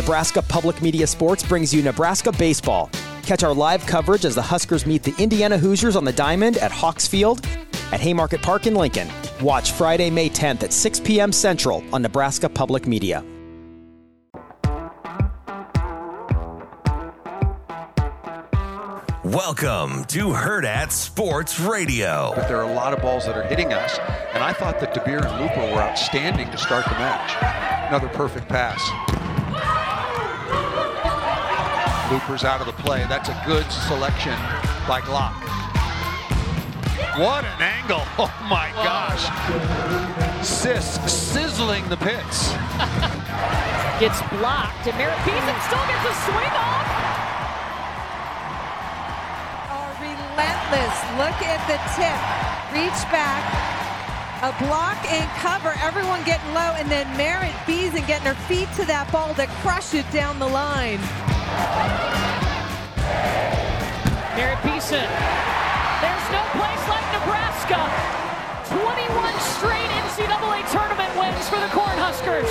Nebraska Public Media Sports brings you Nebraska Baseball. Catch our live coverage as the Huskers meet the Indiana Hoosiers on the Diamond at Hawks Field at Haymarket Park in Lincoln. Watch Friday, May 10th at 6 p.m. Central on Nebraska Public Media. Welcome to Hurrdat Sports Radio. But there are a lot of balls that are hitting us, and I thought that DeBeer and Looper were outstanding to start the match. Another perfect pass. Looper's out of the play. That's a good selection by Glock. What an angle! Oh my gosh! Sisk sizzling the pits. Gets blocked, and Merritt Beason still gets a swing off. relentless. Look at the tip. Reach back. A block and cover. Everyone getting low. And then Merritt Beason getting her feet to that ball to crush it down the line. Merritt Beason. There's no place like Nebraska. 21 straight NCAA tournament wins for the Cornhuskers.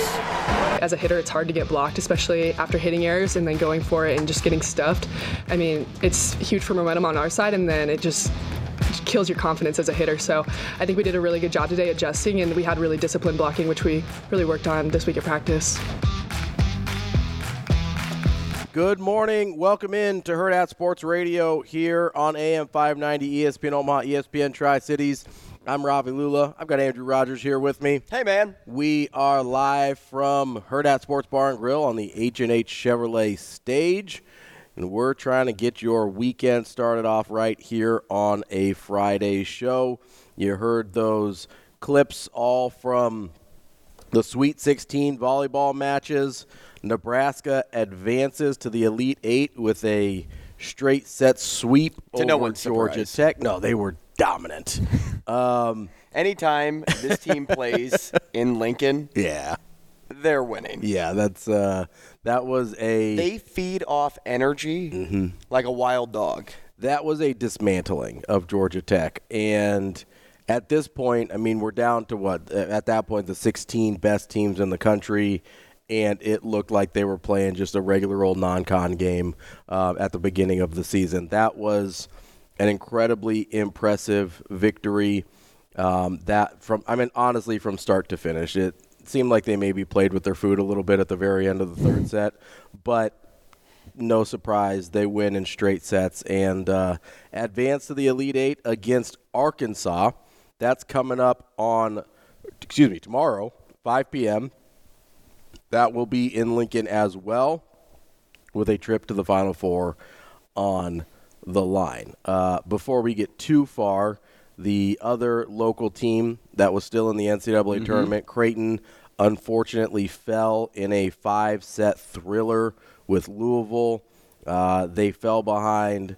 As a hitter, it's hard to get blocked, especially after hitting errors and then going for it and just getting stuffed. I mean, it's huge for momentum on our side, and then it just kills your confidence as a hitter. So I think we did a really good job today adjusting, and we had really disciplined blocking, which we really worked on this week of practice. Good morning. Welcome in to Hurrdat Sports Radio here on AM 590 ESPN Omaha, ESPN Tri Cities. I'm Ravi Lulla. I've got Andrew Rogers here with me. Hey, man. We are live from Hurrdat Sports Bar and Grill on the H&H Chevrolet stage. And we're trying to get your weekend started off right here on a Friday show. You heard those clips all from the Sweet 16 volleyball matches. Nebraska advances to the Elite Eight with a straight set sweep to over no one's Georgia surprise. Tech. No, they were dominant. um, Anytime this team plays in Lincoln, yeah, they're winning. yeah, that's uh, that was a They feed off energy Mm-hmm. like a wild dog. that was a dismantling of Georgia Tech. And at this point, I mean, we're down to what? At that point, the 16 best teams in the country. And it looked like they were playing just a regular old non con game uh, at the beginning of the season. That was an incredibly impressive victory. Um, that from, I mean, honestly, from start to finish, it seemed like they maybe played with their food a little bit at the very end of the third set. But no surprise, they win in straight sets and uh, advance to the Elite Eight against Arkansas. That's coming up on, excuse me, tomorrow, 5 p.m. That will be in Lincoln as well, with a trip to the Final Four on the line. Uh, before we get too far, the other local team that was still in the NCAA tournament, Creighton, unfortunately fell in a five set thriller with Louisville. Uh, they fell behind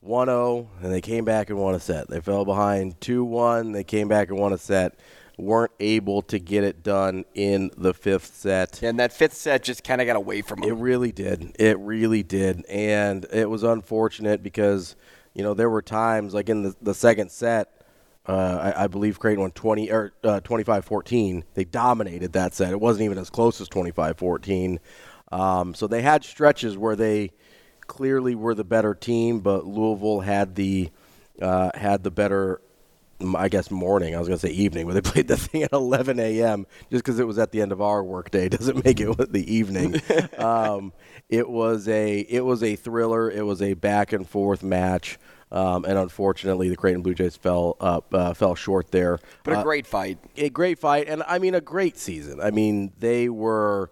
1 0, and they came back and won a set. They fell behind 2 1, they came back and won a set. Weren't able to get it done in the fifth set. And that fifth set just kind of got away from them. It really did. It really did. And it was unfortunate because, you know, there were times, like in the, the second set, uh, I, I believe Creighton won 20 or uh, 25-14. They dominated that set. It wasn't even as close as 25-14. Um, so they had stretches where they clearly were the better team, but Louisville had the uh, had the better I guess morning. I was going to say evening, but they played the thing at 11 a.m. just because it was at the end of our workday doesn't make it the evening. um, it was a it was a thriller. It was a back and forth match, um, and unfortunately, the Creighton Blue Jays fell up uh, fell short there. But a Uh, great fight. a great fight, and I mean a great season. I mean they were,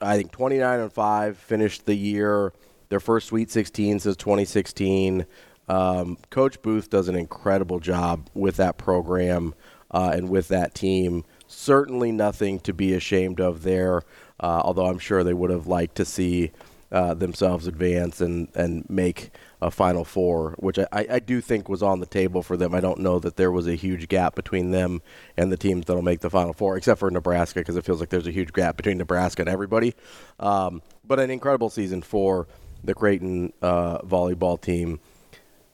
I think, 29 and five, finished the year their first Sweet 16 since 2016. Um, Coach Booth does an incredible job with that program uh, and with that team. Certainly nothing to be ashamed of there. Uh, although I'm sure they would have liked to see uh, themselves advance and, and make a Final Four, which I, I do think was on the table for them. I don't know that there was a huge gap between them and the teams that'll make the Final Four, except for Nebraska, because it feels like there's a huge gap between Nebraska and everybody. Um, but an incredible season for the Creighton uh, volleyball team.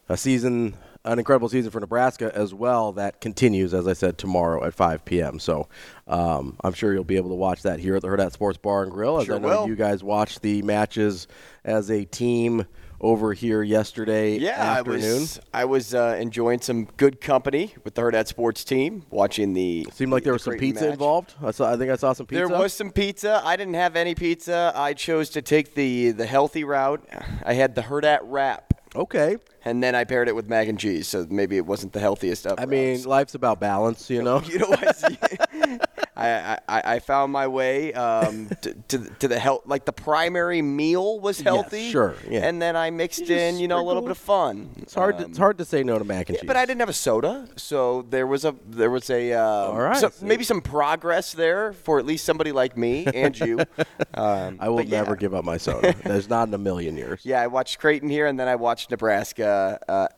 A season an incredible season for Nebraska as well. That continues, as I said, tomorrow at 5 p.m. So um, I'm sure you'll be able to watch that here at the Hurrdat Sports Bar and Grill. As Sure I know will. you guys watch the matches as a team over here yesterday Yeah, afternoon. I was I was uh, enjoying some good company with the Hurrdat Sports team, watching the. Seemed like there the was some pizza match. involved. I saw. I think I saw some pizza. There was some pizza. I didn't have any pizza. I chose to take the the healthy route. I had the Hurrdat wrap, okay. And then I paired it with mac and cheese. So maybe it wasn't the healthiest of. I mean, life's about balance, you know. you know what? I, I, I found my way um, to, to, the- to the health. Like the primary meal was healthy. sure, yeah. And then I mixed You in, you know, a little bit of fun. It's hard. to, Um, it's hard to say no to mac and yeah, cheese. but I didn't have a soda, so there was a there was a uh, All right. so- maybe some progress there for at least somebody like me and you. Um, I will but yeah. never give up my soda. There's not in a million years. Yeah, I watched Creighton here, and then I watched Nebraska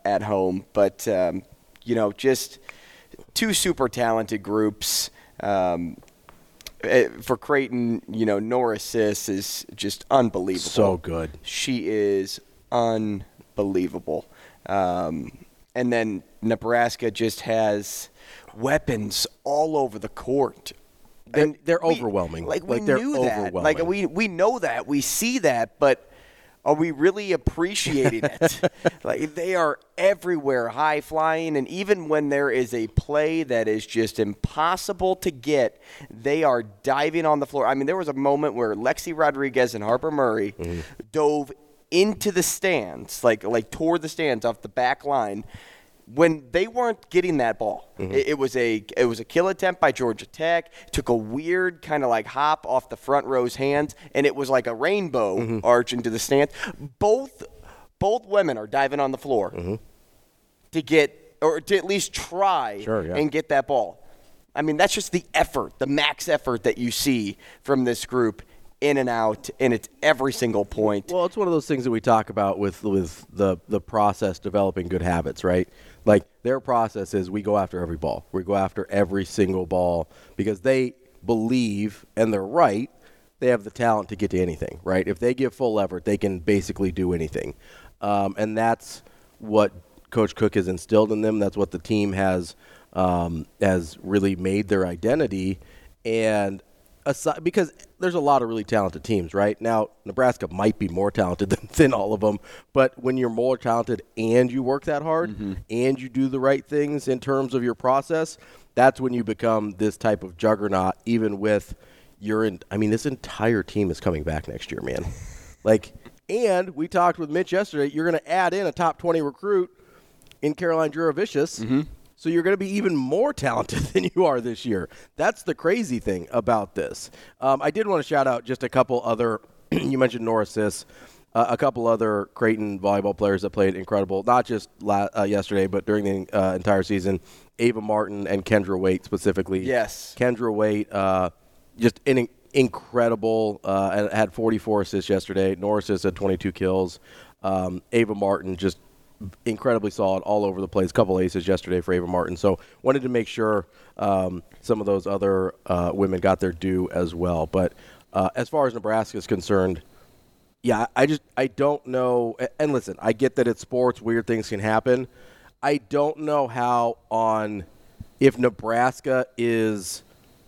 at home. But um, you know, just two super talented groups. Um, eh, for Creighton, you know, Norah Sis is just unbelievable. So good. She is unbelievable. Um, and then Nebraska just has weapons all over the court. They're- And they're we- overwhelming. Like we Like, they're knew that. Like we we know that. We see that, but are we really appreciating it? like they are everywhere, high flying, and even when there is a play that is just impossible to get, they are diving on the floor. I mean, there was a moment where Lexi Rodriguez and Harper Murray Mm-hmm. dove into the stands, like like toward the stands off the back line. When they weren't getting that ball, Mm-hmm. it, it was a it was a kill attempt by Georgia Tech. Took a weird kind of like hop off the front row's hands, and it was like a rainbow Mm-hmm. arch into the stands. Both both women are diving on the floor to get or to at least try Sure, yeah. and get that ball. I mean, that's just the effort, the max effort that you see from this group in and out, and it's every single point. Well, it's one of those things that we talk about with with the the process developing good habits, right? Their process is we go after every ball. We go after every single ball because they believe and they're right. They have the talent to get to anything, right? If they give full effort, they can basically do anything, um, and that's what Coach Cook has instilled in them. That's what the team has um, has really made their identity, and aside, because there's a lot of really talented teams, right? Now, Nebraska might be more talented than, than all of them, but when you're more talented and you work that hard mm-hmm. and you do the right things in terms of your process, that's when you become this type of juggernaut, even with your, in, I mean, this entire team is coming back next year, man. like, and we talked with Mitch yesterday, you're going to add in a top 20 recruit in Caroline Jurevicius. Mm-hmm. So you're going to be even more talented than you are this year. That's the crazy thing about this. Um, I did want to shout out just a couple other. you mentioned Norah Sis, uh, a couple other Creighton volleyball players that played incredible, not just la- uh, yesterday, but during the uh, entire season. Ava Martin and Kendra Wait specifically. Yes. Kendra Wait, uh, just in- incredible. Uh, and had 44 assists yesterday. Norah Sis had 22 kills. Um, Ava Martin just incredibly solid all over the place. Couple aces yesterday for Ava Martin. So wanted to make sure um, some of those other uh, women got their due as well. But uh, as far as Nebraska is concerned, yeah, I just I don't know. And listen, I get that it's sports, weird things can happen. I don't know how on if Nebraska is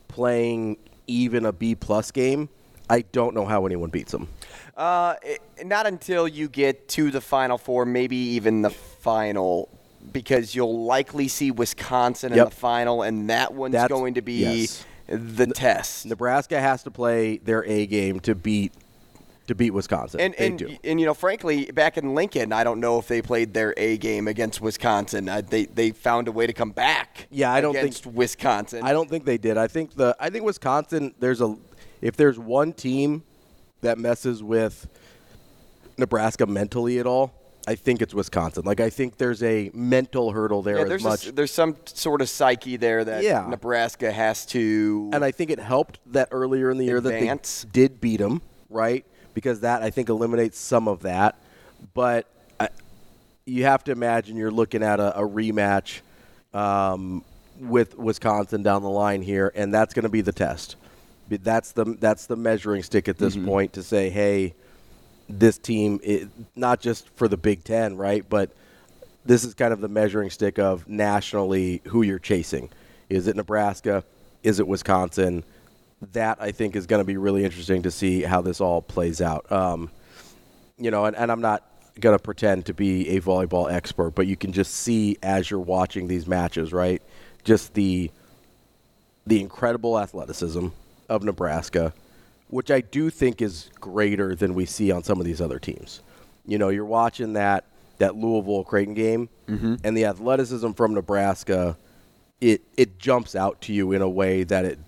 playing even a B plus game. I don't know how anyone beats them. Uh, it- not until you get to the Final Four, maybe even the final, because you'll likely see Wisconsin in the final, and that one's That's- going to be yes. the test. Nebraska has to play their A game to beat to beat Wisconsin. And they and, do. and you know, frankly, back in Lincoln, I don't know if they played their A game against Wisconsin. Uh, they they found a way to come back. Yeah, I don't think- Wisconsin. I don't think they did. I think the I think Wisconsin. There's a if there's one team that messes with Nebraska mentally at all, I think it's Wisconsin. Like I think there's a mental hurdle there Yeah, as there's much. a, there's some sort of psyche there that Yeah. Nebraska has to. and I think it helped that earlier in the year Advance. that they did beat them, right? Because that I think eliminates some of that. But I, you have to imagine you're looking at a, a rematch um, with Wisconsin down the line here, and that's going to be the test. But That's the that's the measuring stick at this point to say, hey, this team, i not just for the Big Ten, right? But this is kind of the measuring stick of nationally who you're chasing. Is it Nebraska? Is it Wisconsin? That I think is going to be really interesting to see how this all plays out. Um, you know, and, and I'm not going to pretend to be a volleyball expert, but you can just see as you're watching these matches, right? Just the the incredible athleticism of Nebraska, which I do think is greater than we see on some of these other teams. You know, you're watching that that Louisville Creighton game, Mm-hmm. and the athleticism from Nebraska, it it jumps out to you in a way that it.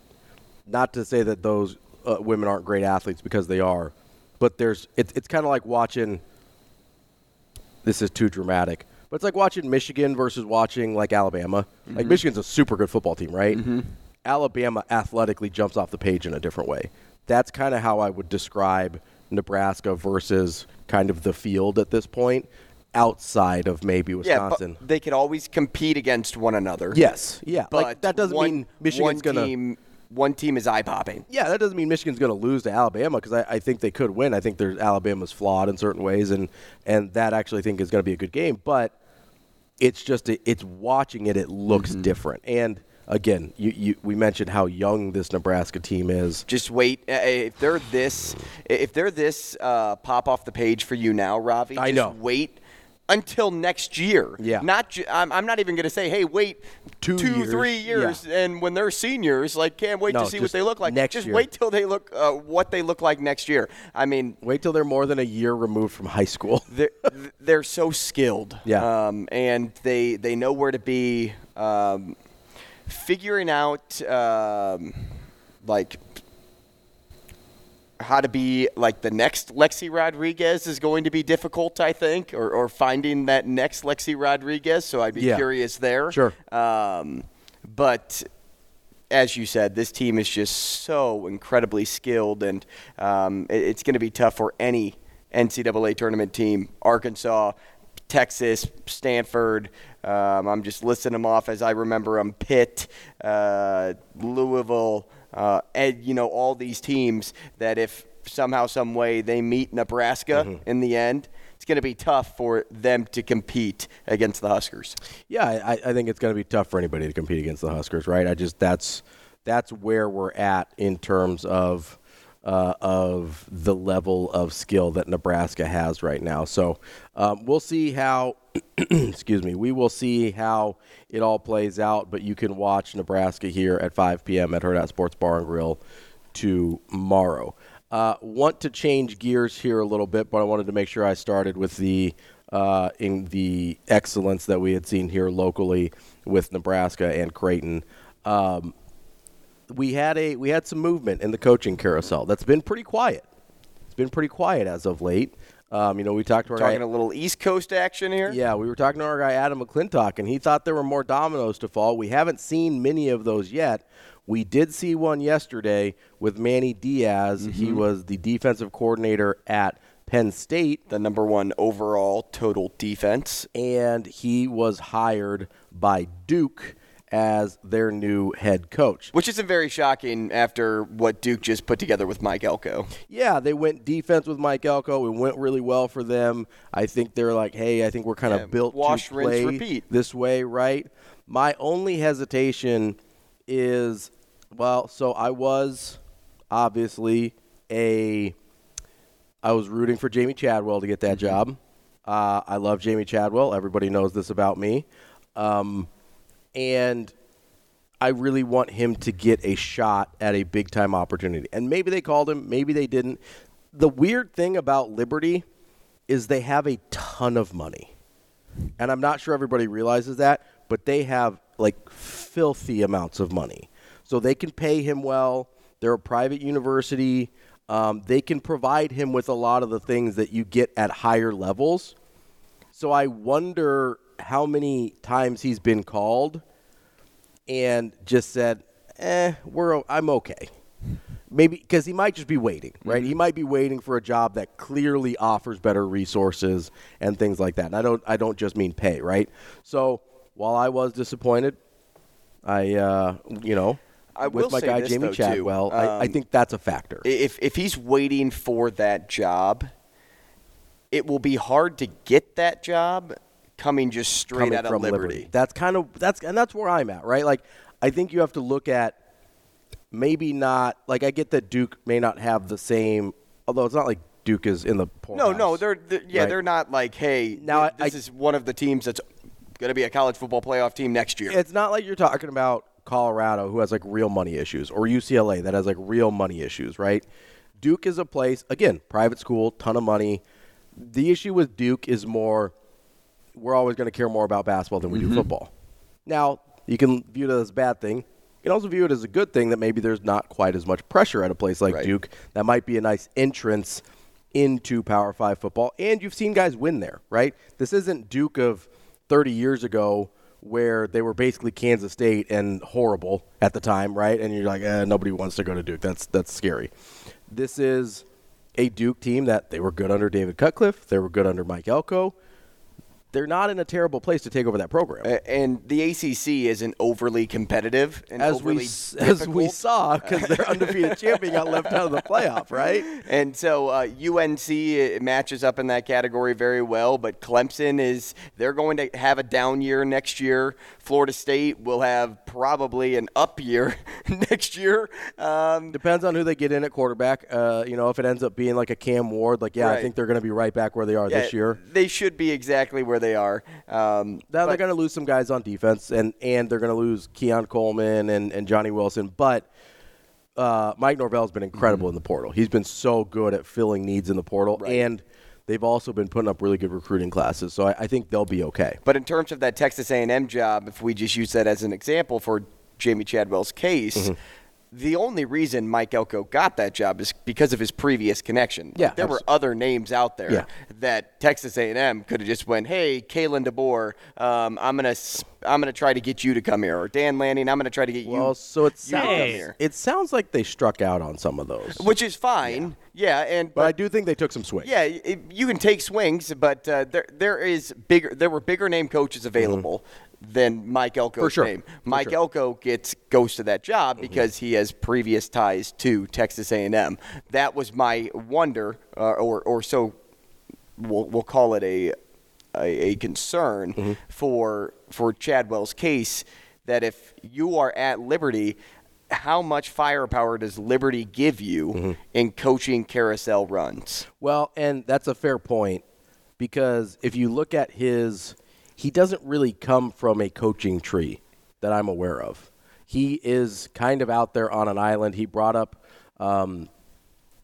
Not to say that those uh, women aren't great athletes because they are, but there's it's it's kind of like watching. This is too dramatic, but it's like watching Michigan versus watching like Alabama. Like Mhm. Michigan's a super good football team, right? Mhm. Alabama athletically jumps off the page in a different way. That's kind of how I would describe Nebraska versus kind of the field at this point, outside of maybe Wisconsin. Yeah, but they could always compete against one another. Yes, yeah, But like, that doesn't one, mean Michigan's gonna- Team, one team is eye popping. Yeah, that doesn't mean Michigan's going to lose to Alabama because I, I think they could win. I think there's Alabama's flawed in certain ways, and and that actually I think is going to be a good game. But it's just a, it's watching it, it looks Mm-hmm. different. And again, you, you we mentioned how young this Nebraska team is. Just wait. uh, If they're this, if they're this uh, pop off the page for you now, Ravi, I just know. Wait until next year. Yeah. Not. Ju- I'm, I'm not even going to say, hey, wait Two years, three years, and when they're seniors, like, can't wait No, to see what they look like. next just year. wait till they look uh, what they look like next year. I mean, Wait till they're more than a year removed from high school. they're, they're so skilled. Yeah. Um, and they they know where to be. Um, figuring out um, like how to be like the next Lexi Rodriguez is going to be difficult, I think, or, or finding that next Lexi Rodriguez. So I'd be Yeah. curious there. Sure. Um, but as you said, this team is just so incredibly skilled, and um, it- it's going to be tough for any NCAA tournament team. Arkansas, Texas, Stanford. Um, I'm just listing them off as I remember them. Pitt, uh, Louisville, uh, and you know all these teams that if somehow, some way they meet Nebraska in the end, it's going to be tough for them to compete against the Huskers. Yeah, I, I think it's going to be tough for anybody to compete against the Huskers, right? I just that's that's where we're at in terms of uh, of the level of skill that Nebraska has right now. So um, we'll see how. excuse me. We will see how it all plays out. But you can watch Nebraska here at 5 p.m. at Hurrdat Sports Bar and Grill tomorrow. Uh, want to change gears here a little bit, but I wanted to make sure I started with the uh, in the excellence that we had seen here locally with Nebraska and Creighton. Um, we had a we had some movement in the coaching carousel. That's been pretty quiet. It's been pretty quiet as of late. Um, you know, we talked to our Talking guy, a little East Coast action here. yeah, we were talking to our guy Adam McClintock, and he thought there were more dominoes to fall. We haven't seen many of those yet. We did see one yesterday with Manny Diaz. He was the defensive coordinator at Penn State, the number one overall total defense. and he was hired by Duke as their new head coach. Which isn't very shocking after what Duke just put together with Mike Elko. Yeah, they went defense with Mike Elko. It went really well for them. I think they're like, hey, I think we're kind Yeah, of built wash, to rinse, play repeat. this way, right? My only hesitation is, well, so I was obviously a, I was rooting for Jamey Chadwell to get that Mm-hmm. job. Uh, I love Jamey Chadwell. Everybody knows this about me. Um, and I really want him to get a shot at a big time opportunity. And maybe they called him, maybe they didn't. The weird thing about Liberty is they have a ton of money. And I'm not sure everybody realizes that, but they have like filthy amounts of money. So they can pay him well. They're a private university. Um, they can provide him with a lot of the things that you get at higher levels. So I wonder how many times he's been called and just said, "Eh, we're I'm okay." Maybe because he might just be waiting, right? He might be waiting for a job that clearly offers better resources and things like that. And I don't I don't just mean pay, right? So while I was disappointed, I uh, you know I with my guy this, Jamey though. Chadwell, I, I Um, think that's a factor. If if he's waiting for that job, it will be hard to get that job coming just straight coming out of from Liberty. That's kind of that's and that's where I'm at, right? Like I think you have to look at maybe not like I get that Duke may not have the same although it's not like Duke is in the No, poorhouse, no, they're, they're yeah, right? they're not like, hey, Now, th- this I- is one of the teams that's going to be a college football playoff team next year. It's not like you're talking about Colorado who has like real money issues or UCLA that has like real money issues, right? Duke is a place again, private school, ton of money. The issue with Duke is more we're always going to care more about basketball than we Mm-hmm. do football. Now, you can view it as a bad thing. You can also view it as a good thing that maybe there's not quite as much pressure at a place like Right. Duke. That might be a nice entrance into Power Five football. And you've seen guys win there, right? This isn't Duke of 30 years ago where they were basically Kansas State and horrible at the time, right? And you're like, eh, nobody wants to go to Duke. That's that's scary. This is a Duke team that they were good under David Cutcliffe. They were good under Mike Elko. They're not in a terrible place to take over that program. And the ACC isn't overly competitive and as we overly s- as we saw because their undefeated champion got left out of the playoff, right? And so uh, UNC it matches up in that category very well, but Clemson is they're going to have a down year next year. Florida State will have probably an up year next year. Um, Depends on who they get in at quarterback. Uh, you know, if it ends up being like a Cam Ward, like yeah, I think they're going to be right back where they are this year. they should be exactly where they are. Um, Now they're going to lose some guys on defense, and and they're going to lose Keon Coleman and, and Johnny Wilson, but. Uh, Mike Norvell's been incredible in the portal. He's been so good at filling needs in the portal, Right. and they've also been putting up really good recruiting classes. So I, I think they'll be okay. But in terms of that Texas A&M job, if we just use that as an example for Jamey Chadwell's case, Mm-hmm. The only reason Mike Elko got that job is because of his previous connection. Yeah, there were other names out there Yeah. that Texas A&M could have just went, "Hey, Kalen DeBoer, um, I'm gonna I'm gonna try to get you to come here," or Dan Lanning, I'm gonna try to get Well, you. so it you to come sounds here. it sounds like they struck out on some of those, which is fine. Yeah, and but I do think they took some swings. yeah, it, you can take swings, but uh, there there is bigger. There were bigger name coaches available than Mike Elko's Mm-hmm. For sure. name. Mike sure. Mm-hmm. Elko gets goes to that job because he has previous ties to Texas A&M. That was my wonder, uh, or or so we'll we'll call it a a, a concern Mm-hmm. for for Chadwell's case that if you are at Liberty. How much firepower does Liberty give you Mm-hmm. in coaching carousel runs? Well, and that's a fair point because if you look at his, he doesn't really come from a coaching tree that I'm aware of. He is kind of out there on an island. He brought up um,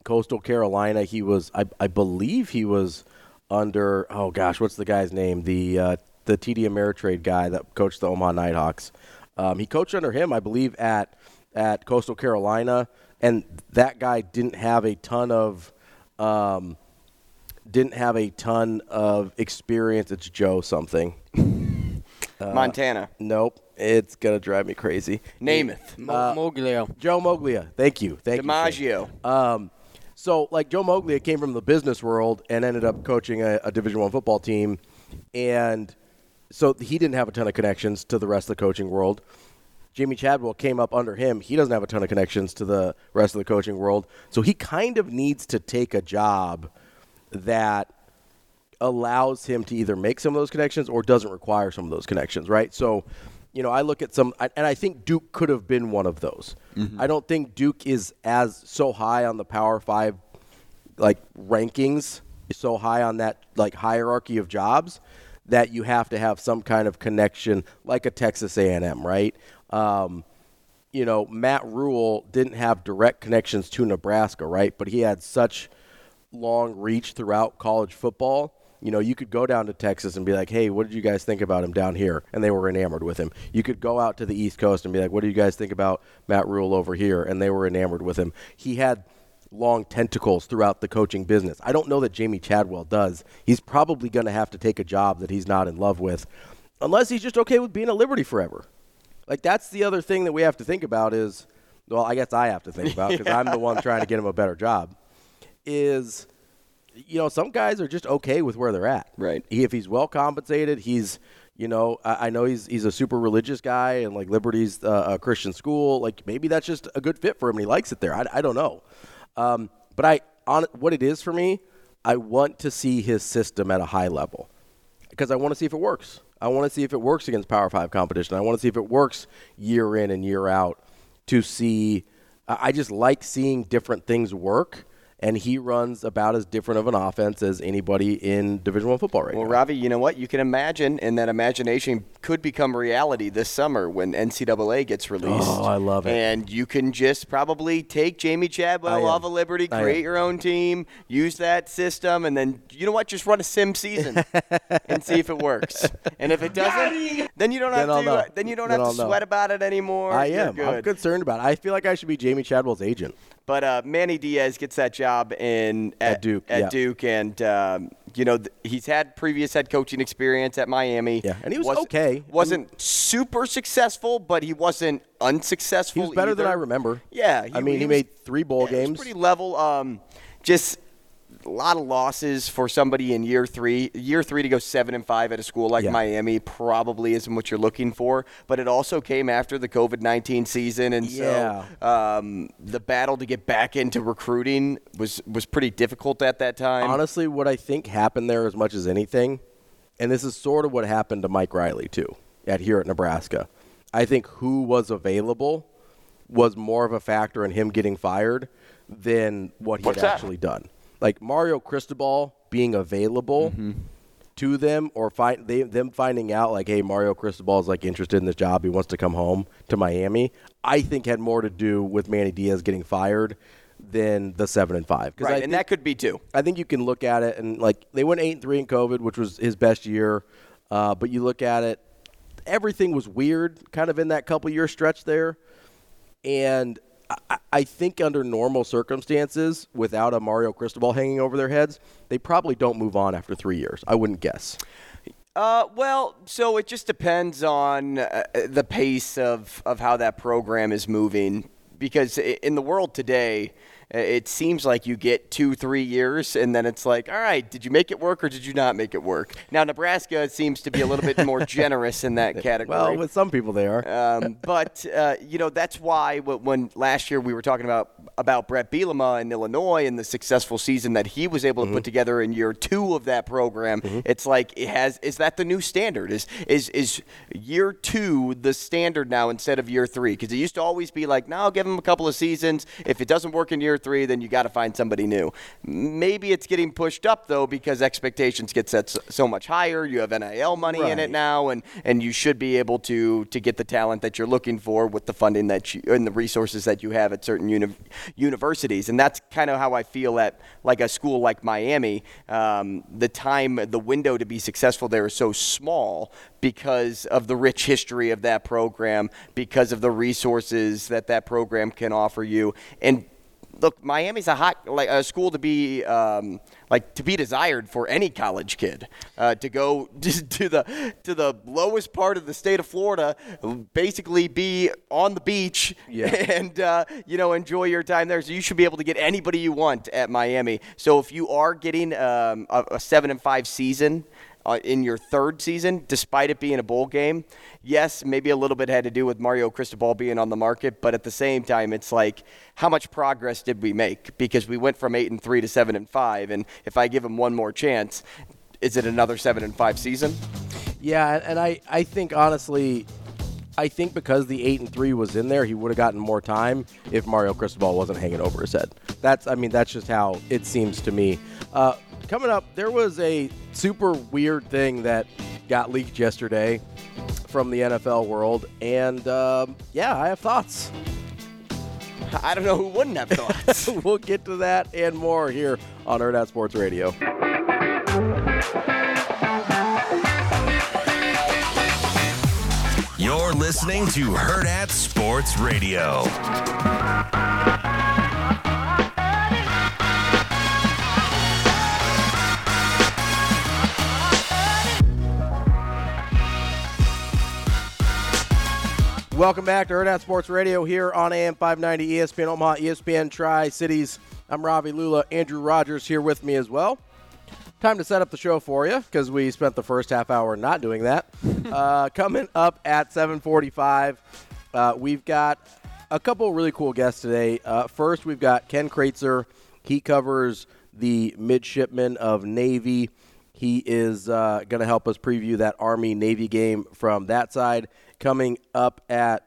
Coastal Carolina. He was, I, I believe, he was under. Oh gosh, what's the guy's name? The uh, the TD Ameritrade guy that coached the Omaha Nighthawks. Um, he coached under him, I believe, at at Coastal Carolina, and that guy didn't have a ton of. Um, didn't have a ton of experience. It's Joe something. Montana. Nope. It's gonna drive me crazy. Namath. Uh, Moglio. Joe Moglia. Thank you. Thank you. DiMaggio. Um, so like Joe Moglia came from the business world and ended up coaching a, a Division One football team, and so he didn't have a ton of connections to the rest of the coaching world. Jamey Chadwell came up under him. He doesn't have a ton of connections to the rest of the coaching world. So he kind of needs to take a job that allows him to either make some of those connections or doesn't require some of those connections, right? So, you know, I look at some, and I think Duke could have been one of those. I don't think Duke is as so high on the Power Five, like rankings, so high on that like hierarchy of jobs that you have to have some kind of connection, like a Texas A&M, right? Um, you know, Matt Rhule didn't have direct connections to Nebraska, right? But he had such long reach throughout college football. You know, you could go down to Texas and be like, "Hey, what did you guys think about him down here?" And they were enamored with him. You could go out to the East Coast and be like, "What do you guys think about Matt Rhule over here?" And they were enamored with him. He had long tentacles throughout the coaching business. I don't know that Jamey Chadwell does. He's probably going to have to take a job that he's not in love with, unless he's just okay with being at Liberty forever. Like that's the other thing that we have to think about is, well, I guess I have to think about because I'm the one trying to get him a better job. Is you know some guys are just okay with where they're at. Right. He, if he's well compensated, he's you know I, I know he's he's a super religious guy and like Liberty's uh, a Christian school. Like maybe that's just a good fit for him and he likes it there. I, I don't know. Um, but I on what it is for me, I want to see his system at a high level. because I want to see if it works. I want to see if it works against Power Five competition. I want to see if it works year in and year out to see. I just like seeing different things work and he runs about as different of an offense as anybody in Division One football right well, now. Well, Ravi, you know what? You can imagine, and that imagination could become reality this summer when NCAA gets released. Oh, I love it. And you can just probably take Jamey Chadwell off of Liberty, create your own team, use that system, and then you know what? Just run a sim season and see if it works. And if it doesn't, then you don't have then to. Then you don't then have I'll to know. sweat about it anymore. I am. Good. I'm concerned about it. I feel like I should be Jamey Chadwell's agent. But uh, Manny Diaz gets that job in at, At Duke, At yeah. Duke, and um, you know th- he's had previous head coaching experience at Miami. Yeah, and he was Wasn't- okay. Wasn't super successful, but he wasn't unsuccessful. He was better than. I remember. Yeah, I mean, he, was- made three bowl yeah, games. pretty level. Um, just a lot of losses for somebody in year three. Year three to go seven and five at a school like Yeah. Miami probably isn't what you're looking for. But it also came after the COVID nineteen season, and Yeah. so um, the battle to get back into recruiting was was pretty difficult at that time. Honestly, what I think happened there as much as anything, and this is sort of what happened to Mike Riley too, at here at Nebraska. I think who was available was more of a factor in him getting fired than what he What's had that? actually done. Like Mario Cristobal being available Mm-hmm. to them, or find they, them finding out like, hey, Mario Cristobal is like interested in this job. He wants to come home to Miami. I think had more to do with Manny Diaz getting fired than the seven and five. right, I and think- that could be too. I think you can look at it and like they went eight and three in COVID, which was his best year. Uh, but you look at it, everything was weird, kind of in that couple year stretch there. And I, think under normal circumstances, without a Mario Cristobal hanging over their heads, they probably don't move on after three years. I wouldn't guess. Uh, well, so it just depends on uh, the pace of, of how that program is moving. Because in the world today, uh, it seems like you get two, three years, and then it's like, all right, did you make it work or did you not make it work? Now, Nebraska seems to be a little bit more generous in that category. Well, with some people they are. Um, but uh, you know that's why when last year we were talking about about Bret Bielema in Illinois and the successful season that he was able to put together in year two of that program, it's like it has is that the new standard? Is is is year two the standard now instead of year three? Because it used to always be like, no, give him a couple of seasons. If it doesn't work in year three, then you got to find somebody new. Maybe it's getting pushed up though because expectations get set so, much higher. You have NIL money in it now, and and you should be able to to get the talent that you're looking for with the funding that you and the resources that you have at certain uni- universities. And that's kind of how I feel at like a school like Miami. Um, the time, the window to be successful there is so small because of the rich history of that program, because of the resources that that program can offer you, and look, Miami's a hot like a school to be um, like to be desired for any college kid uh, to go to the to the lowest part of the state of Florida, basically be on the beach Yeah. and uh, you know enjoy your time there. So you should be able to get anybody you want at Miami. So if you are getting um, a, a seven and five season. Uh, in your third season, despite it being a bowl game, yes, maybe a little bit had to do with Mario Cristobal being on the market, but at the same time, it's like how much progress did we make? Because we went from eight and three to seven and five, and if I give him one more chance, is it another seven and five season? Yeah, and I, I think honestly, I think because the eight and three was in there, he would have gotten more time if Mario Cristobal wasn't hanging over his head. That's I mean that's just how it seems to me. Uh, coming up, there was a super weird thing that got leaked yesterday from the NFL world, and um, yeah, I have thoughts. I don't know who wouldn't have thoughts. we'll get to that and more here on Hurrdat Sports Radio. You're listening to Hurrdat Sports Radio. Welcome back to Hurrdat Sports Radio here on AM 590 ESPN Omaha, ESPN Tri Cities. I'm Ravi Lulla. Andrew Rogers here with me as well. Time to set up the show for you because we spent the first half hour not doing that. uh, coming up at 7:45, uh, we've got a couple really cool guests today. Uh, first, we've got Ken Kraetzer. He covers the midshipmen of Navy. He is uh, going to help us preview that Army Navy game from that side. Coming up at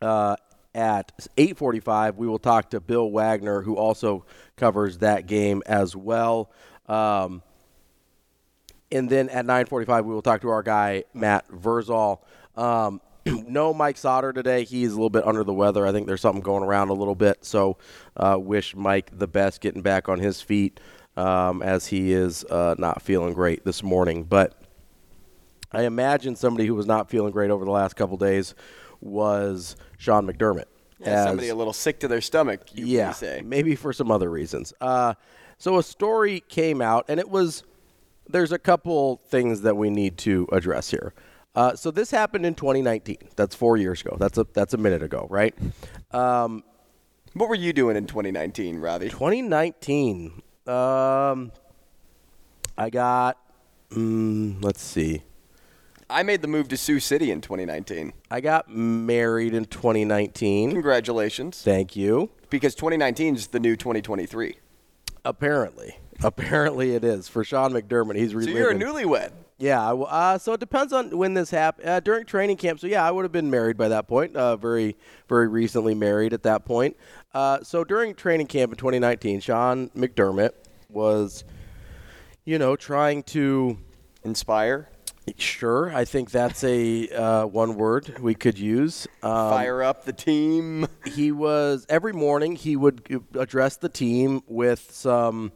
uh, at 8:45, we will talk to Bill Wagner, who also covers that game as well. Um, and then at 9:45, we will talk to our guy Matt Vrzal. Um, no Mike Sauter today. He's a little bit under the weather. I think there's something going around a little bit. So, uh, wish Mike the best getting back on his feet um, as he is uh, not feeling great this morning. But I imagine somebody who was not feeling great over the last couple days was Sean McDermott. Yeah, as- somebody a little sick to their stomach, you yeah, maybe for some other reasons. Uh, so a story came out, and it was there's a couple things that we need to address here. Uh, so this happened in 2019. That's four years ago. That's a that's a minute ago, right? Um, What were you doing in 2019, Robbie? 2019. Um, I got. Mm, let's see. I made the move to Sioux City in 2019. I got married in 2019. Congratulations. Thank you. Because 2019 is the new 2023. Apparently, apparently it is for Sean McDermott. He's So reliving. you're a newlywed. Yeah, uh, so it depends on when this happened. Uh, during training camp, so yeah, I would have been married by that point. Uh, very, very recently married at that point. Uh, so during training camp in 2019, Sean McDermott was, you know, trying to Inspire, Sure, I think that's a uh, one word we could use. Um, fire up the team. he was every morning he would address the team with some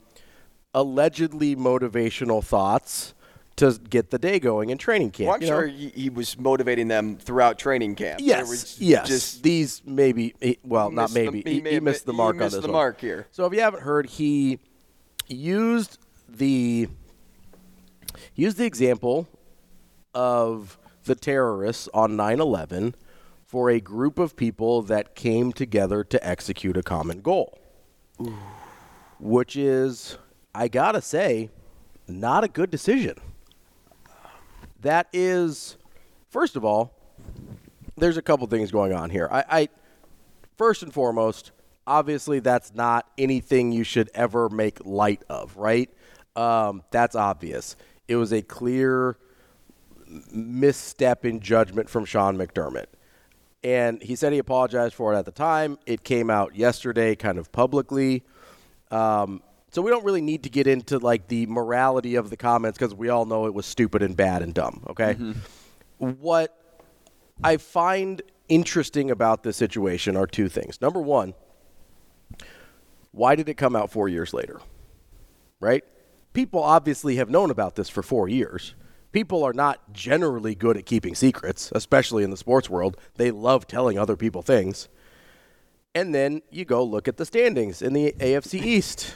allegedly motivational thoughts to get the day going in training camp. Well, I'm sure he, he was motivating them throughout training camp. Yes, yes. Just These maybe, well, not missed the- maybe. he he, he missed mi- the he mark on missed this the one. mark here. So if you haven't heard, he used the he used the example of the terrorists on 9/11 for a group of people that came together to execute a common goal, which is, I gotta say, not a good decision. That is, first of all, there's a couple things going on here. I, I first and foremost, obviously that's not anything you should ever make light of, right? Um, that's obvious. It was a clear misstep in judgment from Sean McDermott. And he said he apologized for it at the time. It came out yesterday, kind of publicly. Um, so we don't really need to get into like the morality of the comments because we all know it was stupid and bad and dumb. Okay. What I find interesting about this situation are two things. Number one, why did it come out four years later? Right? People obviously have known about this for four years. People are not generally good at keeping secrets, especially in the sports world. They love telling other people things. And then you go look at the standings in the AFC East.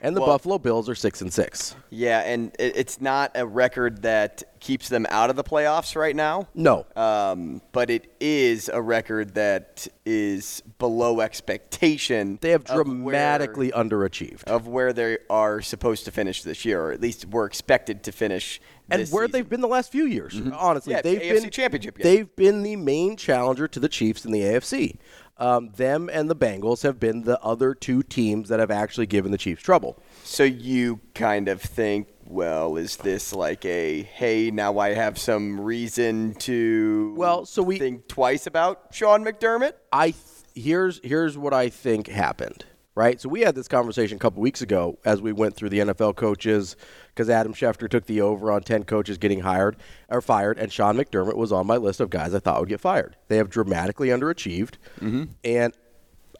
and the Well- Buffalo Bills are 6 and 6. yeah, and it, it's not a record that keeps them out of the playoffs right now. No. Um, but it is a record that is below expectation. They have of where- dramatically underachieved. of where they are supposed to finish this year, or at least were expected to finish. and where season. they've been the last few years. Honestly, Yeah, they've AFC been championship game. They've been the main challenger to the Chiefs in the AFC. Um, them and the Bengals have been the other two teams that have actually given the Chiefs trouble. So you kind of think, well, is this like a hey, now I have some reason to Well, so we- think twice about Sean McDermott? I th- here's here's what I think happened. Right, so we had this conversation a couple weeks ago as we went through the NFL coaches because Adam Schefter took the over on ten coaches getting hired or fired, and Sean McDermott was on my list of guys I thought would get fired. They have dramatically underachieved, Mm-hmm. and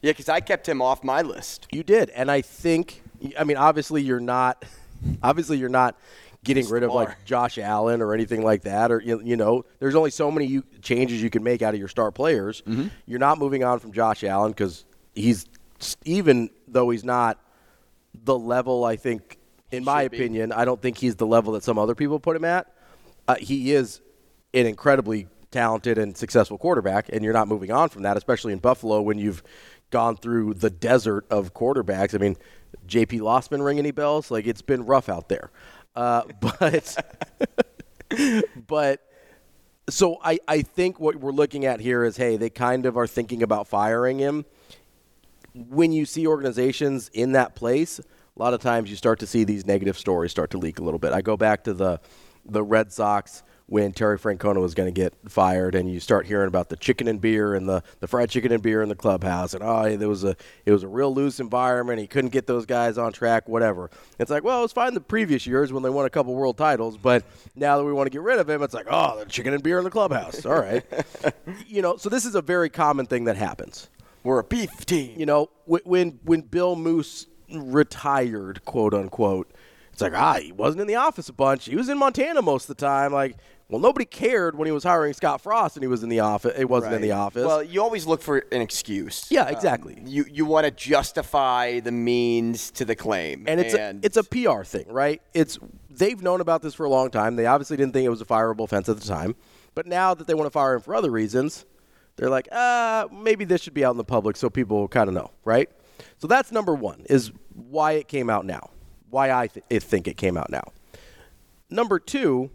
Yeah, because I kept him off my list. You did, and I think I mean obviously you're not obviously you're not getting rid of like Josh Allen or anything like that or you, you know there's only so many you, changes you can make out of your star players. Mm-hmm. You're not moving on from Josh Allen because he's even though he's not the level I think in my should be. opinion I don't think he's the level that some other people put him at. Uh, he is an incredibly talented and successful quarterback, and you're not moving on from that, especially in Buffalo when you've gone through the desert of quarterbacks. I mean, JP Losman ring any bells? Like it's been rough out there, uh, but but so I I think what we're looking at here is hey they kind of are thinking about firing him. When you see organizations in that place, a lot of times you start to see these negative stories start to leak a little bit. I go back to the the Red Sox when Terry Francona was going to get fired, and you start hearing about the chicken and beer and the, the fried chicken and beer in the clubhouse, and oh, there was a it was a real loose environment. He couldn't get those guys on track, whatever. It's like, well, it was fine the previous years when they won a couple world titles, but now that we want to get rid of him, it's like, oh, the chicken and beer in the clubhouse. All right, you know. So this is a very common thing that happens. We're a beef team. You know, when when Bill Moos retired, quote unquote, it's like ah, he wasn't in the office a bunch. He was in Montana most of the time. Like, well, nobody cared when he was hiring Scott Frost and he was in the office. It wasn't in the office. Well, you always look for an excuse. yeah, exactly. Um, you you want to justify the means to the claim, and it's a, it's a PR thing, right? It's they've known about this for a long time. They obviously didn't think it was a fireable offense at the time, but now that they want to fire him for other reasons, they're like, ah, maybe this should be out in the public so people kind of know, right? So that's number one is why it came out now, why I th- think it came out now. Number two,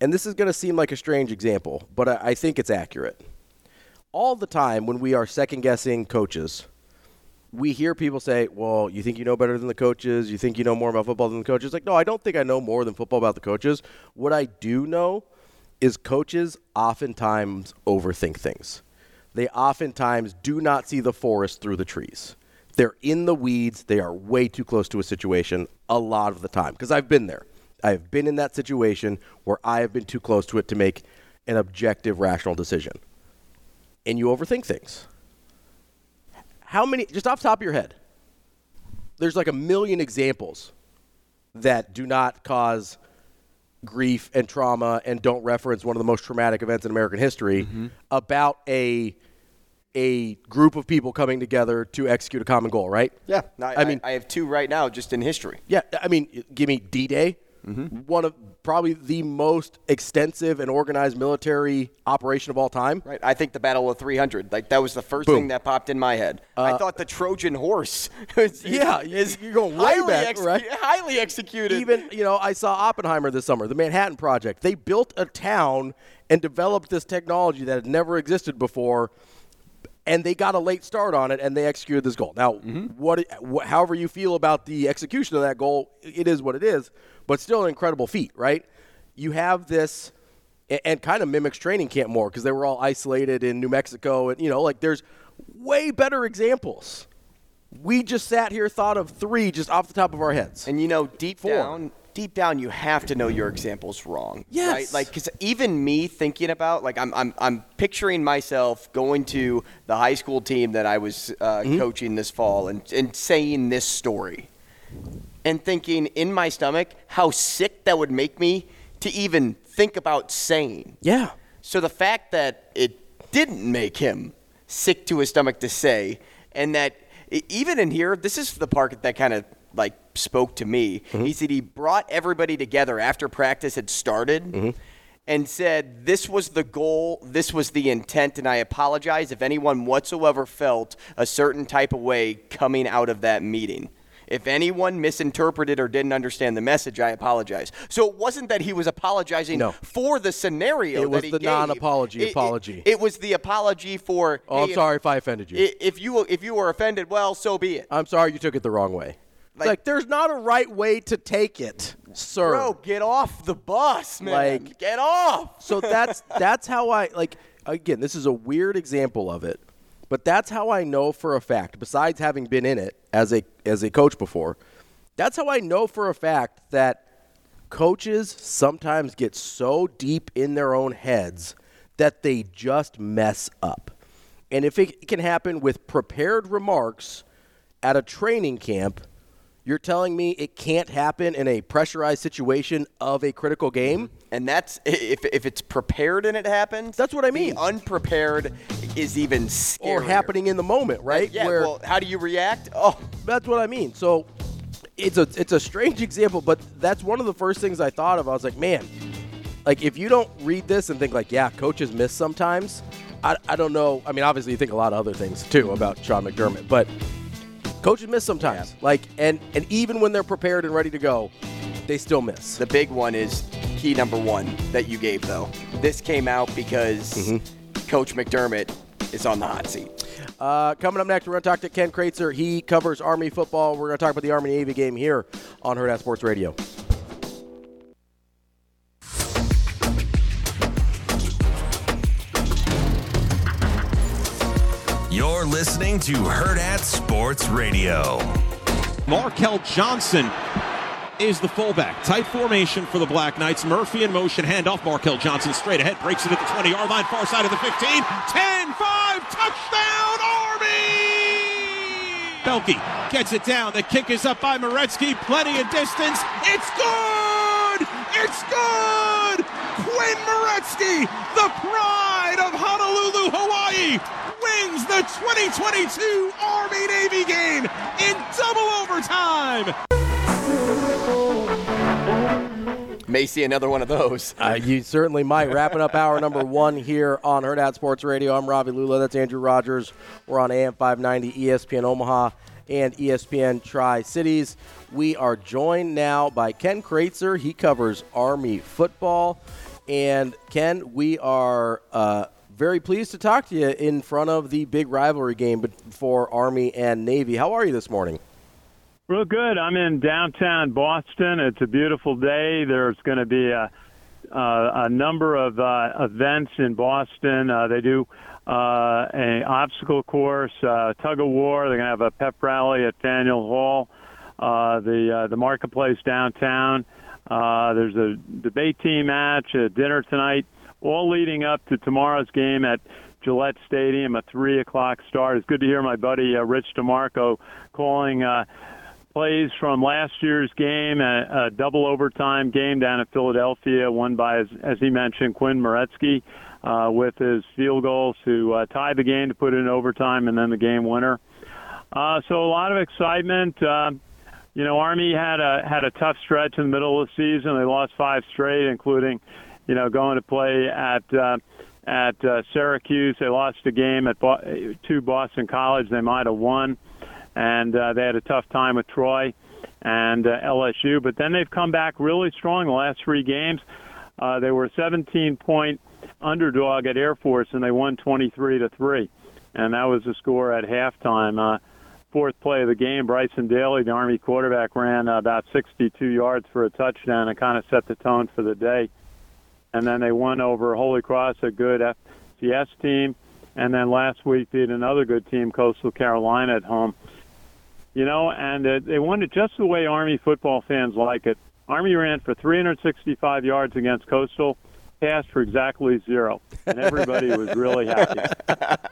and this is going to seem like a strange example, but I, I think it's accurate. All the time when we are second guessing coaches, we hear people say, "Well, you think you know better than the coaches? You think you know more about football than the coaches?" Like, no, I don't think I know more than football about the coaches. What I do know is coaches oftentimes overthink things. They oftentimes do not see the forest through the trees. They're in the weeds. They are way too close to a situation a lot of the time because I've been there. I have been in that situation where I have been too close to it to make an objective, rational decision. And you overthink things. How many, just off top of your head, there's like a million examples that do not cause grief and trauma and don't reference one of the most traumatic events in American history Mm-hmm. about a a group of people coming together to execute a common goal, right? yeah. I, I mean, I have two right now just in history. yeah, I mean, give me D-Day, Mm-hmm. one of probably the most extensive and organized military operation of all time. Right. I think the Battle of 300. Like that was the first Boom. thing that popped in my head. I thought the Trojan horse. is- Uh, Yeah, is you're going way back, ex- right? Highly executed. Even, you know, I saw Oppenheimer this summer, the Manhattan Project. They built a town and developed this technology that had never existed before, and they got a late start on it, and they executed this goal. Now, mm-hmm. what, wh- however you feel about the execution of that goal, it is what it is, but still an incredible feat, right? You have this, and kind of mimics training camp more because they were all isolated in New Mexico, and you know, like there's way better examples. We just sat here, thought of three just off the top of our heads. And you know, deep Four. down, deep down, you have to know your example's wrong. Yes. Right? Like, because even me thinking about, like, I'm, I'm, I'm picturing myself going to the high school team that I was uh, Mm-hmm. coaching this fall and, and saying this story, and thinking in my stomach how sick that would make me to even think about saying. yeah. So the fact that it didn't make him sick to his stomach to say, and that even in here, this is the part that kind of like spoke to me. He mm-hmm. said he brought everybody together after practice had started. Mm-hmm. And said, This was the goal, this was the intent, and I apologize if anyone whatsoever felt a certain type of way coming out of that meeting. If anyone misinterpreted or didn't understand the message, I apologize. So it wasn't that he was apologizing No. for the scenario. It was that he the non-apology It- it- apology. It, was the apology for. Oh, hey, I'm sorry if I offended you. If you if you were offended, well, so be it. I'm sorry you took it the wrong way. Like- like there's not a right way to take it, sir. Bro, get off the bus, man. Like- get off. so that's that's how I like again, this is a weird example of it, but that's how I know for a fact, besides having been in it as a as a coach before, that's how I know for a fact that coaches sometimes get so deep in their own heads that they just mess up. And if it can happen with prepared remarks at a training camp, you're telling me it can't happen in a pressurized situation of a critical game? And that's if if it's prepared and it happens. That's what I mean. unprepared is even scarier. or happening in the moment, right? Yeah. Where well, how do you react? Oh, that's what I mean. So it's a it's a strange example, but that's one of the first things I thought of. I was like, man, like if you don't read this and think like, yeah, coaches miss sometimes. I, I don't know. I mean, obviously you think a lot of other things too about Sean McDermott, but coaches miss sometimes. Like and and even when they're prepared and ready to go, they still miss. the big one is key number one that you gave though. This came out because Mm-hmm. Coach McDermott is on the hot seat. Uh, coming up next, we're going to talk to Ken Kraetzer. He covers Army football. We're going to talk about the Army Navy game here on Hurrdat Sports Radio. You're listening to Hurrdat Sports Radio. Markel Johnson is the fullback. Tight formation for the Black Knights. Murphy in motion. Handoff. Markel Johnson straight ahead. Breaks it at the 20 yard line. Far side of the 15. 10 5. Touchdown, Army! Belke gets it down. The kick is up by Maretzki. Plenty of distance. It's good! It's good! Quinn Maretzki, the pride of Honolulu, Hawaii, wins the 2022 Army Navy game in double overtime. May see another one of those. Uh, you certainly might. Wrapping up hour number one here on Hurrdat Sports Radio. I'm Ravi Lulla. That's Andrew Rogers. We're on AM 590, ESPN Omaha, and ESPN Tri Cities. We are joined now by Ken Kraetzer. He covers Army football. And Ken, we are uh, very pleased to talk to you in front of the big rivalry game for Army and Navy. How are you this morning? Real good. I'm in downtown Boston. It's a beautiful day. There's going to be a, a number of uh, events in Boston. Uh, they do uh, an obstacle course, uh, tug of war. They're going to have a pep rally at Daniel Hall. Uh, the uh, the marketplace downtown. Uh, there's a debate team match, a dinner tonight, all leading up to tomorrow's game at Gillette Stadium, a three o'clock start. It's good to hear my buddy uh, Rich DeMarco calling. Uh, plays from last year's game, a, a double overtime game down in Philadelphia, won by, as, as he mentioned, Quinn Maretzki uh, with his field goals to uh, tie the game to put in overtime and then the game winner. Uh, so a lot of excitement. Uh, you know, Army had a had a tough stretch in the middle of the season. They lost five straight, including, you know, going to play at uh, at uh, Syracuse. They lost a game at Bo- to Boston College. They might have won and uh, they had a tough time with Troy and uh, LSU. But then they've come back really strong the last three games. Uh, they were a 17 point underdog at Air Force, and they won 23 to three, and that was the score at halftime. Uh, fourth play of the game, Bryson Daily, the Army quarterback, ran uh, about 62 yards for a touchdown and kind of set the tone for the day. And then they won over Holy Cross, a good FCS team, and then last week they beat another good team, Coastal Carolina, at home you know, and they won it just the way Army football fans like it. Army ran for 365 yards against Coastal, passed for exactly zero, and everybody was really happy.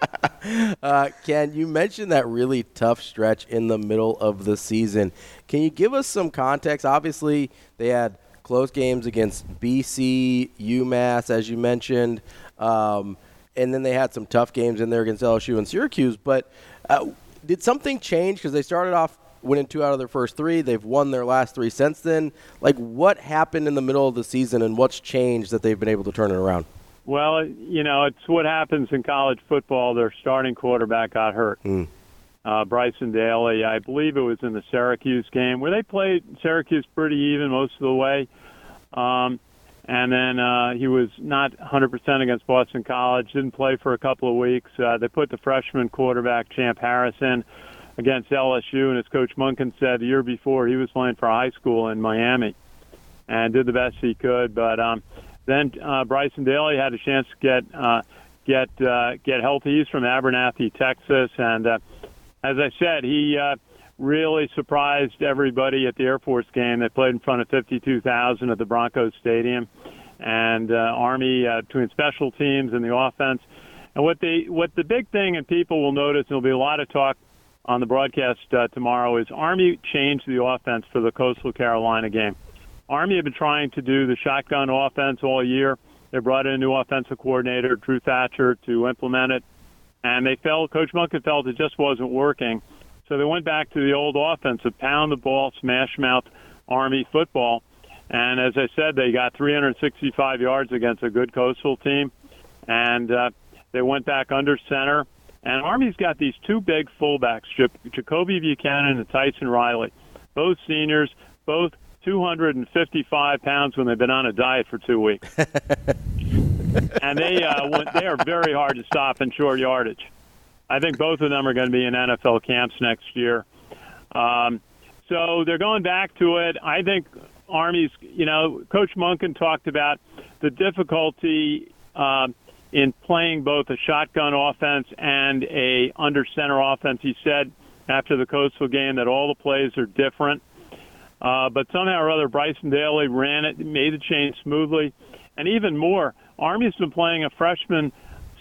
Uh, Ken, you mentioned that really tough stretch in the middle of the season. Can you give us some context? Obviously, they had close games against BC, UMass, as you mentioned, um, and then they had some tough games in there against LSU and Syracuse. But uh, did something change because they started off winning two out of their first three. They've won their last three since then. Like, what happened in the middle of the season, and what's changed that they've been able to turn it around? Well, you know, it's what happens in college football. Their starting quarterback got hurt. Mm. Uh, Bryson Daily, I believe it was in the Syracuse game where they played Syracuse pretty even most of the way. Um, and then uh, he was not 100% against Boston College. Didn't play for a couple of weeks. Uh, they put the freshman quarterback Champ Harrison against LSU, and as Coach Monken said the year before, he was playing for high school in Miami, and did the best he could. But um, then uh, Bryson Daily had a chance to get uh, get uh, get healthy. He's from Abernathy, Texas, and uh, as I said, he. Uh, really surprised everybody at the Air Force game. They played in front of 52,000 at the Broncos Stadium, and uh, Army uh, between special teams and the offense. And what the what the big thing, and people will notice, and there'll be a lot of talk on the broadcast uh, tomorrow, is Army changed the offense for the Coastal Carolina game. Army have been trying to do the shotgun offense all year. They brought in a new offensive coordinator, Drew Thatcher, to implement it, and they felt Coach Monken felt it just wasn't working. So they went back to the old offense of pound the ball, smash mouth Army football. And as I said, they got 365 yards against a good Coastal team. And uh, they went back under center. And Army's got these two big fullbacks, Jakobi Buchanan and Tyson Riley, both seniors, both 255 pounds when they've been on a diet for two weeks. and they uh, went, they are very hard to stop in short yardage. I think both of them are going to be in NFL camps next year. Um, so they're going back to it. I think Army's, you know, Coach Monken talked about the difficulty um, in playing both a shotgun offense and a under center offense. He said after the Coastal game that all the plays are different. Uh, but somehow or other, Bryson Daily ran it, made the change smoothly, and even more, Army's been playing a freshman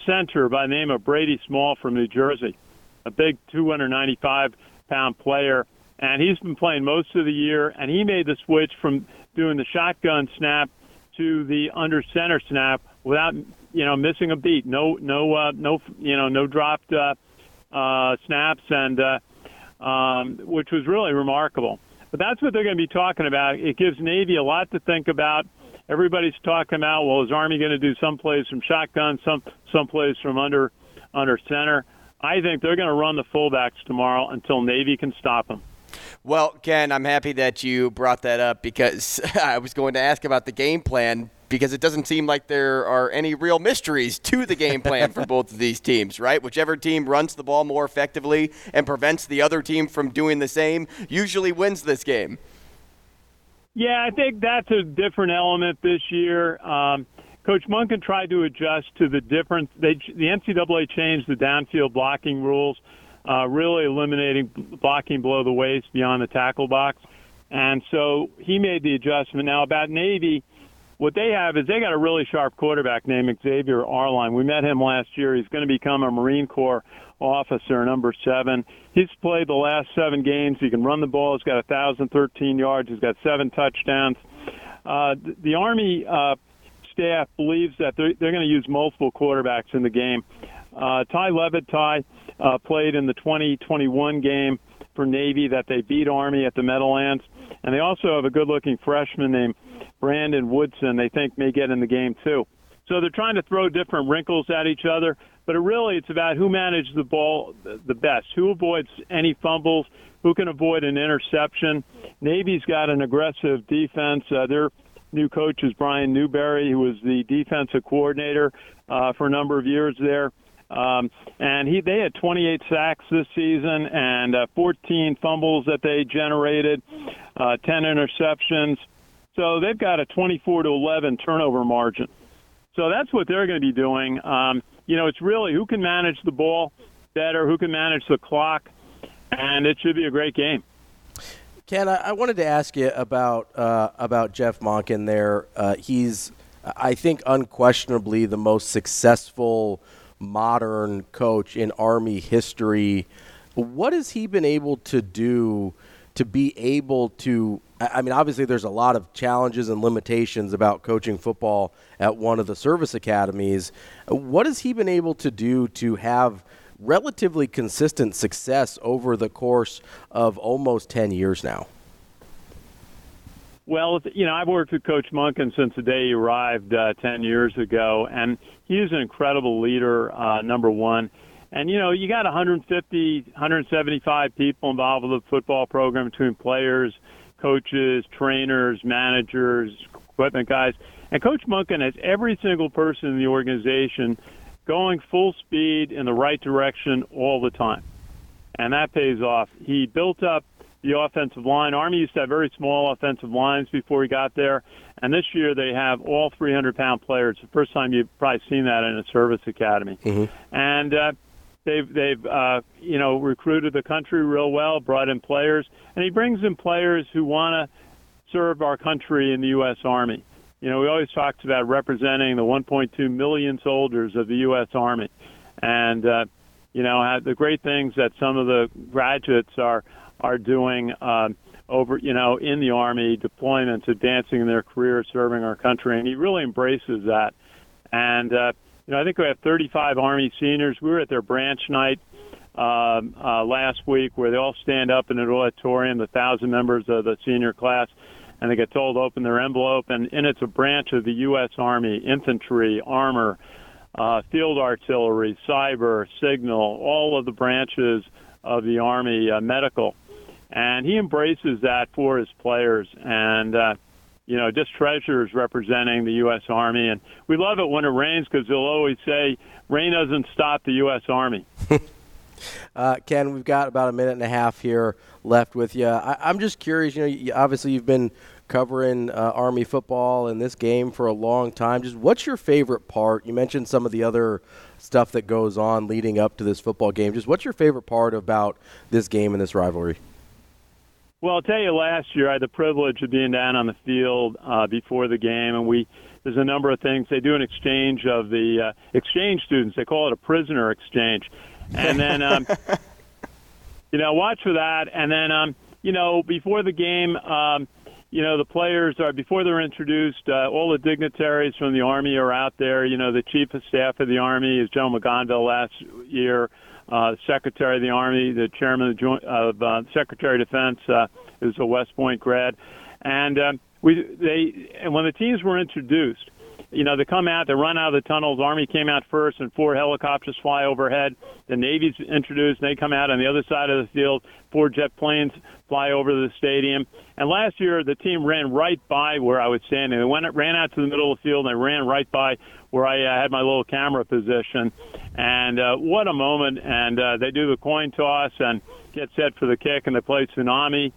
center by the name of Brady Small from New Jersey, a big 295 pound player, and he's been playing most of the year. And he made the switch from doing the shotgun snap to the under center snap without you know missing a beat. No, no, uh, no, you know, no dropped uh, uh, snaps, and uh, um, which was really remarkable. But that's what they're going to be talking about. It gives Navy a lot to think about. Everybody's talking about, well, is Army going to do some plays from shotgun, some some plays from under under center? I think they're going to run the fullbacks tomorrow until Navy can stop them. Well, Ken, I'm happy that you brought that up because I was going to ask about the game plan because it doesn't seem like there are any real mysteries to the game plan for both of these teams, right? Whichever team runs the ball more effectively and prevents the other team from doing the same usually wins this game. Yeah, I think that's a different element this year. Um, Coach Monken tried to adjust to the difference. They, the NCAA changed the downfield blocking rules, uh, really eliminating blocking below the waist beyond the tackle box. And so he made the adjustment. Now, about Navy, what they have is they got a really sharp quarterback named Xavier Arline. We met him last year. He's going to become a Marine Corps officer, number seven. He's played the last seven games. He can run the ball. He's got 1,013 yards. He's got seven touchdowns. Uh, the Army uh, staff believes that they're, they're going to use multiple quarterbacks in the game. Uh, Tai Lavatai uh, played in the 2021 game for Navy that they beat Army at the Meadowlands. And they also have a good looking freshman named Brandon Woodson they think may get in the game too. So they're trying to throw different wrinkles at each other, but it really it's about who manages the ball the best, who avoids any fumbles, who can avoid an interception. Navy's got an aggressive defense. Uh, their new coach is Brian Newberry, who was the defensive coordinator uh, for a number of years there. Um, and he they had 28 sacks this season and uh, 14 fumbles that they generated, uh, 10 interceptions. So they've got a 24 to 11 turnover margin. So that's what they're going to be doing. Um, you know, it's really who can manage the ball better, who can manage the clock, and it should be a great game. Ken, I wanted to ask you about uh, about Jeff Monken. There, uh, he's, I think, unquestionably the most successful modern coach in Army history. What has he been able to do to be able to? I mean, obviously, there's a lot of challenges and limitations about coaching football at one of the service academies. What has he been able to do to have relatively consistent success over the course of almost 10 years now? Well, you know, I've worked with Coach Monken since the day he arrived uh, 10 years ago, and he's an incredible leader, uh, number one. And, you know, you got 150, 175 people involved with the football program between players, coaches, trainers, managers, equipment guys. And Coach Monken has every single person in the organization going full speed in the right direction all the time. And that pays off. He built up the offensive line. Army used to have very small offensive lines before he got there, and this year they have all 300 pound players. The first time you've probably seen that in a service academy, mm-hmm. and uh, they've they've uh, you know recruited the country real well, brought in players, and he brings in players who want to serve our country in the U.S. Army. You know, we always talked about representing the 1.2 million soldiers of the U.S. Army, and uh, you know the great things that some of the graduates are are doing um, over, you know, in the Army, deployments, advancing in their career, serving our country, and he really embraces that. And uh, know, I think we have 35 Army seniors. We were at their branch night um, uh, last week, where they all stand up in an auditorium, the thousand members of the senior class, and they get told to open their envelope, and, and it's a branch of the U.S. Army, infantry, armor, uh, field artillery, cyber, signal, all of the branches of the Army, uh, medical and he embraces that for his players and uh, you know just treasures representing the U.S. Army. And we love it when it rains because they'll always say rain doesn't stop the U.S. Army. Uh, Ken, we've got about a minute and a half here left with you. I, am just curious. You know, you, obviously you've been covering uh, Army football and this game for a long time. Just what's your favorite part? You mentioned some of the other stuff that goes on leading up to this football game. Just what's your favorite part about this game and this rivalry? Well, I'll tell you, last year I had the privilege of being down on the field uh, before the game, and we there's a number of things they do an exchange of the uh, exchange students. They call it a prisoner exchange, and then um, you know watch for that, and then um, you know before the game. Um, you know, the players are before they're introduced. Uh, all the dignitaries from the Army are out there. You know, the chief of staff of the Army is General McConville last year. Uh, Secretary of the Army, the chairman of, the Joint, of uh, Secretary of Defense, uh, is a West Point grad, and um, we they and when the teams were introduced, you know, they come out, they run out of the tunnels. Army came out first, and four helicopters fly overhead. The Navy's introduced, and they come out on the other side of the field. Four jet planes fly over the stadium. And last year, the team ran right by where I was standing. They went, ran out to the middle of the field, and they ran right by where I uh, had my little camera position. And uh, what a moment! And uh, they do the coin toss and get set for the kick, and they play tsunami,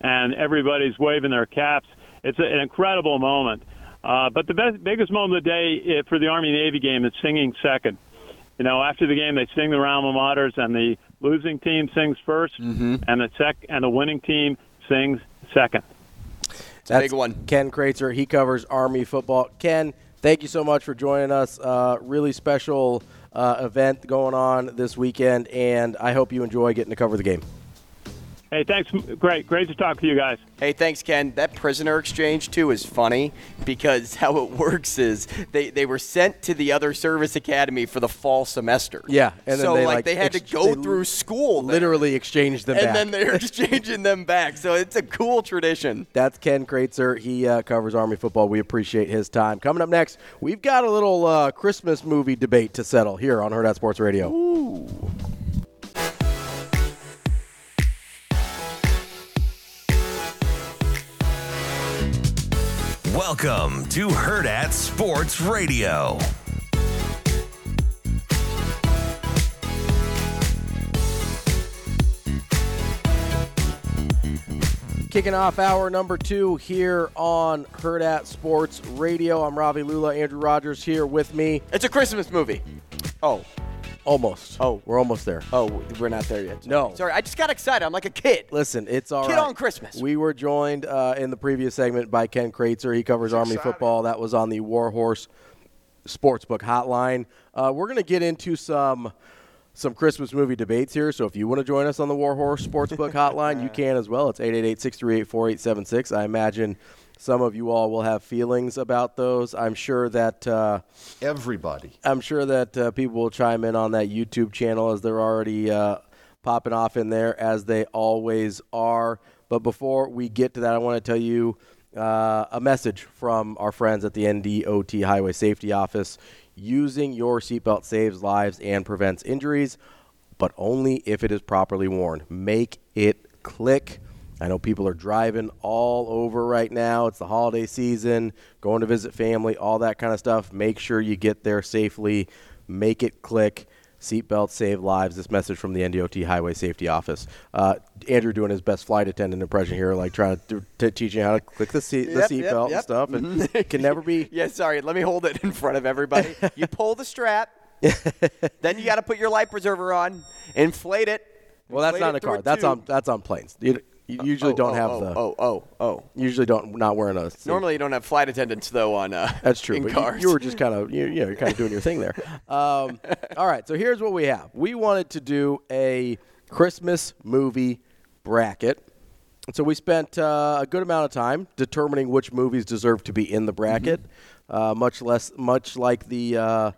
and everybody's waving their caps. It's a, an incredible moment. Uh, but the best, biggest moment of the day eh, for the Army Navy game is singing second. You know, after the game, they sing the alma maters, and the losing team sings 1st mm-hmm. and the sec and the winning team sings second. That's big one. Ken Kraetzer, he covers Army football. Ken, thank you so much for joining us. Uh, really special uh, event going on this weekend, and I hope you enjoy getting to cover the game. Hey, thanks. Great, great to talk to you guys. Hey, thanks, Ken. That prisoner exchange too is funny because how it works is they, they were sent to the other service academy for the fall semester. Yeah, and so they, like, like, they had ex- to go through school, there. Literally exchanged them and back. then they're exchanging them back. So it's a cool tradition. That's Ken Kraetzer. He uh, covers Army football. We appreciate his time. Coming up next, we've got a little uh, Christmas movie debate to settle here on Hurrdat Sports Radio. Ooh. Welcome to Hurrdat Sports Radio. Kicking off hour number two here on Hurrdat Sports Radio. I'm Ravi Lulla. Andrew Rogers here with me. It's a Christmas movie. Oh, Almost. Oh. we're almost there. oh, we're not there yet. No. Sorry, I just got excited. I'm like a kid. Listen, it's all Kid right. on Christmas. We were joined uh, in the previous segment by Ken Kraetzer. He covers Army football. That was on the Warhorse Sportsbook Hotline. Uh, we're going to get into some some Christmas movie debates here. So if you want to join us on the Warhorse Sportsbook Hotline, you can as well. It's 888-638-4876. I imagine some of you all will have feelings about those. I'm sure that uh, Everybody. I'm sure that uh, people will chime in on that YouTube channel as they're already uh, popping off in there, as they always are. But before we get to that, I want to tell you uh, a message from our friends at the NDOT Highway Safety Office. Using your seatbelt saves lives and prevents injuries, but only if it is properly worn. Make it click. I know people are driving all over right now. It's the holiday season, going to visit family, all that kind of stuff. Make sure you get there safely. Make it click. Seatbelts save lives. This message from the NDOT Highway Safety Office. Uh, Andrew doing his best flight attendant impression here, like trying to t- teach you how to click the seat, the Yep, seatbelt yep, and stuff. And it can never be. Yeah, sorry. Let me hold it in front of everybody. you pull the strap, then you got to put your life preserver on, inflate it. Well, that's not in a car. That's on that's on planes. You, you usually Oh, don't oh, have oh, the. Oh, oh, oh. Usually don't not wearing a. seat. Normally, you don't have flight attendants though on. Uh, That's true. In but you- cars. You, were just kind of you, you know you're kind of doing your thing there. Um, all right, so here's what we have. We wanted to do a Christmas movie bracket. So we spent uh, a good amount of time determining which movies deserve to be in the bracket. Uh, much less, much like the uh,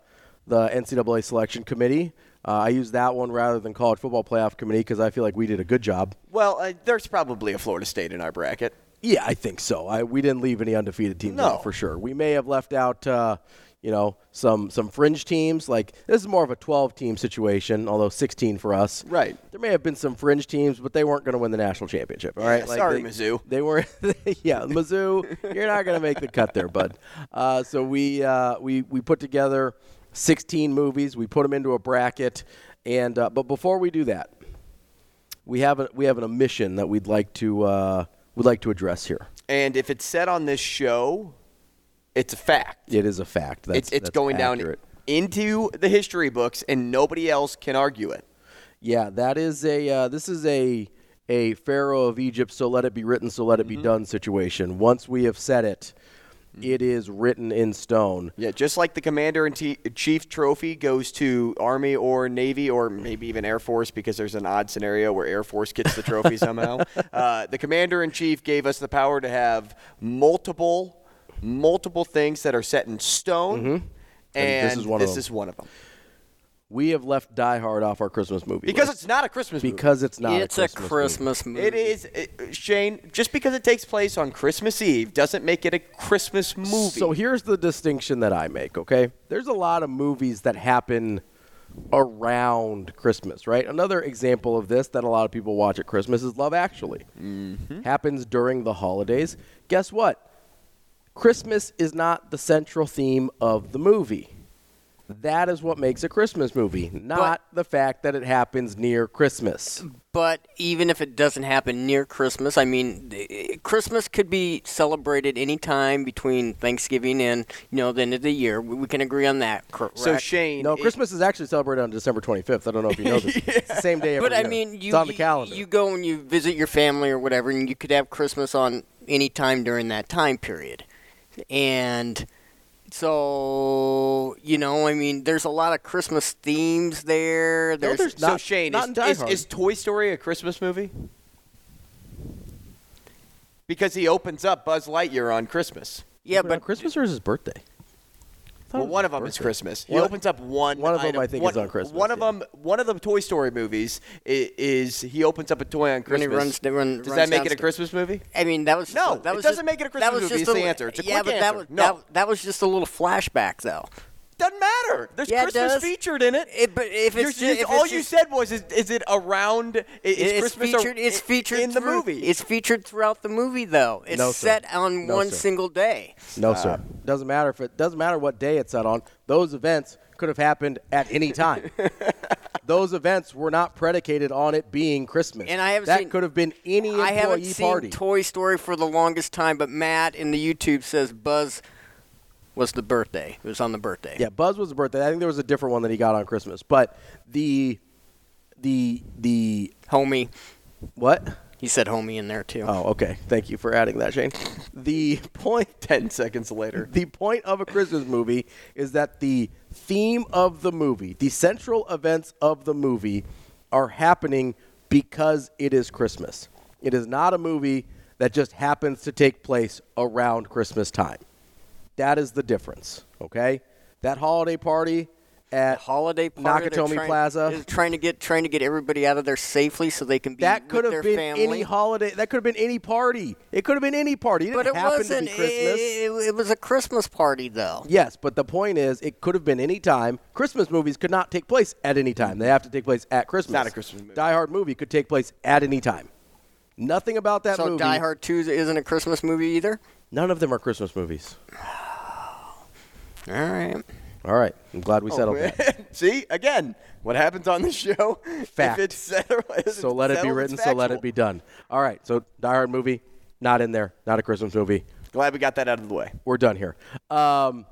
the NCAA selection committee. Uh, I use that one rather than college football playoff committee because I feel like we did a good job. Well, uh, there's probably a Florida State in our bracket. Yeah, I think so. I, we didn't leave any undefeated teams No. out for sure. We may have left out, uh, you know, some some fringe teams. Like this is more of a 12 team situation, although 16 for us. Right. There may have been some fringe teams, but they weren't going to win the national championship. All right. Yeah, sorry, they, Mizzou. They weren't. yeah, Mizzou. You're not going to make the cut there, bud. Uh, so we uh, we we put together 16 movies. We put them into a bracket. And uh, but before we do that, we have a, we have an omission that we'd like to uh, would like to address here. And if it's said on this show, it's a fact. It is a fact. That's, it's it's that's going accurate. down into the history books, and nobody else can argue it. Yeah, that is a uh, this is a a Pharaoh of Egypt, so let it be written, so let it Mm-hmm. be done situation. Once we have said it, it is written in stone. Yeah, just like the Commander in T- Chief trophy goes to Army or Navy or maybe even Air Force because there's an odd scenario where Air Force gets the trophy somehow. Uh, the Commander in Chief gave us the power to have multiple, multiple things that are set in stone, and, Mm-hmm. And this is one them. is one of them. We have left Die Hard off our Christmas movie Because list. it's not a Christmas movie. because it's not it's a a Christmas, Christmas movie. It is it, Shane. Just because it takes place on Christmas Eve doesn't make it a Christmas movie. So here's the distinction that I make, okay? There's a lot of movies that happen around Christmas, right? Another example of this that a lot of people watch at Christmas is Love Actually. Mm-hmm. Happens during the holidays. Guess what? Christmas is not the central theme of the movie. That is what makes a Christmas movie, not the fact that it happens near Christmas. But even if it doesn't happen near Christmas, I mean, eh, Christmas could be celebrated any time between Thanksgiving and you know the end of the year. We, we can agree on that. Correct? so Shane, No, it- Christmas is actually celebrated on December 25th. I don't know if you know this. It's the same day every But I mean, you it's on the calendar. You go and you visit your family or whatever, and you could have Christmas on any time during that time period. And so, you know, I mean, there's a lot of Christmas themes there. There's, there's so not- Shane, not is, Die is, Hard. is Toy Story a Christmas movie? Because he opens up Buzz Lightyear on Christmas. yeah, But but Christmas or is his birthday? I thought Well, one of them is. Christmas. He One- opens up one. one of them, item- I think, one, is on Christmas, One of yeah. them, one of the Toy Story movies is, is he opens up a toy on When Christmas. he runs- they run- Does runs that make it a. Christmas movie? I mean, that was just, No, that it was doesn't just, make it a that Christmas was movie, just is a the little- answer. It's a yeah, quick but that answer. was, No. that, that was just a little flashback, though. Doesn't matter. There's Yeah, Christmas does. featured in it. It- but if it's just- if all it's you just- said was, is, is it around? Is it's Christmas a- featured. It's featured in the movie. It's featured throughout the movie, though. It's No, set on No, one sir. single day. No, sir. Uh, doesn't matter if it doesn't matter what day it's set on. Those events could have happened at any time. Those events were not predicated on it being Christmas. And I haven't that seen- could have been any employee I haven't seen party. Toy Story for the longest time, but Matt in the YouTube says Buzz was the birthday. It was on the birthday. yeah, Buzz was the birthday. I think there was a different one that he got on Christmas. But the the the Homie. what? He said homie in there too. Oh, okay. Thank you for adding that, Shane. The point Ten seconds later. the point of a Christmas movie is that the theme of the movie, the central events of the movie, are happening because it is Christmas. It is not a movie that just happens to take place around Christmas time. That is the difference, okay? That holiday party at Holiday party. Nakatomi trying- Plaza. is trying to get trying to get everybody out of there safely so they can be That with could their have been family. any holiday. That could have been any party. It could have been any party. It but didn't it wasn't. to be Christmas. It, it- it was a Christmas party though. Yes, but the point is, it could have been any time. Christmas movies could not take place at any time. They have to take place at Christmas. not a Christmas movie. Die Hard movie could take place at any time. Nothing about that so movie. Die Hard Two isn't a Christmas movie either. None of them are Christmas movies. All right. All right, I'm glad we Oh, settled that. See, again, what happens on the show? Fact. If it's settled, if So it's let it be written. So let it be done. All right. So Die Hard movie, not in there. Not a Christmas movie. Glad we got that out of the way. We're done here. Um,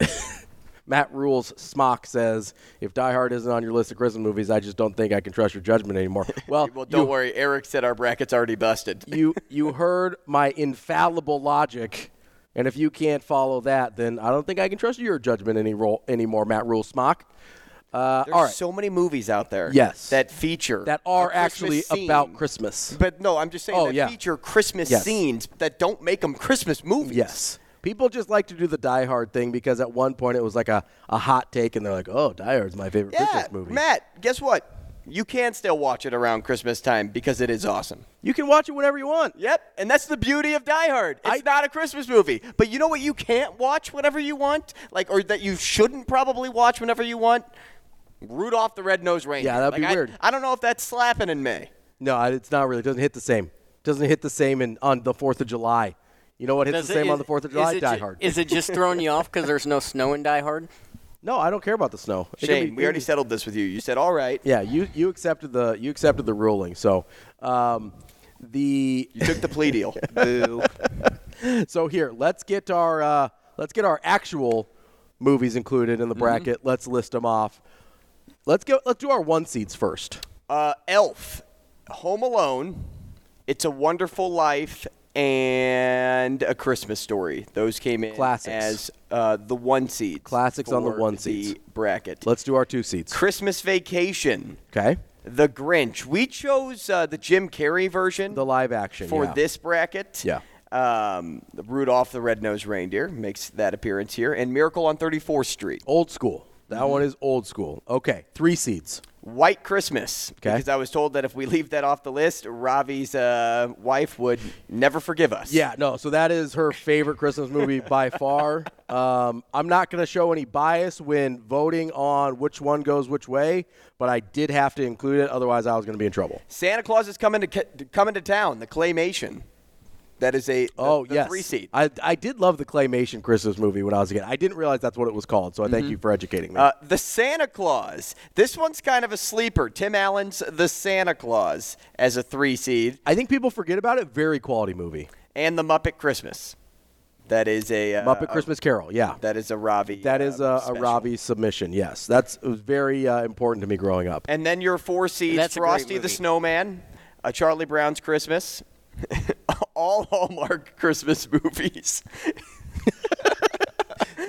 Matt Rules Smock says, if Die Hard isn't on your list of Christmas movies, I just don't think I can trust your judgment anymore. Well, Well, don't you- worry. Eric said our bracket's already busted. you you heard my infallible logic, and if you can't follow that, then I don't think I can trust your judgment any role anymore, Matt Rule Smock. Uh, There's all right, so many movies out there. Yes. That feature that are actually scene. about Christmas. But no, I'm just saying Oh, that yeah. feature Christmas Yes. scenes that don't make them Christmas movies. Yes. People just like to do the Die Hard thing because at one point it was like a, a hot take, and they're like, "Oh, Die Hard's my favorite Yeah, Christmas movie." Matt. Guess what? You can still watch it around Christmas time because it is awesome. You can watch it whenever you want. Yep, and that's the beauty of Die Hard. It's not a Christmas movie, but you know what? You can't watch whenever you want, like, or that you shouldn't probably watch whenever you want. Rudolph the Red-Nosed Reindeer. Yeah, that'd be I- weird. I don't know if that's slapping in May. No, it's not really. It doesn't hit the same. It doesn't hit the same in, on the Fourth of July. You know what hits Does the it- same on the Fourth of July? Die ju- Hard. Is it just throwing you off because there's no snow in Die Hard? No, I don't care about the snow. It Shane, be- we already settled this with you. You said all right. Yeah, you you accepted the you accepted the ruling. So, um, the You took the plea deal. So here, let's get our uh, let's get our actual movies included in the bracket. Let's list them off. Let's go. Let's do our one seeds first. Uh, Elf, Home Alone, It's a Wonderful Life, and A Christmas Story. Those came in Classics. as uh, the one seeds. Classics on the one seeds. bracket. Let's do our two seeds. Christmas Vacation, Okay, The Grinch. We chose uh, the Jim Carrey version the live action for yeah. this bracket. Yeah. Um, Rudolph the Red-Nosed Reindeer makes that appearance here, and Miracle on 34th Street. Old school. That one is old school. Okay, three seeds. White Christmas. Okay. Because I was told that if we leave that off the list, Ravi's uh, wife would never forgive us. Yeah, no. So that is her favorite Christmas movie by far. Um, I'm not going to show any bias when voting on which one goes which way, but I did have to include it. Otherwise, I was going to be in trouble. Santa Claus is coming to coming to town. The claymation. That is a the, Oh the yes, three seed. I I did love the claymation Christmas movie when I was a kid. I didn't realize that's what it was called. So I thank you for educating me. Uh, the Santa Claus. This one's kind of a sleeper. Tim Allen's The Santa Claus as a three seed, I think people forget about it. Very quality movie. and The Muppet Christmas. That is a uh, Muppet a- Christmas Carol. Yeah, that is a Ravi. that is uh, a, a. Ravi submission. Yes, that's it was very uh, important to me growing up. And then your four seeds: That's a great Frosty the. Snowman, uh, Charlie Brown's Christmas, all Hallmark Christmas movies,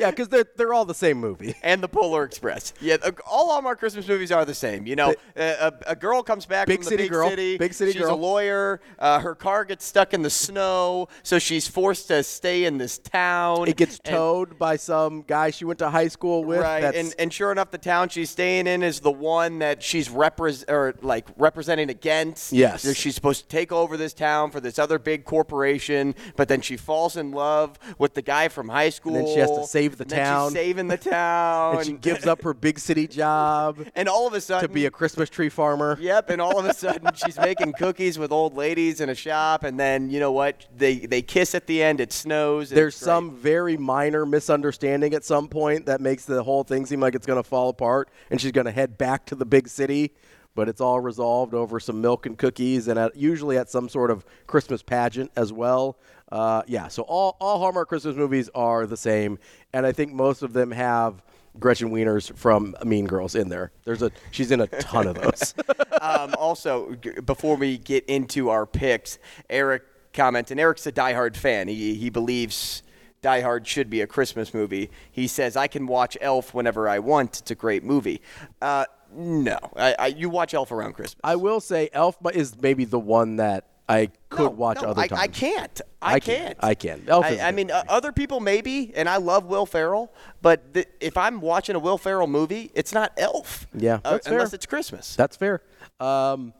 yeah, because they're they're all the same movie. and The Polar Express. Yeah, all Hallmark Christmas movies are the same. You know, uh, a, a girl comes back Big from the city big girl. city. Big city she's girl. a lawyer. Uh, her car gets stuck in the snow, so she's forced to stay in this town. It gets And- towed by some guy she went to high school with. Right, that's- and, and sure enough, the town she's staying in is the one that she's repres- or like representing against. Yes. So she's supposed to take over this town for this other big corporation, but then she falls in love with the guy from high school. And then she has to save the and town. saving the town. and she gives up her big city job And all of a sudden, to be a Christmas tree farmer. Yep, and all of a sudden she's making cookies with old ladies in a shop, and then you know what? They they kiss at the end. It snows. There's some very minor misunderstanding at some point that makes the whole thing seem like it's going to fall apart, and she's going to head back to the big city. But it's all resolved over some milk and cookies, and at, usually at some sort of Christmas pageant as well. Uh, yeah, so all, all Hallmark Christmas movies are the same, and I think most of them have Gretchen Wieners from Mean Girls in there. There's a she's in a ton of those. um, also, g- before we get into our picks, Eric comments, and Eric's a diehard fan. He, he believes Die Hard should be a Christmas movie. He says, I can watch Elf whenever I want. It's a great movie. Uh, no. I, I, you watch Elf around Christmas. I will say Elf is maybe the one that I could No, watch no, other I, times. I can't. I, I can't. I can. Elf I, I mean, uh, other people maybe, and I love Will Ferrell, but th- if I'm watching a Will Ferrell movie, it's not Elf. Yeah, uh, that's fair. unless it's Christmas. That's fair. Um,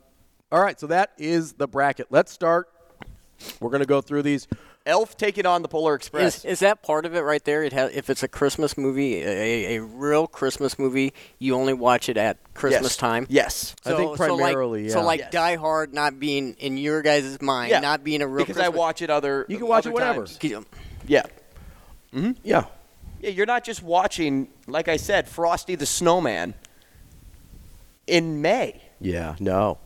all right, so that is the bracket. Let's start. We're going to go through these. Elf taking on the Polar Express. Is, is that part of it right there? It has, if it's a Christmas movie, a, a real Christmas movie, you only watch it at Christmas Yes. time. Yes. I think so like- primarily, So like Yes. Die Hard not being in your guys' mind, Yeah, not being a real because I Christmas- watch it other. You can watch it whenever. times. Yeah. Yeah. Yeah. Yeah, you're not just watching, like I said, Frosty the Snowman in May. Yeah, no.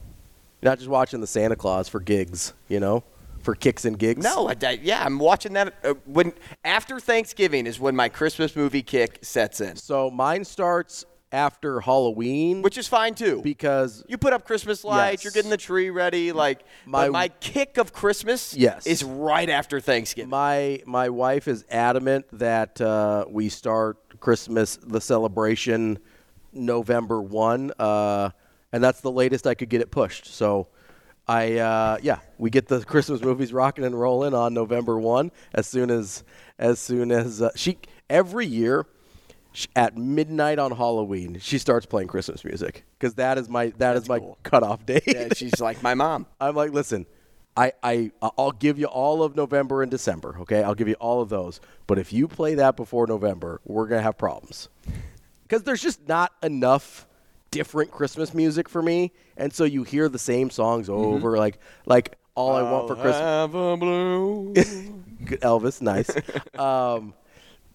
You're not just watching the Santa Claus for gigs, you know, for kicks and gigs. No, I, I- yeah, I'm watching that uh, when after Thanksgiving is when my Christmas movie kick sets in, So mine starts after Halloween, which is fine too. because you put up Christmas lights, Yes. you're getting the tree ready. Like My- my kick of Christmas, Yes. is right after Thanksgiving. my my wife is adamant that uh, we start Christmas the celebration November one, uh, and that's the latest I could get it pushed. So. I uh, yeah, we get the Christmas movies rocking and rolling on November one as soon as as soon as uh, she every year sh- at midnight on Halloween she starts playing Christmas music because that is my that is my cool. cutoff date. yeah, she's like my mom. I'm like, listen, I, I, I'll give you all of November and December, okay? I'll give you all of those. But if you play that before November, we're going to have problems. Because there's just not enough different Christmas music for me. And so you hear the same songs over, like, like All I Want for Christmas. Have a blue. Good Elvis, nice. um,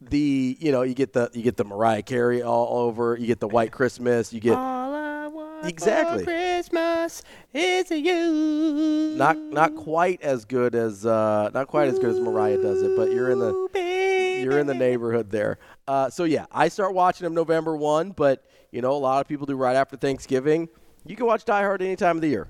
the you know you get the you get the Mariah Carey all over. You get the White Christmas. You get all I want exactly Christmas is you. not not quite as good as uh, not quite as good as Mariah does it, but you're in the you're in the neighborhood there. Uh, so yeah, I start watching them November one, but you know a lot of people do right after Thanksgiving. You can watch Die Hard any time of the year.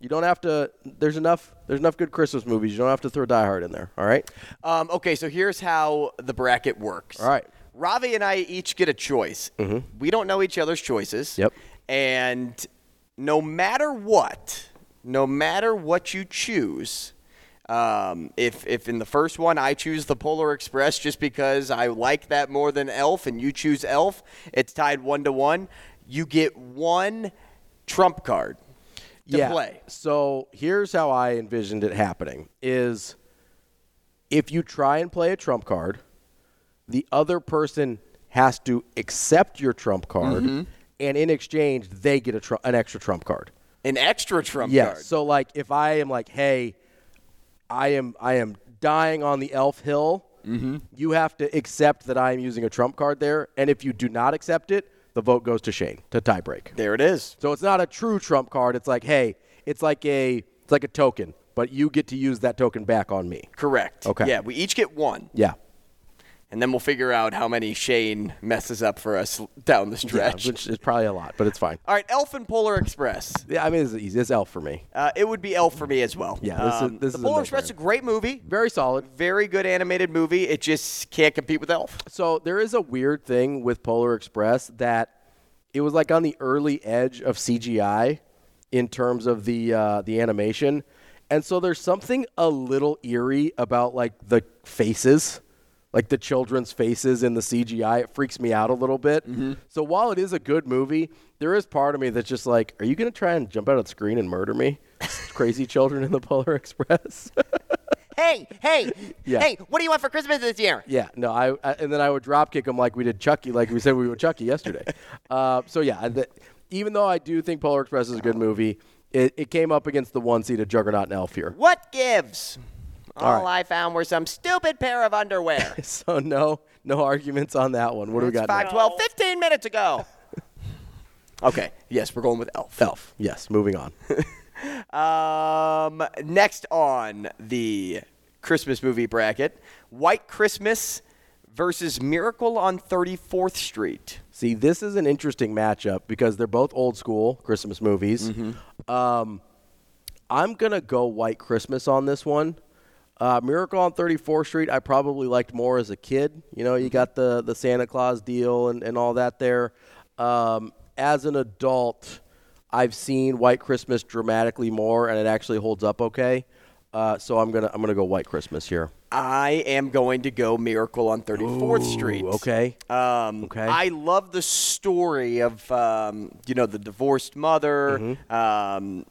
You don't have to. There's enough. There's enough good Christmas movies. You don't have to throw Die Hard in there. All right. Um, okay, so here's how the bracket works. All right. Ravi and I each get a choice. We don't know each other's choices. Yep. And no matter what, no matter what you choose, um, if if in the first one I choose the Polar Express just because I like that more than Elf, and you choose Elf, it's tied one to one. You get one trump card to yeah. play. So here's how I envisioned it happening: is if you try and play a trump card, the other person has to accept your trump card, Mm-hmm. and in exchange, they get a tru- an extra trump card. An extra trump Yes. card. So like, if I am like, hey, I am I am dying on the elf hill, Mm-hmm. you have to accept that I am using a trump card there, and if you do not accept it, the vote goes to Shane to tiebreak. There it is. So it's not a true trump card. It's like, hey, it's like a it's like a token, but you get to use that token back on me. Correct. Okay. Yeah, we each get one. Yeah. And then we'll figure out how many Shane messes up for us down the Yeah, stretch. which is probably a lot, but it's fine. All right, Elf and Polar Express. Yeah, I mean it's easy. It's elf for me. Uh, it would be Elf for me as well. Yeah, this is- Um, this the is Polar. Express is a great movie. Very solid. Very good animated movie. It just can't compete with Elf. So there is a weird thing with Polar Express that it was like on the early edge of CGI in terms of the uh, the animation, and so there's something a little eerie about like the faces, like the children's faces in the CGI. It freaks me out a little bit. So while it is a good movie, there is part of me that's just like, are you gonna try and jump out of the screen and murder me, crazy children in the Polar Express? Hey, hey, Yeah. hey! What do you want for Christmas this year? Yeah, no, I, I and then I would drop kick him like we did Chucky, like we said we would Chucky yesterday. uh, so yeah, the, even though I do think Polar Express is a good movie, it, it came up against the one seed of Juggernaut and Elf here. What gives? All All, I found were some stupid pair of underwear. So no, no arguments on that one. What do we got? Five, next? 12, 15 minutes ago. okay, yes, we're going with Elf. Elf. Yes, moving on. Um, next on the Christmas movie bracket, White Christmas versus Miracle on 34th Street. See, this is an interesting matchup because they're both old school Christmas movies. Hmm. Um, I'm gonna go White Christmas on this one. Uh, Miracle on 34th Street, I probably liked more as a kid. You know, you got the the Santa Claus deal and, and all that there. Um, as an adult, I've seen White Christmas dramatically more, and it actually holds up okay. Uh, so I'm gonna I'm gonna go White Christmas here. I am going to go Miracle on 34th Street. Okay. Um, Okay. I love the story of um, you know the divorced mother, Mm-hmm. um,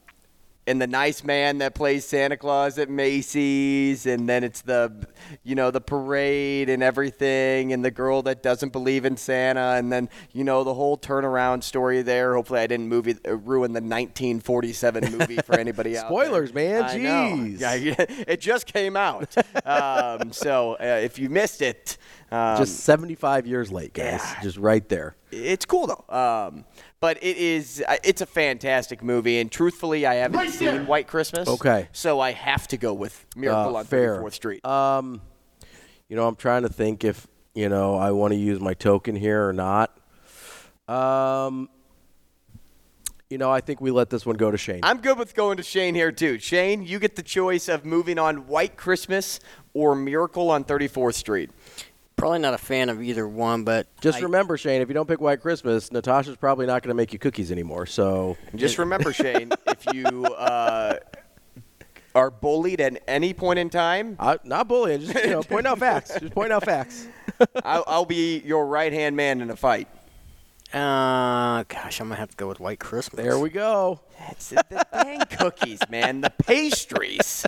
and the nice man that plays Santa Claus at Macy's, and then it's the you know the parade and everything, and the girl that doesn't believe in Santa, and then you know the whole turnaround story there. Hopefully, I didn't movie uh, ruin the 1947 movie for anybody out there. Spoilers, man. I know. Jeez. Yeah, it just came out. um, so uh, if you missed it, um, Just 75 years late, guys. Just right there. it's cool though. Um, but it is uh, it's a fantastic movie, and truthfully, I haven't seen White Christmas. Okay. so I have to go with Miracle Uh, on fair. 34th Street. Um, you know, I'm trying to think if you know I want to use my token here or not. Um, you know, I think we let this one go to Shane. I'm good with going to Shane here too. Shane, you get the choice of moving on White Christmas or Miracle on 34th Street. Probably not a fan of either one, but Just I- remember, Shane, if you don't pick White Christmas, Natasha's probably not going to make you cookies anymore. So Just remember, Shane, if you uh, are bullied at any point in time, I, not bullying, just you know, point out facts. Just point out facts. I'll, I'll be your right hand man in a fight. Uh, gosh, I'm gonna have to go with White Christmas. There we go. That's the dang cookies, man. The pastries.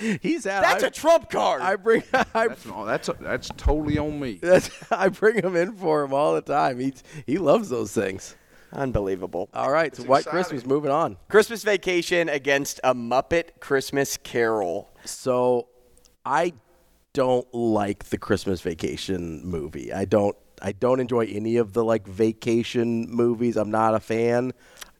He's out. That's I, a trump card. I bring I, That's no, that's that's totally on me. that's, I bring him in for him all the time. He he loves those things. Unbelievable. All right, so White exciting. Christmas. Moving on. Christmas Vacation against a Muppet Christmas Carol. So I don't like the Christmas Vacation movie. I don't. I don't enjoy any of the like vacation movies. I'm not a fan.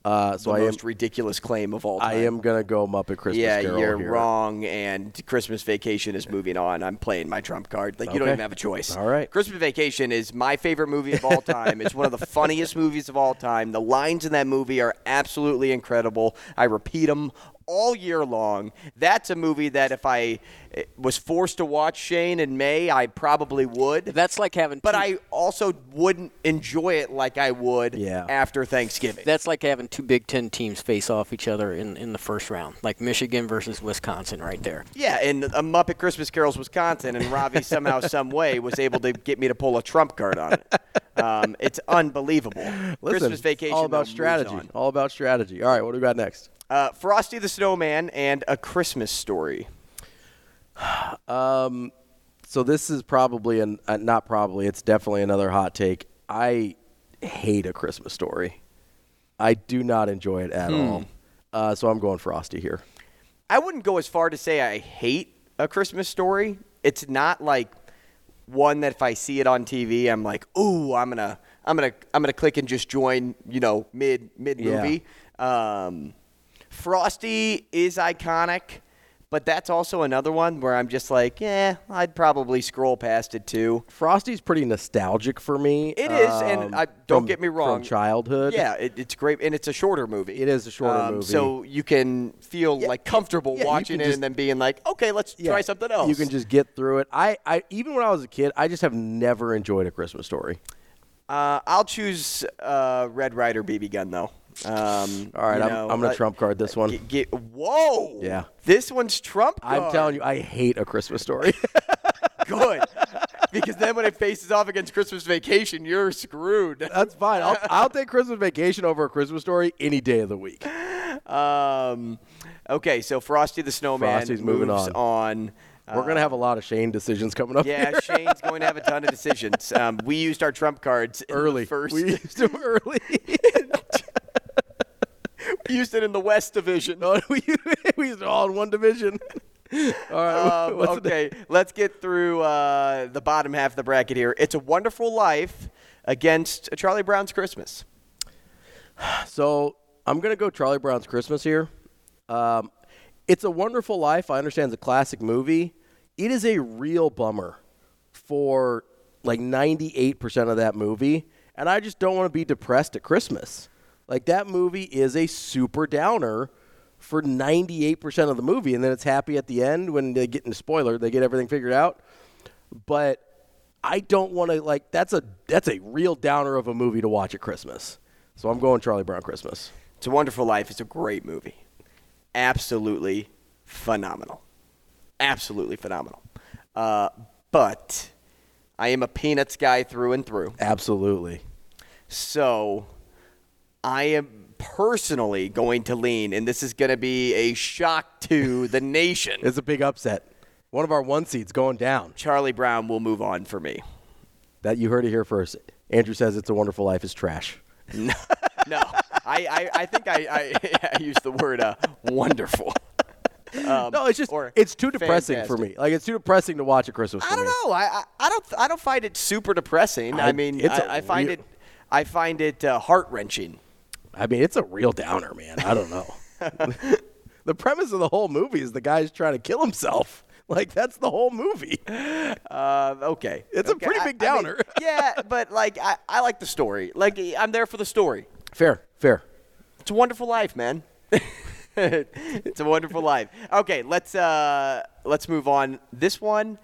Uh, so the I am. most ridiculous claim of all time. I am gonna go Muppet Christmas yeah, Carol you're here. wrong, and Christmas Vacation is moving on. I'm playing my trump card. Like you don't even have a choice. All right. Christmas Vacation is my favorite movie of all time. it's one of the funniest movies of all time. The lines in that movie are absolutely incredible. I repeat them all year long. That's a movie that if I eh, was forced to watch Shane in May, I probably would. That's like having. But two, I also wouldn't enjoy it like I would Yeah. after Thanksgiving. That's like having two Big Ten teams face off each other in, in the first round, like Michigan versus Wisconsin, right there. Yeah, and a Muppet Christmas Carols Wisconsin, and Ravi somehow, some way, was able to get me to pull a trump card on it. Um, it's unbelievable. Listen, Christmas Vacation. all about strategy. All about strategy. All right, what do we got next? Uh, Frosty the Snowman and A Christmas Story. Um, so this is probably an uh, not probably. It's definitely another hot take. I hate a Christmas story. I do not enjoy it at Hmm. all. Uh, so I'm going Frosty here. I wouldn't go as far to say I hate A Christmas Story. It's not like one that if I see it on TV, I'm like, ooh, I'm gonna, I'm gonna, I'm gonna click and just join. You know, mid mid movie. Um, Frosty is iconic, but that's also another one where I'm just like, yeah, I'd probably scroll past it too. Frosty's pretty nostalgic for me. It is, um, and I, don't from- get me wrong. From childhood. Yeah, it, it's great, and it's a shorter movie. It is a shorter Um, movie. so you can feel like comfortable yeah, watching it just- and then being like, okay, let's Yeah, try something else. You can just get through it. I, I even when I was a kid, I just have never enjoyed a Christmas story. Uh, I'll choose uh, Red Ryder BB gun though. Um, All right, I'm, know, I'm gonna uh, trump card this one. Get, get- whoa! Yeah. this one's Trump. I'm telling you, I hate a Christmas story. good. because then when it faces off against Christmas Vacation, you're screwed. That's fine. I'll, I'll take Christmas Vacation over a Christmas story any day of the week. Um, okay, so Frosty the Snowman Frosty's moving moves on. We're gonna have a lot of Shane decisions coming up. Uh, Yeah, here. Shane's going to have a ton of decisions. Um, we used our trump cards early. first. We used them early. We used it in the West Division. No, we, we used it all in one division. All right. Um, okay, let's get through uh, the bottom half of the bracket here. It's a Wonderful Life against Charlie Brown's Christmas. So I'm gonna go Charlie Brown's Christmas here. Um, it's a Wonderful Life. I understand it's a classic movie. It is a real bummer for like 98% of that movie, and I just don't want to be depressed at Christmas. Like that movie is a super downer for 98% of the movie, and then it's happy at the end when they get in the spoiler, they get everything figured out. But I don't want to like that's a that's a real downer of a movie to watch at Christmas. So I'm going Charlie Brown Christmas. It's a Wonderful Life. It's a great movie. Absolutely phenomenal. Absolutely phenomenal. Uh, but I am a Peanuts guy through and through. Absolutely. So I am personally going to lean, and this is going to be a shock to the nation. It's a big upset. One of our one seeds going down. Charlie Brown will move on for me. That you heard it here first. Andrew says it's a wonderful life is trash. No, no. I, I, I think I, I, I used the word uh, wonderful. Um, no, it's just it's too depressing for me. Like it's too depressing to watch at Christmas. I don't me. know. I, I, I don't I don't find it super depressing. I, I- mean, a I, I find real- it I find it uh, heart wrenching. I mean, it's a real downer, man. I don't know. the premise of the whole movie is the guy's trying to kill himself. Like that's the whole movie. Uh, okay, It's a pretty big I mean, downer. yeah, but like I, I like the story. Like I'm there for the story. Fair, fair. It's a wonderful life, man. it's a wonderful life. Okay, let's uh, let's move on. This one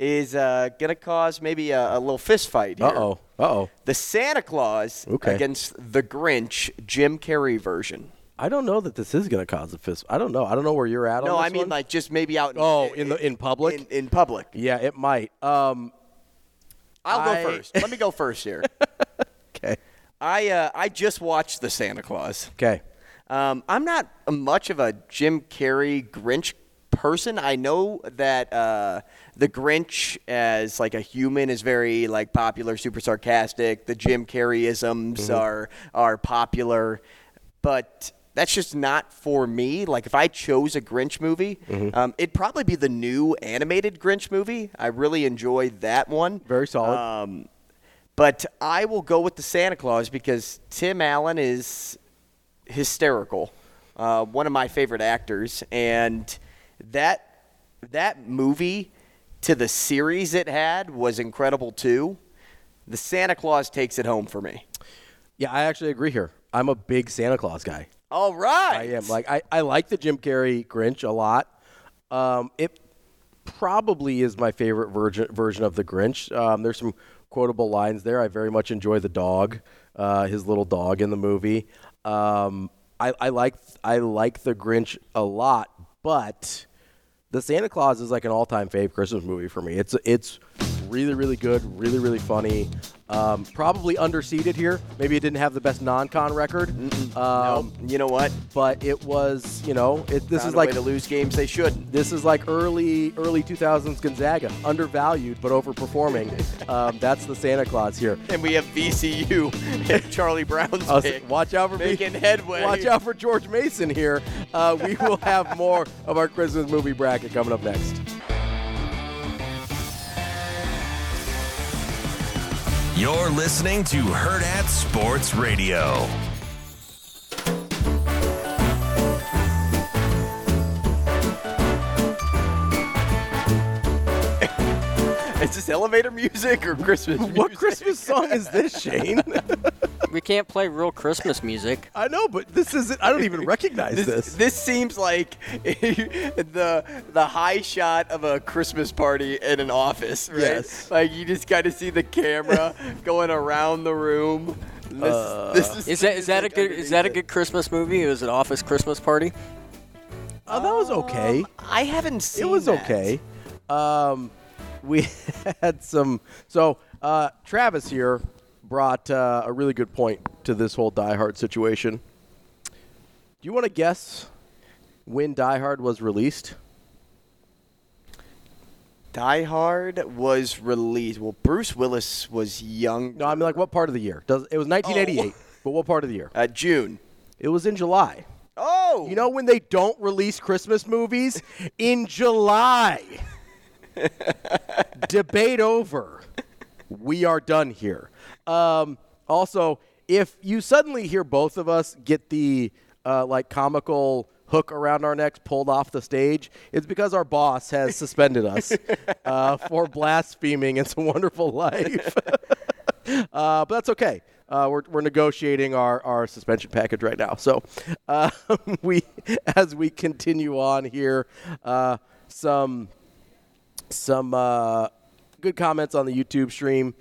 is uh, gonna cause maybe a, a little fist fight here. Uh oh. Uh oh. The Santa Claus Okay. against the Grinch Jim Carrey version. I don't know that this is going to cause a fist. I don't know. I don't know where you're at. On this. No, on I mean one. like just maybe out. In, Oh, in the in public. in, in public. yeah, it might. Um. I'll I- go first. Let me go first here. Okay. I uh, I just watched the Santa Claus. Okay. Um, I'm not much of a Jim Carrey Grinch person. I know that uh, the Grinch as like a human is very like popular, super sarcastic. The Jim Carreyisms are are popular, but that's just not for me. Like if I chose a Grinch movie, Mhm. um, it'd probably be the new animated Grinch movie. I really enjoyed that one. Very solid. Um, but I will go with the Santa Claus because Tim Allen is hysterical. Uh, one of my favorite actors, and that that movie to the series it had was incredible too. The Santa Claus takes it home for me. Yeah, I actually agree here. I'm a big Santa Claus guy. All right. I am. Like I, I like the Jim Carrey Grinch a lot. Um, it probably is my favorite version version of the Grinch. Um, there's some quotable lines there. I very much enjoy the dog, uh, his little dog in the movie. Um, I, I like I like the Grinch a lot, but the Santa Claus is like an all-time fave Christmas movie for me. It's it's really really good, really really funny. Um, probably underseeded here. Maybe it didn't have the best non-con record. Um, you know what? But it was, you know, it, this Found is a like way to lose games they shouldn't. This is like early early 2000s Gonzaga, undervalued but overperforming. um, that's the Santa Claus here. And we have VCU and Charlie Brown's pick. watch out for me. making headway. Watch out for George Mason here. Uh, we will have more of our Christmas movie bracket coming up next. You're listening to Hurrdat Sports Radio. Is this elevator music or Christmas music? What Christmas song is this, Shane? we can't play real Christmas music. I know, but this isn't. I don't even recognize this. This seems like the the high shot of a Christmas party in an office, right? Yes. Like you just got to see the camera going around the room. This, Uh, this is, Is that is that a good is that a good Christmas movie? Was it Office Christmas Party? Oh, that was okay. I haven't seen. It was that. okay. Um, we had some. So uh, Travis here brought uh, a really good point to this whole Die Hard situation. Do you want to guess when Die Hard was released? Die Hard was released. Well, Bruce Willis was young. No, I mean like what part of the year? Does it was 1988? But what part of the year? Uh, June. It was in July. Oh, You know when they don't release Christmas movies in July. Debate over. We are done here. Um, also, if you suddenly hear both of us get the uh, like comical hook around our necks pulled off the stage, it's because our boss has suspended us uh, for blaspheming "It's a Wonderful Life." uh, but that's okay. Uh, we're, we're negotiating our, our suspension package right now. So uh, we, as we continue on here, uh, some some uh, good comments on the YouTube stream,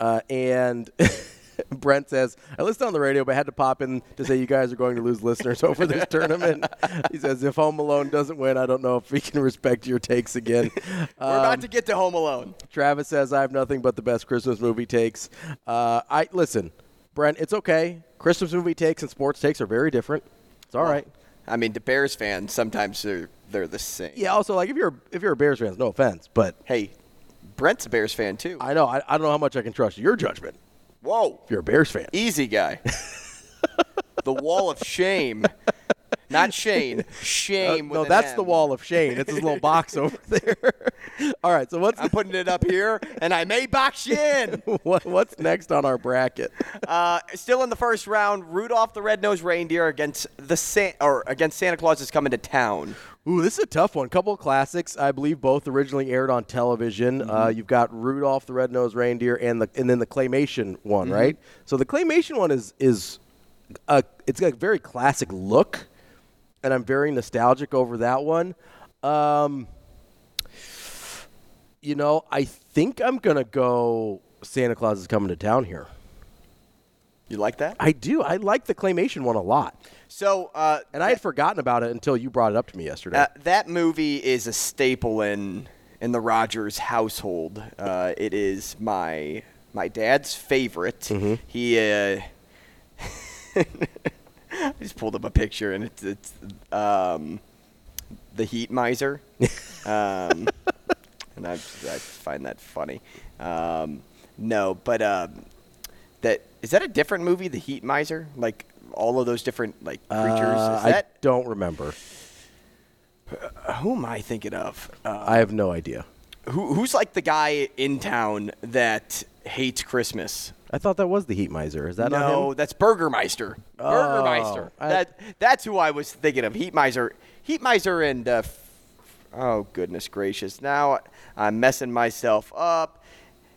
uh, and Brent says, "I listened on the radio, but had to pop in to say you guys are going to lose listeners over this tournament." he says, "If Home Alone doesn't win, I don't know if we can respect your takes again." We're about to get to Home Alone. Travis says, "I have nothing but the best Christmas movie takes." Uh, I listen, Brent. It's okay. Christmas movie takes and sports takes are very different. It's all right. I mean, the Bears fans sometimes they're they're the same. Yeah. Also, like if you're if you're a Bears fan, no offense, but Hey, Brent's a Bears fan too. I know I, I don't know how much I can trust your judgment. Whoa, If you're a Bears fan, easy guy. the wall of shame, not Shane. Uh, Shame. no, that's M. the wall of Shane. It's his little box over there. all right. So what's I'm putting it up here, and I may box you in. what, what's next on our bracket? Uh, still in the first round, Rudolph the Red-Nosed Reindeer against the San- or against Santa Claus is coming to town. Ooh, this is a tough one. Couple of classics, I believe, both originally aired on television. Mm-hmm. Uh, you've got Rudolph the Red-Nosed Reindeer and the and then the claymation one, Mm-hmm. right? So the claymation one is is a it's got a very classic look, and I'm very nostalgic over that one. Um, you know, I think I'm gonna go. Santa Claus is coming to town here. You like that? I do. I like the claymation one a lot, So, uh, and I had forgotten about it until you brought it up to me yesterday. Uh, that movie is a staple in in the Rogers household. Uh, it is my my dad's favorite. Mm-hmm. He uh, I just pulled up a picture and it's it's um, the Heat Miser, um, and I I find that funny. Um, no, but um, that is that a different movie, The Heat Miser? Like all of those different like creatures. Uh, Is that I don't remember. who am I thinking of? Uh, I have no idea. who, who's like the guy in town that hates Christmas? I thought that was the Heat Miser. Is that no, that's Burgermeister. Burgermeister. I- that that's who I was thinking of. Heat Miser. Heat Miser and uh, oh goodness gracious! Now I'm messing myself up.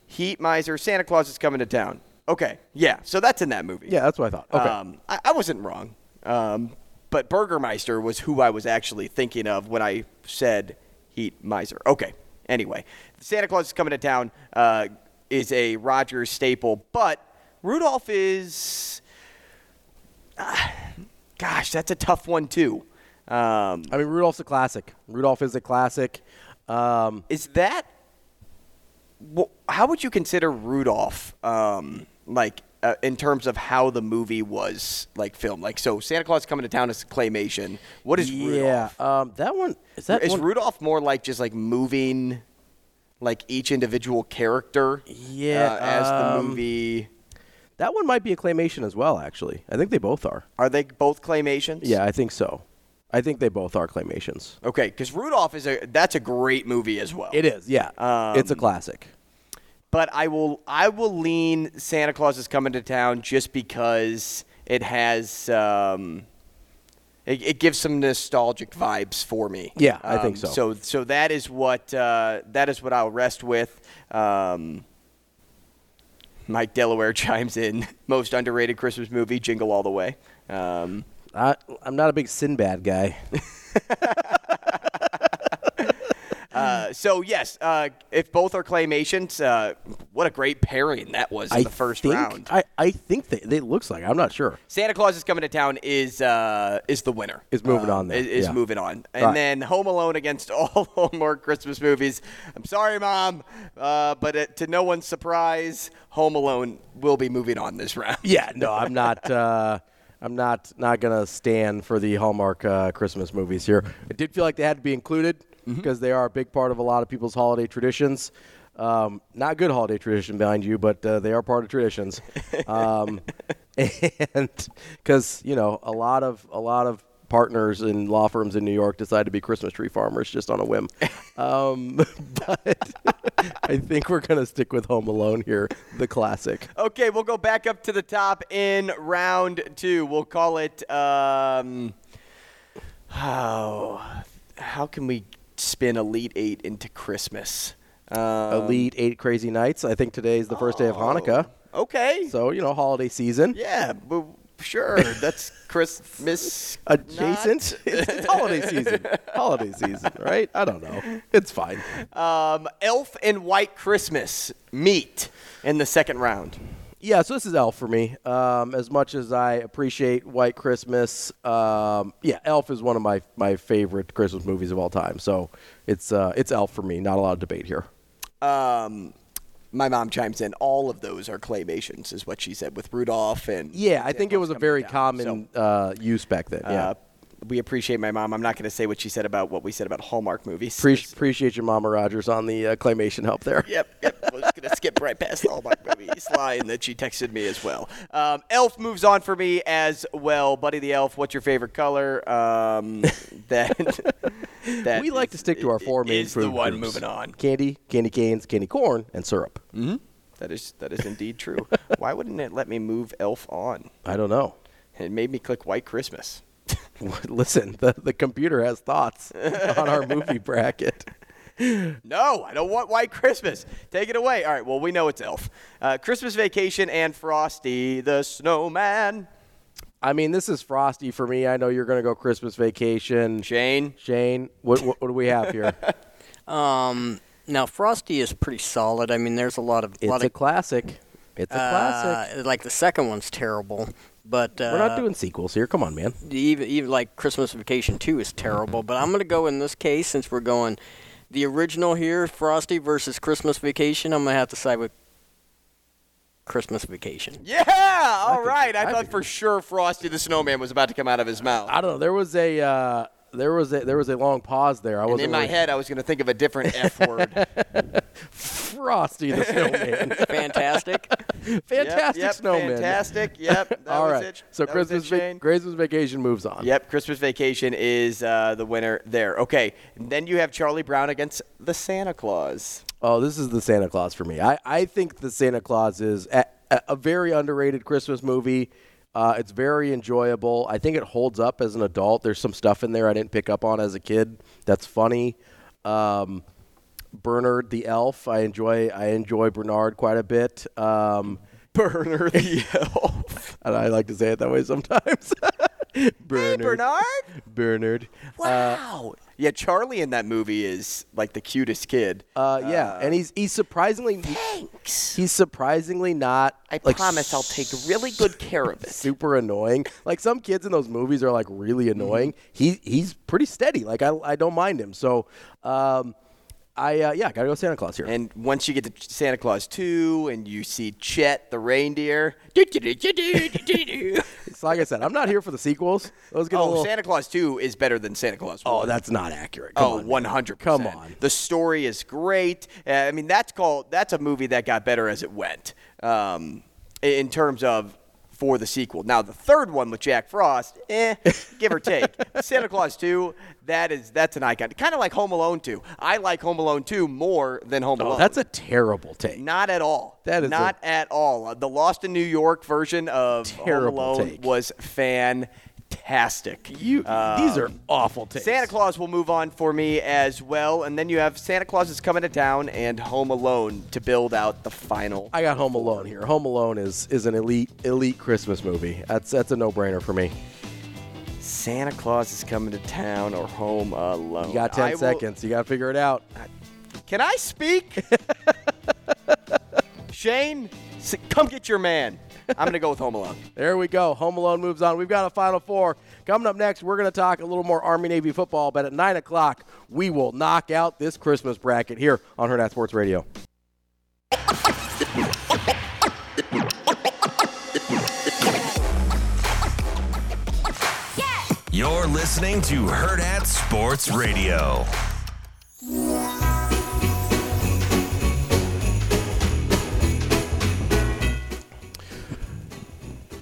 Heat Miser. Santa Claus is coming to town. Okay, yeah. So that's in that movie. Yeah, that's what I thought. Okay. Um, I, I wasn't wrong. Um, but Burgermeister was who I was actually thinking of when I said Heat Miser. Okay. Anyway, Santa Claus is coming to town uh, is a Rogers staple, but Rudolph is. ah, gosh, that's a tough one too. Um, I mean, Rudolph's a classic. Rudolph is a classic. Um, is that how would you consider Rudolph um, like uh, in terms of how the movie was like filmed like so Santa Claus coming to town is claymation what is yeah, Rudolph um, that one is that is one, Rudolph more like just like moving like each individual character Yeah, uh, as the um, movie that one might be a claymation as well. Actually, I think they both are. are they both claymations Yeah, I think so. I think they both are claymations. okay because Rudolph is a that's a great movie as well It is. Yeah, it's a Um, classic. but I will I will lean Santa Claus is coming to town just because it has um, it, it gives some nostalgic vibes for me. Yeah, I think Um, so. So so that is what uh, that is what I'll rest with. Um, Mike Delaware chimes in. Most underrated Christmas movie, Jingle All the Way. Um, I, I'm not a big Sinbad guy. uh, so yes, uh, if both are claymations, uh, what a great pairing that was in I the first think, round. I, I think they, they looks like. I'm not sure. Santa Claus is coming to town is uh, is the winner. Is moving on there, Is, is yeah. moving on, and Right. then Home Alone against all Hallmark Christmas movies. I'm sorry, Mom, uh, but uh, to no one's surprise, Home Alone will be moving on this round. Yeah, no, I'm not. Uh, I'm not not gonna stand for the Hallmark uh, Christmas movies here. I did feel like they had to be included Mm-hmm. because they are a big part of a lot of people's holiday traditions. Um, not good holiday tradition behind you, but uh, they are part of traditions. Um, and because you know a lot of a lot of partners in law firms in New York decide to be Christmas tree farmers just on a whim. Um, but I think we're gonna stick with Home Alone here, the classic. Okay, we'll go back up to the top in round two. We'll call it. Um, how how can we spin Elite Eight into Christmas? Um, Elite Eight Crazy Nights. I think today is the first day of Hanukkah. Okay. So, you know, holiday season. Yeah, but sure. That's Christmas Adjacent. It's, it's holiday season. holiday season, right? I don't know. It's fine. Um, Elf and White Christmas meet in the second round. Yeah, so this is Elf for me. Um, as much as I appreciate White Christmas, um, yeah, Elf is one of my, my favorite Christmas movies of all time. So it's uh, it's Elf for me. Not a lot of debate here. Um, my mom chimes in. All of those are claymations, is what she said with Rudolph and Yeah, I think it was a very common uh, use back then. Yeah. Uh, we appreciate my mom. I'm not going to say what she said about what we said about Hallmark movies. Pre- appreciate your Mama Rogers on the uh, claymation help there. Yep, yep. I was going to skip right past the Hallmark movies line that she texted me as well. Um, Elf moves on for me as well. Buddy the Elf, what's your favorite color? Um, that, that we like to stick to our four main is food the one groups. moving on. Candy, candy canes, candy corn, and syrup. Mm-hmm. That is that is indeed true. Why wouldn't it let me move Elf on? I don't know. It made me click White Christmas. Listen, the, the computer has thoughts on our movie bracket. No, I don't want White Christmas. Take it away. All right, well, we know it's Elf. Uh, Christmas Vacation and Frosty the Snowman. I mean, this is frosty for me. I know you're going to go Christmas vacation. Shane? Shane, what, what, what do we have here? Um, now Frosty is pretty solid. I mean, there's a lot of it's lot a of classic. It's a classic. uh, like the second one's terrible, but uh, We're not doing sequels here. Come on, man. even even like Christmas Vacation Two is terrible. But I'm gonna go in this case since we're going the original here, Frosty versus Christmas Vacation. I'm gonna have to side with Christmas Vacation. Yeah, all right. I, thought for sure Frosty the Snowman was about to come out of his mouth. I don't know. There was a uh, there was a there was a long pause there. I was in my head, I was going to think of a different F word. Frosty the Snowman. Fantastic. Fantastic yep, snowman. Fantastic. Yep. That All was right. it. So That Christmas it, Shane. Christmas vacation moves on. Yep, Christmas Vacation is uh, the winner there. Okay, and then you have Charlie Brown against the Santa Claus. Oh, this is the Santa Claus for me. I, I think the Santa Claus is a, a very underrated Christmas movie. Uh, it's very enjoyable. I think it holds up as an adult. There's some stuff in there I didn't pick up on as a kid that's funny. Um, Bernard the elf, I enjoy. I enjoy Bernard quite a bit. Um, Bernard the elf. and I like to say it that way sometimes. Bernard. Bernard? Bernard. Wow. yeah, Charlie in that movie is like the cutest kid. Uh, yeah, and he's he's surprisingly thanks. He's surprisingly not. I like, promise I'll take really good care of it. Super annoying. Like some kids in those movies are like really Mm-hmm. annoying. He he's pretty steady. Like I I don't mind him. So, um, I uh, yeah gotta go Santa Claus here. And once you get to Santa Claus 2 and you see Chet the reindeer. It's like I said, I'm not here for the sequels. Those get oh, little. Santa Claus 2 is better than Santa Claus 1. oh, that's not accurate. Come oh, on, one man. hundred. Come on. The story is great. Uh, I mean, that's called that's a movie that got better as it went. Um, in terms of for the sequel. Now the third one with Jack Frost, eh, give or take. Santa Claus 2, that is that's an icon. Kind of like Home Alone 2. I like Home Alone 2 more than Home Oh, Alone. that's a terrible take. Not at all. That is not at all. Uh, the Lost in New York version of Home Alone take. was fantastic. You these are um, awful takes. Santa Claus will move on for me as well, and then you have Santa Claus is coming to town and Home Alone to build out the final. I got Home Alone here. Home Alone is is an elite elite Christmas movie. That's that's a no brainer for me. Santa Claus is coming to town or Home Alone. You got ten I will- seconds. You got to figure it out. Can I speak? Shane, come get your man. I'm going to go with Home Alone. There we go. Home Alone moves on. We've got a Final Four. Coming up next, we're going to talk a little more Army Navy football, but at 9 o'clock, we will knock out this Christmas bracket here on Hurrdat Sports Radio. You're listening to Hurrdat Sports Radio.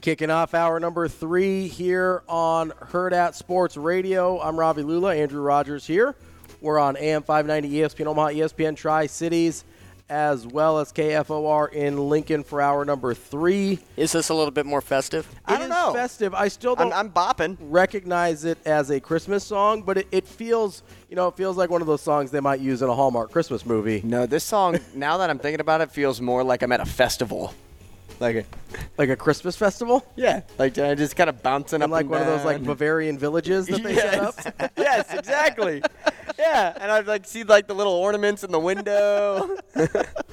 Kicking off hour number three here on Hurrdat Sports Radio. I'm Ravi Lulla, Andrew Rogers here. We're on AM 590 ESPN Omaha, ESPN Tri Cities, as well as KFOR in Lincoln for hour number three. Is this a little bit more festive? I don't It is know. festive. I still I'm, I'm bopping. recognize it as a Christmas song, but it, it feels, you know, it feels like one of those songs they might use in a Hallmark Christmas movie. No, this song, now that I'm thinking about it, feels more like I'm at a festival. Like a, Like a Christmas festival? yeah, like uh, just kind of bouncing up like one of those like. Bavarian villages that they set up? yes. yes, exactly. yeah, and I'd like see like the little ornaments in the window.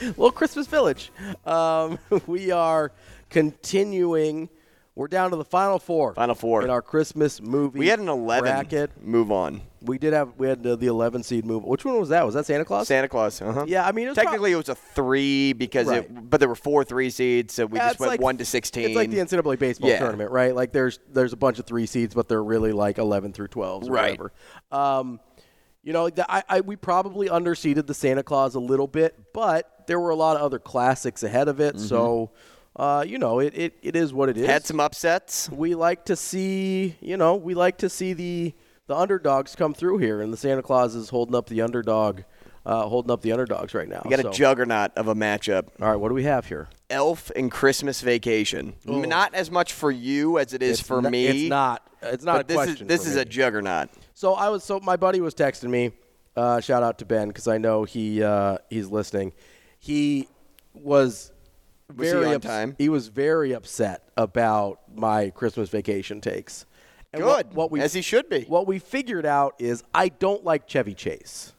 little Christmas village. Um, we are continuing. We're down to the final four. Final four. in our Christmas movie. we had an 11 bracket. move on. We did have we had the 11 seed move. Which one was that? Was that Santa Claus? Santa Claus. Uh-huh. Yeah, I mean, it was technically it was a three because Right. it, but there were four three seeds, so we Yeah, just went like- one to sixteen. It's like the NCAA baseball Yeah. tournament, right? Like there's there's a bunch of three seeds, but they're really like 11 through twelve, Right. whatever. Um, you know, the, I, I we probably underseeded the Santa Claus a little bit, but there were a lot of other classics ahead of it. So, uh, you know, it, it, it is what it is. Had some upsets. we like to see, you know, we like to see the the underdogs come through here, and the Santa Claus is holding up the underdog, uh, holding up the underdogs right now. We got So- a juggernaut of a matchup. All right, what do we have here? Elf and Christmas Vacation. Not as much for you as it is It's for me. It's not. It's not this question. is this is me. a juggernaut. So I was so my buddy was texting me. Uh, shout out to Ben because I know he uh, he's listening. He was Was he very on ups- time? He was very upset about my Christmas vacation takes. And Good, What, we as he should be. What we figured out is I don't like Chevy Chase.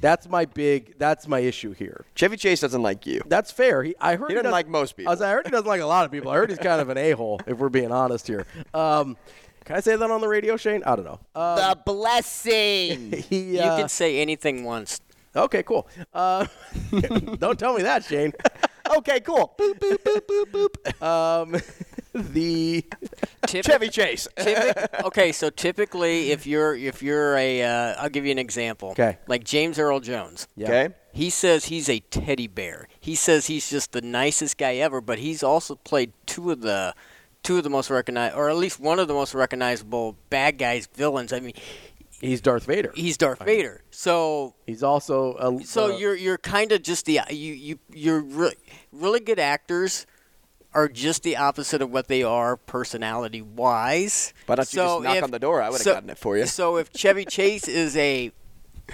That's my big. That's my issue here. Chevy Chase doesn't like you. That's fair. He, I heard He doesn't doesn't- like most people. I, was- I heard he doesn't like a lot of people. I heard he's kind of an a hole. If we're being honest here. Um, can I say that on the radio, Shane? I don't know. Um, the blessing. he, You uh, can say anything once. Okay, cool. Uh, don't tell me that, Shane. Okay, cool. Boop boop boop boop boop. Um, the Typic- Chevy Chase. typic- okay, so typically, if you're if you're a, uh, I'll give you an example. 'Kay. Like James Earl Jones. Yeah. Okay. He says he's a teddy bear. He says he's just the nicest guy ever, but he's also played two of the two of the most recognized, or at least one of the most recognizable bad guys, villains. I mean, He's Darth Vader. he's Darth Vader. So He's also a, so uh, you're you're kind of just the you you you're re- really good actors are just the opposite of what they are personality wise. Why don't you so just knock if- on the door? I would've so- gotten it for you. So if Chevy Chase is a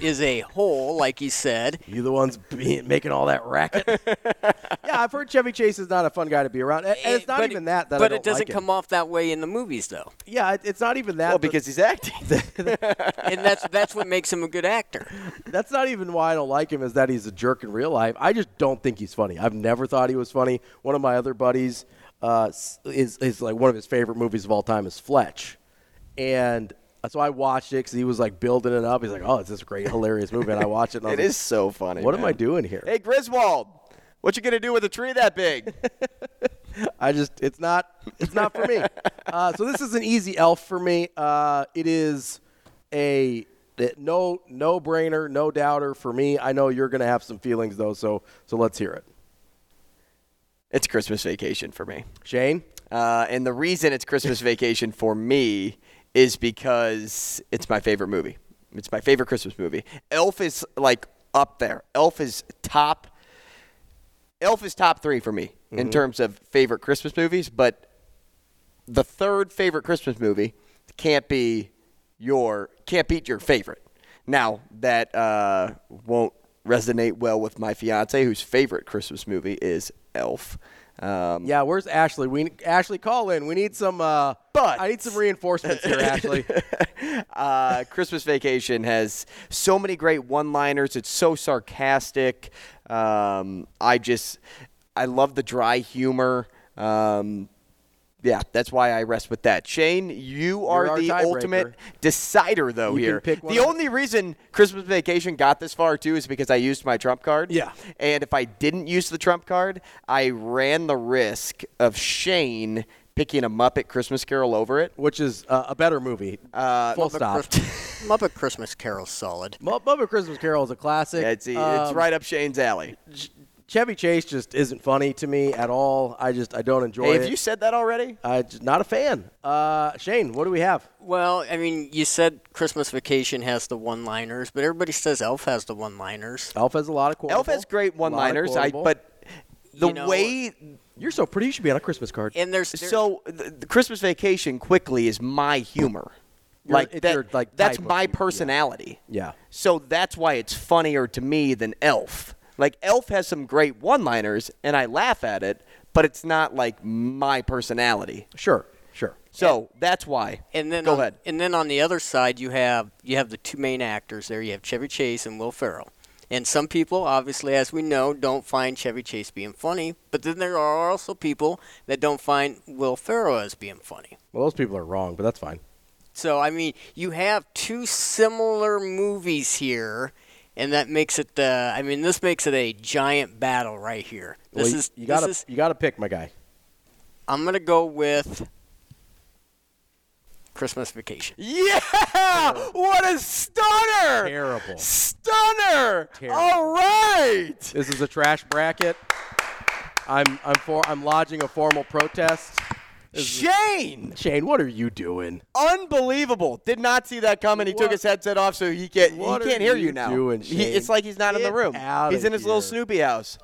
is a hole, like he said, You the ones being, making all that racket. yeah, I've heard Chevy Chase is not a fun guy to be around. And and it's not but, even that. that I but don't it doesn't like come off that way in the movies, though, Yeah, it- it's not even that. Well, because he's acting. and that's that's what makes him a good actor. that's not even why I don't like him. Is that he's a jerk in real life? I just don't think he's funny. I've never thought he was funny. One of my other buddies uh, is is like one of his favorite movies of all time is Fletch, and so I watched it because he was like building it up. He's like, "Oh, it's this great, hilarious movie," and I watched it. And I was It like, is so funny. What am. I doing here? Hey, Griswold, what you gonna do with a tree that big? I just it's not it's not for me. Uh, so this is an easy elf for me. Uh, it is a no no brainer, no doubter for me. I know you're gonna have some feelings though, so so let's hear it. it's Christmas Vacation for me. Shane, Uh, and the reason it's Christmas Vacation for me is because it's my favorite movie. It's my favorite Christmas movie. Elf is like up there. Elf is top. Elf is top three for me in terms of favorite Christmas movies, but the third favorite Christmas movie can't be your can't beat your favorite. Now that uh, won't resonate well with my fiance, whose favorite Christmas movie is Elf. Um, yeah, where's Ashley? We Ashley, call in. We need some. Uh, But- I need some reinforcements here, Ashley. uh, Christmas Vacation has so many great one-liners. It's so sarcastic. Um, I just, I love the dry humor. Um, yeah, that's why I rest with that. Shane, you are the tiebreaker. ultimate decider, though. You can here, pick one the only reason Christmas Vacation got this far too is because I used my trump card. Yeah. and if I didn't use the trump card, I ran the risk of Shane picking a Muppet Christmas Carol over it. Which is uh, a better movie. Uh, Full Muppet, stop. Christ- Muppet Christmas Carol's solid. Mu- Muppet Christmas Carol is a classic. Yeah, it's, it's Um, right up Shane's alley. Chevy Chase just isn't funny to me at all. I just I don't enjoy Hey, it. have you said that already? I just not a fan. Uh, Shane, what do we have? Well, I mean, you said Christmas Vacation has the one-liners, but everybody says Elf has the one-liners. Elf has a lot of quotable. Elf has great a lot of one-liners, I, but the You know- way you're so pretty. You should be on a Christmas card. And there's, there's so the, the Christmas Vacation quickly is my humor. Your- like that, like, that's type of my humor, yeah. personality. yeah. So that's why it's funnier to me than Elf. Like Elf has some great one-liners, and I laugh at it, but it's not like my personality. Sure. Sure. So that's why. and then go on, ahead. And then on the other side, you have you have the two main actors there. You have Chevy Chase and Will Ferrell. And some people, obviously, as we know, don't find Chevy Chase being funny. But then there are also people that don't find Will Ferrell as being funny. Well, those people are wrong, but that's fine. So I mean, you have two similar movies here, and that makes it. Uh, I mean, this makes it a giant battle right here. This well, you- is. you gotta you gotta pick my guy. I'm gonna go with Christmas Vacation. Yeah! What a stunner! Terrible. Stunner! Terrible. All right! This is a trash bracket. I'm I'm for I'm lodging a formal protest. This is- Shane! Shane, what are you doing? Unbelievable. Did not see that coming. He took his headset off so he can't What he are can't hear you you now. doing, He- Shane? it's like he's not in the room. out He's of in his little here. Snoopy house.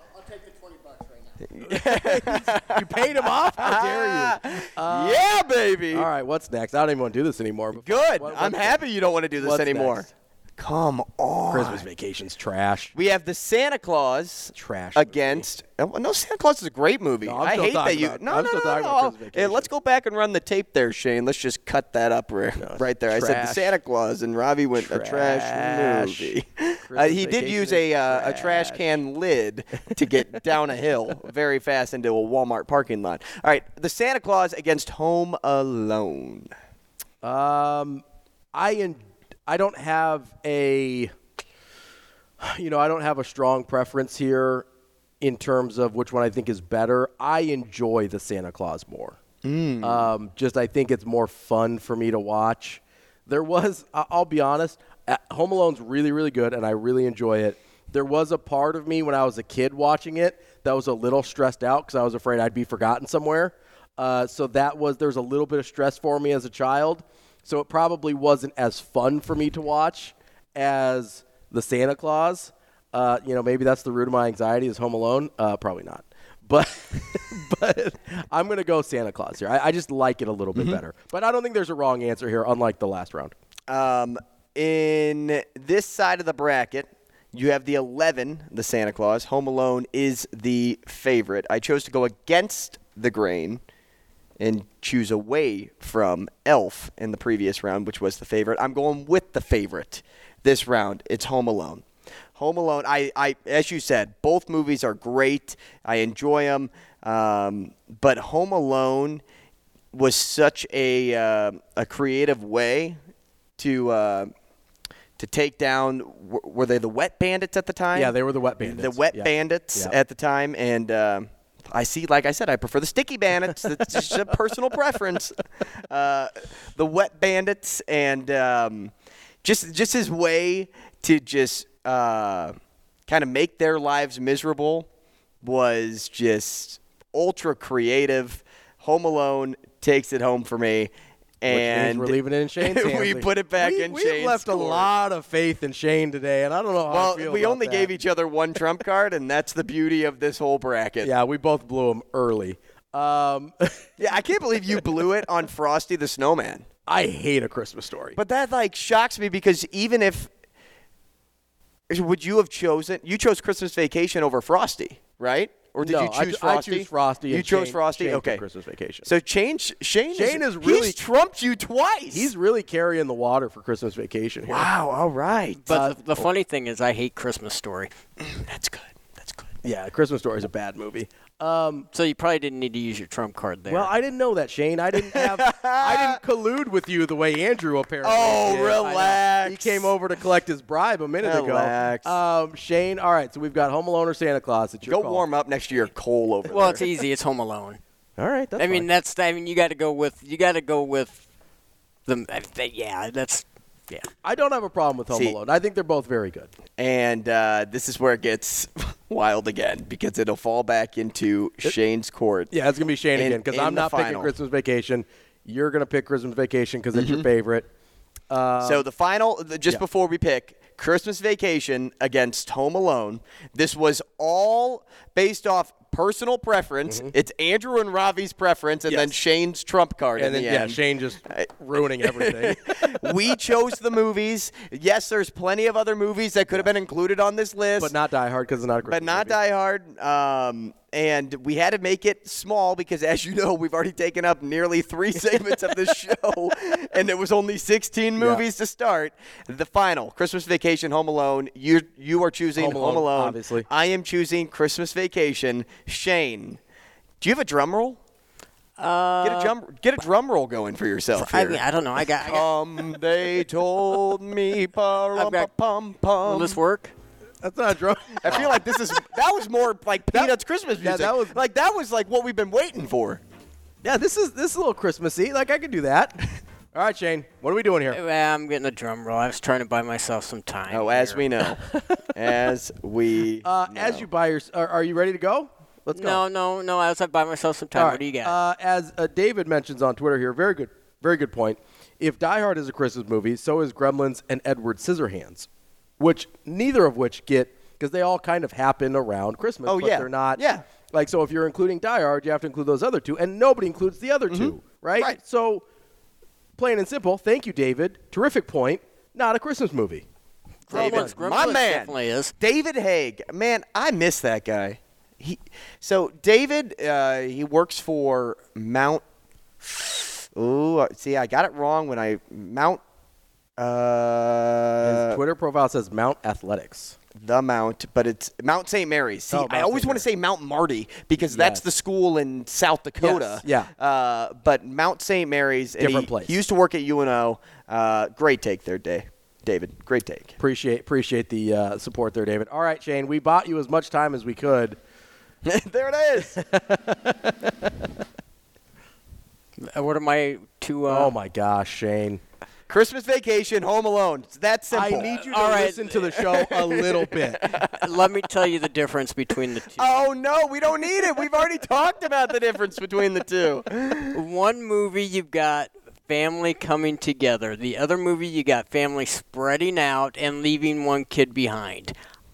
You paid him off? How dare you? Uh, yeah, baby. All right, what's next? I don't even want to do this anymore. but Good. what- I'm what's happy you don't want to do this what's anymore. next? Come on. Christmas vacation's trash. We have the Santa Claus Trash. against. Oh, no, Santa Claus is a great movie. No, I'm I still hate that talking you. about- no, I'm no, still no, talking no. about no. Christmas Hey, let's go back and run the tape there, Shane. Let's just cut that up right, right there. I said the trash. Santa Claus, and Ravi went a trash Trash. movie. Uh, Christmas he did Vacation use is a uh, a trash trash. can lid to get down a hill very fast into a Walmart parking lot. All right, the Santa Claus against Home Alone. Um, I en- I don't have a, you know, I don't have a strong preference here in terms of which one I think is better. I enjoy the Santa Claus more. Um, just I think it's more fun for me to watch. There was, I'll be honest, uh, Home Alone's really, really good, and I really enjoy it. There was a part of me when I was a kid watching it that was a little stressed out because I was afraid I'd be forgotten somewhere. Uh, so that was there's a little bit of stress for me as a child. So it probably wasn't as fun for me to watch as the Santa Claus. Uh, you know, maybe that's the root of my anxiety is Home Alone. Uh, probably not. But but I'm gonna go Santa Claus here. I, I just like it a little bit better. But I don't think there's a wrong answer here, unlike the last round. Um, in this side of the bracket, you have the 11, the Santa Claus. Home Alone is the favorite. I chose to go against the grain and choose away from Elf in the previous round, which was the favorite. I'm going with the favorite this round. It's Home Alone. Home Alone, I, I as you said, both movies are great. I enjoy them. Um, but Home Alone was such a, uh, a creative way to. Uh, to take down, were they the Wet Bandits at the time? Yeah, they were the Wet bandits The Wet Yeah. Bandits Yeah. at the time, and uh, I see. Like I said, I prefer the Sticky Bandits. It's just a personal preference. Uh, the Wet Bandits, and um, just just his way to just uh, kind of make their lives miserable was just ultra creative. Home Alone takes it home for me. And Which means we're leaving it in Shane's hands. we put it back we, in We've Shane's left a lot of faith in Shane today, and I don't know how I Well, we only that. gave each other one trump card, and that's the beauty of this whole bracket. Yeah, we both blew them early. Um, Yeah, I can't believe you blew it on Frosty the Snowman. I hate a Christmas story. But that like shocks me because even if would you have chosen you chose Christmas Vacation over Frosty, right? Or did No, you choose I Frosty? choose Frosty You chose Shane- Frosty. Shane took okay. Christmas Vacation. So change Shane. Shane is, is really- he's trumped you twice. He's really carrying the water for Christmas Vacation here. wow. All right. But uh, the, the funny thing is, I hate Christmas Story. that's good. That's good. Yeah, Christmas Story is a bad movie. Um, So you probably didn't need to use your trump card there. well, I didn't know that, Shane. I didn't have. I didn't collude with you the way Andrew apparently. Oh, did. Relax. He came over to collect his bribe a minute Relax. ago. Um, Shane. All right, so we've got Home Alone or Santa Claus. It's your Go call. warm up next to your coal over well, there. it's easy. It's Home Alone. All right, that's I mean, that's. I mean, you got to go with. You got to go with. The. Yeah, that's. Yeah. I don't have a problem with Home See- Alone. I think they're both very good. And uh, this is where it gets wild again because it'll fall back into Shane's court. Yeah, it's gonna be Shane In- again because I'm not picking. Christmas Vacation. You're gonna pick Christmas Vacation because it's Mm-hmm. your favorite. Uh, So the final, the- just yeah. before we pick Christmas Vacation against Home Alone, this was all based off personal preference. It's Andrew and Ravi's preference, and then Mm-hmm. Shane's trump card and then the yeah, end. Shane just ruining everything. we chose the movies. Yes, there's plenty of other movies that could have been included on this list, but not Die Hard because it's not a Christmas but not movie. Die Hard. Um, and we had to make it small because, as you know, we've already taken up nearly three segments of the show, and it was only 16 movies to start. The final Christmas Vacation, Home Alone. You you are choosing Home Home Alone, Alone. obviously. I am choosing Christmas Vacation. Shane, do you have a drum roll? Uh, Get a drum get a drum roll going for yourself I here. mean, I don't know. I got. I got Um, they told me, I've got- pum pum. will this work? That's not a drum. I feel like this is that was more like Peanuts Christmas music. yeah, that was- like that was like what we've been waiting for. yeah, this is this is a little Christmassy. Like I could do that. All right, Shane. What are we doing here? Well, I'm getting a drum roll. I was trying to buy myself some time. Oh, as we know, as we Uh, As you buy your, are, are you ready to go? Let's go. No, no, no. was I buy myself some time. All What right. do you got? Uh, as uh, David mentions on Twitter here, very good, very good point. If Die Hard is a Christmas movie, so is Gremlins and Edward Scissorhands, which neither of which get because they all kind of happen around Christmas. Oh, but yeah. they're not. Yeah. Like so, if you're including Die Hard, you have to include those other two, and nobody includes the other two, right? Mm-hmm. Right. So, plain and simple. Thank you, David. Terrific point. Not a Christmas movie. Gremlins, my man. definitely is. David Haig, man, I miss that guy. He, so David, uh, he works for Mount. Ooh, see, I got it wrong when I Mount. Uh, His Twitter profile says Mount Athletics. the Mount, but it's Mount St. Mary's. See, Oh, I always want to say Mount Marty because that's the school in South Dakota. Yes, yeah. Uh, but Mount St. Mary's. Different he, place. He used to work at UNO. Uh, great take there, Dave. David. Great take. Appreciate appreciate the uh, support there, David. All right, Shane. We bought you as much time as we could. there it is. what are my to? Uh, oh my gosh, Shane. Christmas Vacation, Home Alone. It's that simple. I need you to All right. listen to the show a little bit. Let me tell you the difference between the two. Oh no, we don't need it. We've already talked about the difference between the two. One movie you've got family coming together. The other movie you got family spreading out and leaving one kid behind.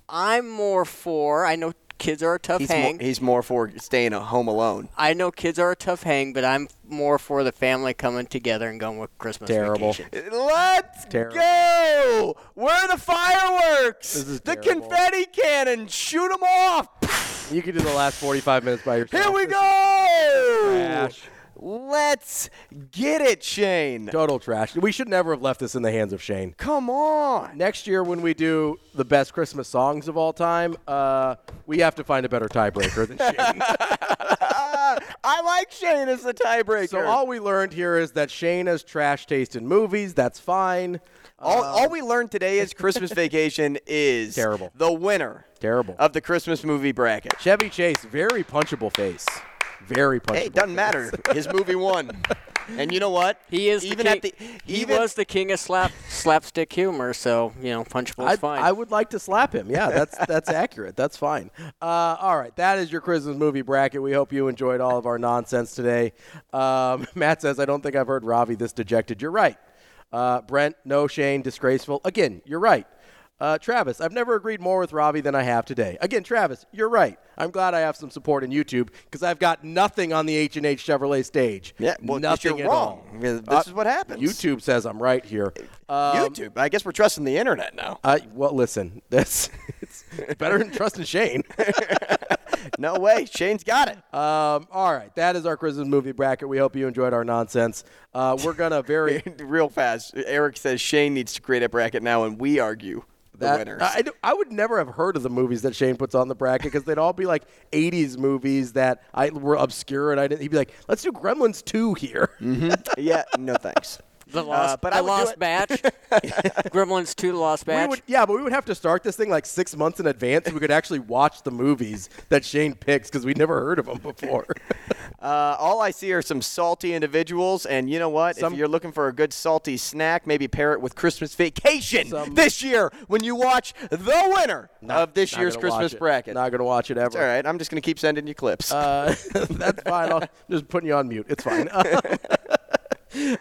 I'm more for. I know kids are a tough He's more, hang. he's more for staying at home alone. I know kids are a tough hang, but I'm more for the family coming together and going with Christmas Terrible. vacation. Uh, let's Terrible. go! Where are the fireworks? This is the confetti cannon. Shoot them off. You can do the last 45 minutes by yourself. Here we go. trash. Let's get it, Shane. Total trash. We should never have left this in the hands of Shane. Come on. Next year, when we do the best Christmas songs of all time, uh, we have to find a better tiebreaker than Shane. I like Shane as the tiebreaker. so all we learned here is that Shane has trash taste in movies. That's fine. All, all we learned today is Christmas Vacation is Terrible. The winner Terrible. of the Christmas movie bracket. Chevy Chase, very punchable face. Very punchable. Hey, it doesn't matter. His movie won. And you know what? He is even the at king, the he was the king of slap slapstick humor, so you know punchable is fine. I would like to slap him. Yeah, that's that's accurate. That's fine. Uh, all right, that is your Christmas movie bracket. We hope you enjoyed all of our nonsense today. Um, Matt says, "I don't think I've heard Ravi this dejected." You're right. Uh, Brent, no Shane, disgraceful. Again, you're right. Uh, Travis, I've never agreed more with Ravi than I have today. Again, Travis, you're right. I'm glad I have some support in YouTube because I've got nothing on the H and H Chevrolet stage. Yeah, well, nothing you're at wrong. all. This Uh, is what happens. YouTube says I'm right here. Um, YouTube. I guess we're trusting the internet now. uh, well, listen, that's it's better than trusting Shane. No way. Shane's got it. Um, all right, that is our Christmas movie bracket. We hope you enjoyed our nonsense. Uh, we're gonna very Real fast. Eric says Shane needs to create a bracket now, and we argue the that winners. I, I would never have heard of the movies that Shane puts on the bracket because they'd all be like '80s movies that I were obscure, and I didn't. He'd be like, "Let's do Gremlins 2 here." yeah, no thanks. The lost, Uh, but the I lost it. batch. Gremlins two, the lost We batch. would, yeah, but we would have to start this thing like six months in advance so we could actually watch the movies that Shane picks because we'd never heard of them before. Uh, all I see are some salty individuals, and you know what? Some- if you're looking for a good salty snack, maybe pair it with Christmas Vacation Some- this year when you watch the winner of this year's Christmas bracket. Not gonna watch it ever. It's all right. I'm just going to keep sending you clips. Uh, that's fine. I'll just putting you on mute. It's fine.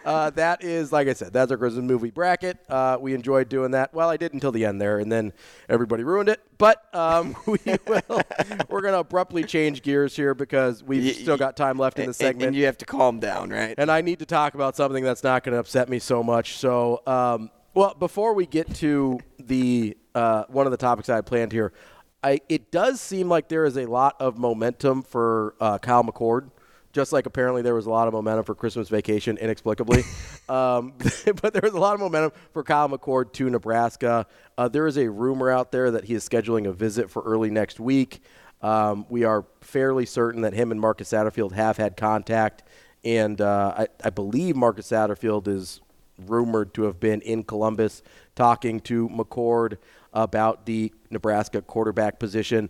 Uh, that is, like I said, that's our Christmas movie bracket. Uh, we enjoyed doing that. Well, I did until the end there, and then everybody ruined it. But um, we will. We're gonna abruptly change gears here because we've still got time left in the segment. And you have to calm down, right? and I need to talk about something that's not going to upset me so much. So, um, well, before we get to the uh, one of the topics I had planned here, I, it does seem like there is a lot of momentum for uh, Kyle McCord. Just like apparently there was a lot of momentum for Christmas Vacation, inexplicably, um, but there was a lot of momentum for Kyle McCord to Nebraska. Uh, there is a rumor out there that he is scheduling a visit for early next week. Um, we are fairly certain that him and Marcus Satterfield have had contact, and uh, I, I believe Marcus Satterfield is rumored to have been in Columbus talking to McCord about the Nebraska quarterback position.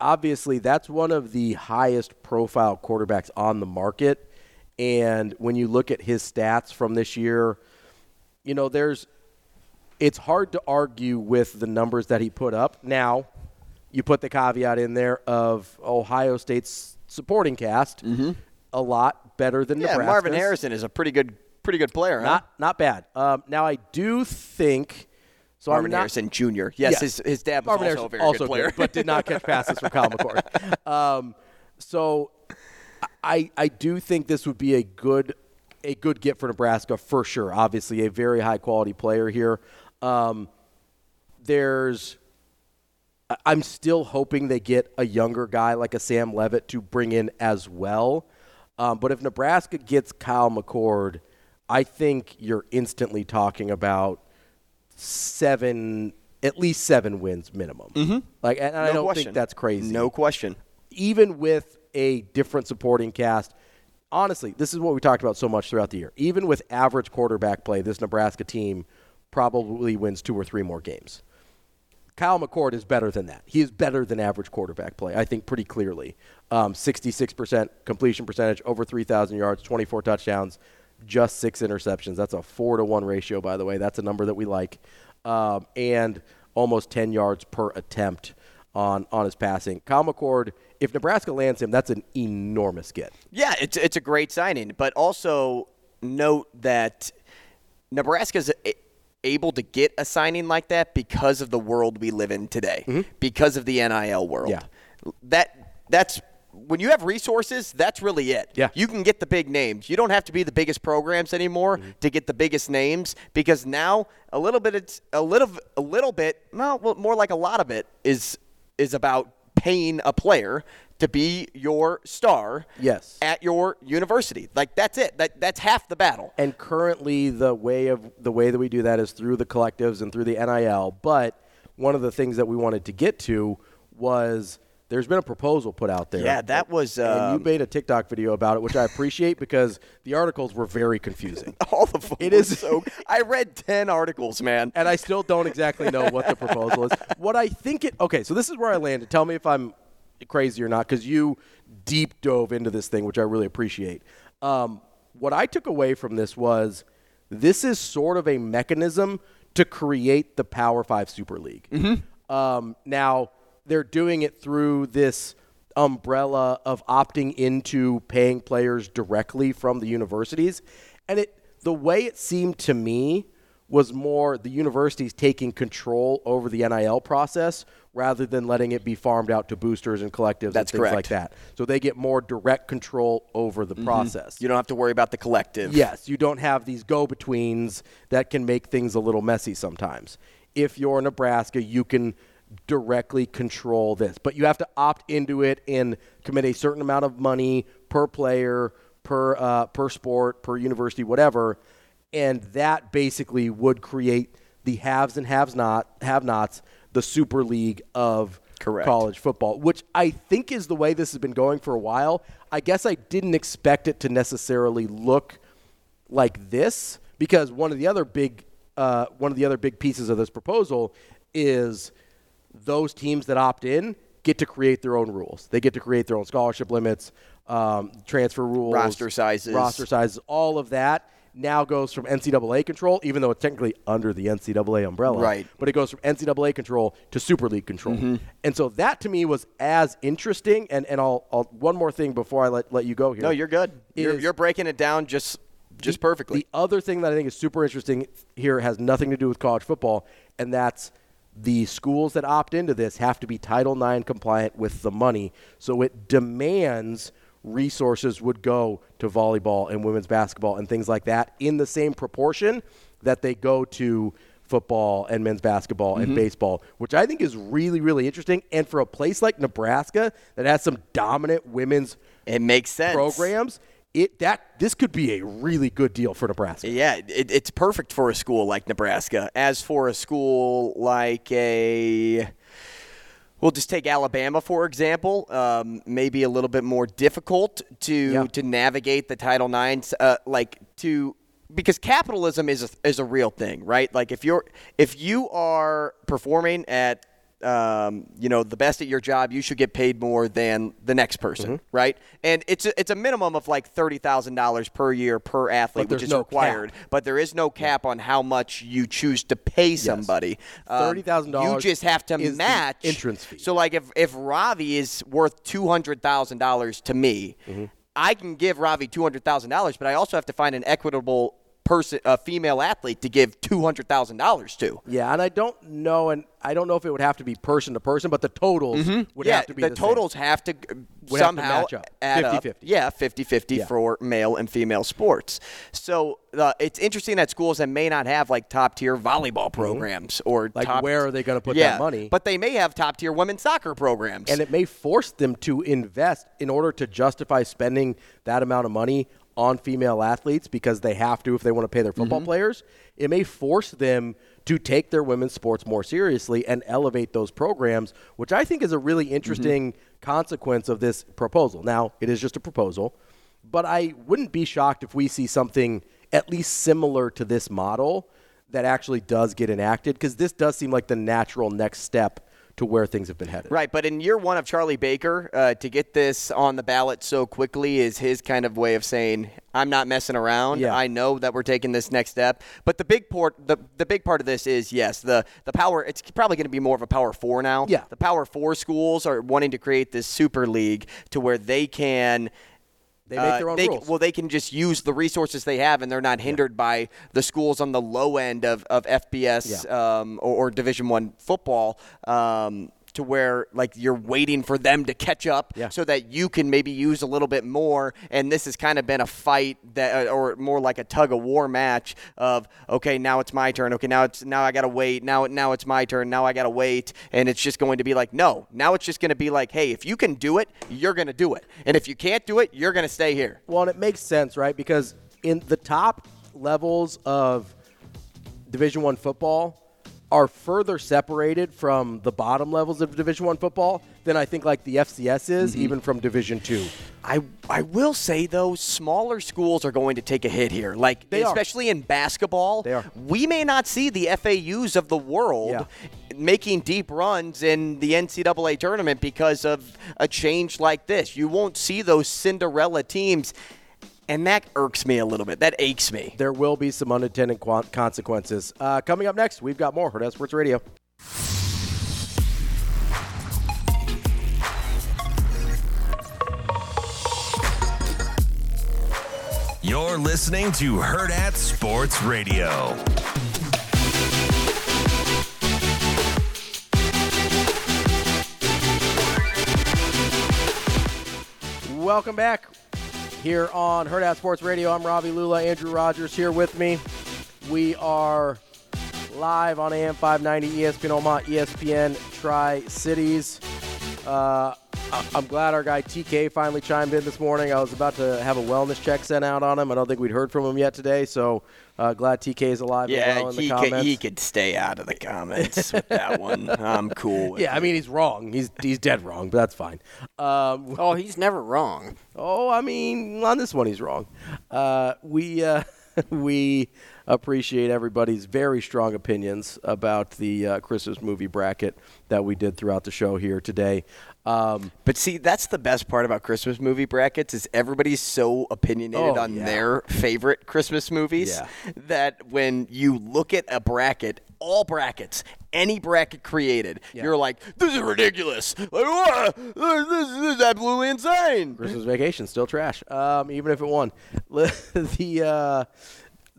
Obviously, that's one of the highest profile quarterbacks on the market. And when you look at his stats from this year, you know, there's it's hard to argue with the numbers that he put up. Now, you put the caveat in there of Ohio State's supporting cast, a lot better than Mm-hmm. yeah, Nebraska's. Marvin Harrison is a pretty good, pretty good player. huh? Not not bad. Um, now I do think. So Marvin not, Harrison Jr. Yes, Yeah. his, his dad was Marvin also Harrison, a very also good player. but did not catch passes from Kyle McCord. Um, so I I do think this would be a good a good get for Nebraska for sure. Obviously, a very high quality player here. Um, there's I'm still hoping they get a younger guy like a Sam Leavitt to bring in as well. Um, but if Nebraska gets Kyle McCord, I think you're instantly talking about seven, at least seven wins minimum. Mm-hmm. Like, and I No don't question. think that's crazy. No question. Even with a different supporting cast, honestly, this is what we talked about so much throughout the year. Even with average quarterback play, this Nebraska team probably wins two or three more games. Kyle McCord is better than that. He is better than average quarterback play, I think, pretty clearly. Um, 66% completion percentage, over 3,000 yards, 24 touchdowns. Just six interceptions. That's a four to one ratio, by the way. That's a number that we like. Um, and almost 10 yards per attempt on, on his passing. Kyle McCord, if Nebraska lands him, that's an enormous get. Yeah, it's it's a great signing, but also note that Nebraska's able to get a signing like that because of the world we live in today, because of the NIL world. Yeah. That that's when you have resources, that's really it. Yeah. You can get the big names. You don't have to be the biggest programs anymore mm-hmm. to get the biggest names because now a little bit it's a little a little bit, well, well, more like a lot of it is is about paying a player to be your star Yes. at your university. Like that's it. That that's half the battle. And currently, the way of the way that we do that is through the collectives and through the NIL. But one of the things that we wanted to get to was there's been a proposal put out there. Yeah, that was, and um, you made a TikTok video about it, which I appreciate because the articles were very confusing. All of them. It is- so. I read ten articles, man. and I still don't exactly know what the proposal is. What I think it okay, so this is where I landed. Tell me if I'm crazy or not, because you deep dove into this thing, which I really appreciate. Um, what I took away from this was this is sort of a mechanism to create the Power Five Super League. Um, now they're doing it through this umbrella of opting into paying players directly from the universities, and it the way it seemed to me was more the universities taking control over the NIL process rather than letting it be farmed out to boosters and collectives That's and things correct. like that. So they get more direct control over the mm-hmm. process. You don't have to worry about the collective. Yes, you don't have these go betweens that can make things a little messy sometimes. If you're Nebraska, you can directly control this, but you have to opt into it and commit a certain amount of money per player, per uh, per sport, per university, whatever, and that basically would create the haves and haves not have nots, the super league of Correct. college football, which I think is the way this has been going for a while. I guess I didn't expect it to necessarily look like this because one of the other big uh, one of the other big pieces of this proposal is those teams that opt in get to create their own rules. They get to create their own scholarship limits, um, transfer rules, Roster sizes. roster sizes, all of that. Now goes from NCAA control, even though it's technically under the NCAA umbrella. Right. But it goes from NCAA control to Super League control. Mm-hmm. And so that to me was as interesting. And, and I'll, I'll one more thing before I let, let you go here. No, you're good. You're, you're breaking it down just just perfectly. The other thing that I think is super interesting here has nothing to do with college football, and that's the schools that opt into this have to be Title IX compliant with the money. So it demands resources would go to volleyball and women's basketball and things like that in the same proportion that they go to football and men's basketball Mm-hmm. and baseball, which I think is really, really interesting. And for a place like Nebraska that has some dominant women's it makes sense. programs, it that this could be a really good deal for Nebraska. Yeah, it, it's perfect for a school like Nebraska. As for a school like a, we'll just take Alabama for example. Um, maybe a little bit more difficult to Yeah. to navigate the Title IX, uh, like to because capitalism is a, is a real thing, right? Like if you're if you are performing at um, you know the best at your job, you should get paid more than the next person, Mm-hmm. right? And it's a, it's a minimum of like thirty thousand dollars per year per athlete, which is no required. cap. But there is no cap on how much you choose to pay somebody. Um, $30,000 You just have to match entrance fee. So like if if Ravi is worth two hundred thousand dollars to me, Mm-hmm. I can give Ravi two hundred thousand dollars, but I also have to find an equitable person, a female athlete, to give two hundred thousand dollars to. Yeah, and I don't know, and I don't know if it would have to be person to person, but the totals would Mm-hmm. yeah, have to be the, the, same. totals have to g- Would have to somehow match up. add up. 50-50. Yeah, 50-50 Yeah. for male and female sports. So uh, it's interesting that schools that may not have like top tier volleyball programs or Mm-hmm. Like, top, where are they gonna put that money? But they may have top tier women's soccer programs. and it may force them to invest in order to justify spending that amount of money on female athletes because they have to if they want to pay their Mm-hmm. football players. It may force them to take their women's sports more seriously and elevate those programs, which I think is a really interesting consequence of this proposal. Now, it is just a proposal, but I wouldn't be shocked if we see something at least similar to this model that actually does get enacted because this does seem like the natural next step to where things have been headed. Right, but in year one of Charlie Baker, uh, to get this on the ballot so quickly is his kind of way of saying, "I'm not messing around. Yeah. I know that we're taking this next step." But the big part, the the big part of this is yes, the the power. It's probably going to be more of a power four now. Yeah. the power four schools are wanting to create this super league to where they can. They make their own they, rules. Well, they can just use the resources they have, and they're not hindered by the schools on the low end of, of FBS um, or, or Division One football. Um, to where like you're waiting for them to catch up so that you can maybe use a little bit more. And this has kind of been a fight that uh, or more like a tug of war match of okay now it's my turn. Okay now it's now I got to wait. Now now it's my turn. Now I got to wait. And it's just going to be like no. Now it's just going to be like hey if you can do it you're going to do it. And if you can't do it you're going to stay here. Well, and it makes sense, right? Because in the top levels of Division One football are further separated from the bottom levels of Division One football than I think like the FCS is, Mm-hmm. even from Division Two. I I will say though, smaller schools are going to take a hit here. Like They are. especially in basketball, They are. we may not see the FAUs of the world Yeah. making deep runs in the NCAA tournament because of a change like this. You won't see those Cinderella teams, and that irks me a little bit. That aches me. There will be some unintended consequences. Uh, coming up next, we've got more. Hurrdat Sports Radio. You're listening to Hurrdat Sports Radio. Welcome back here on Hurrdat Sports Radio. I'm Ravi Lulla. Andrew Rogers here with me. We are live on AM 590 ESPN Omaha, ESPN Tri Cities. Uh, I'm glad our guy TK finally chimed in this morning. I was about to have a wellness check sent out on him. I don't think we'd heard from him yet today, so uh, glad TK is alive and Yeah, well in the he could, he could stay out of the comments with that one. I'm cool. With yeah, I mean he's wrong. He's he's dead wrong, but that's fine. Um, Oh, he's never wrong. Oh, I mean, on this one he's wrong. Uh, we uh, we appreciate everybody's very strong opinions about the uh, Christmas movie bracket that we did throughout the show here today. Um, But see, that's the best part about Christmas movie brackets is everybody's so opinionated Oh, on yeah. their favorite Christmas movies Yeah. that when you look at a bracket, all brackets, any bracket created, you're like, this is ridiculous. Like, what? This is absolutely insane. Christmas Vacation still trash, um, even if it won. the uh,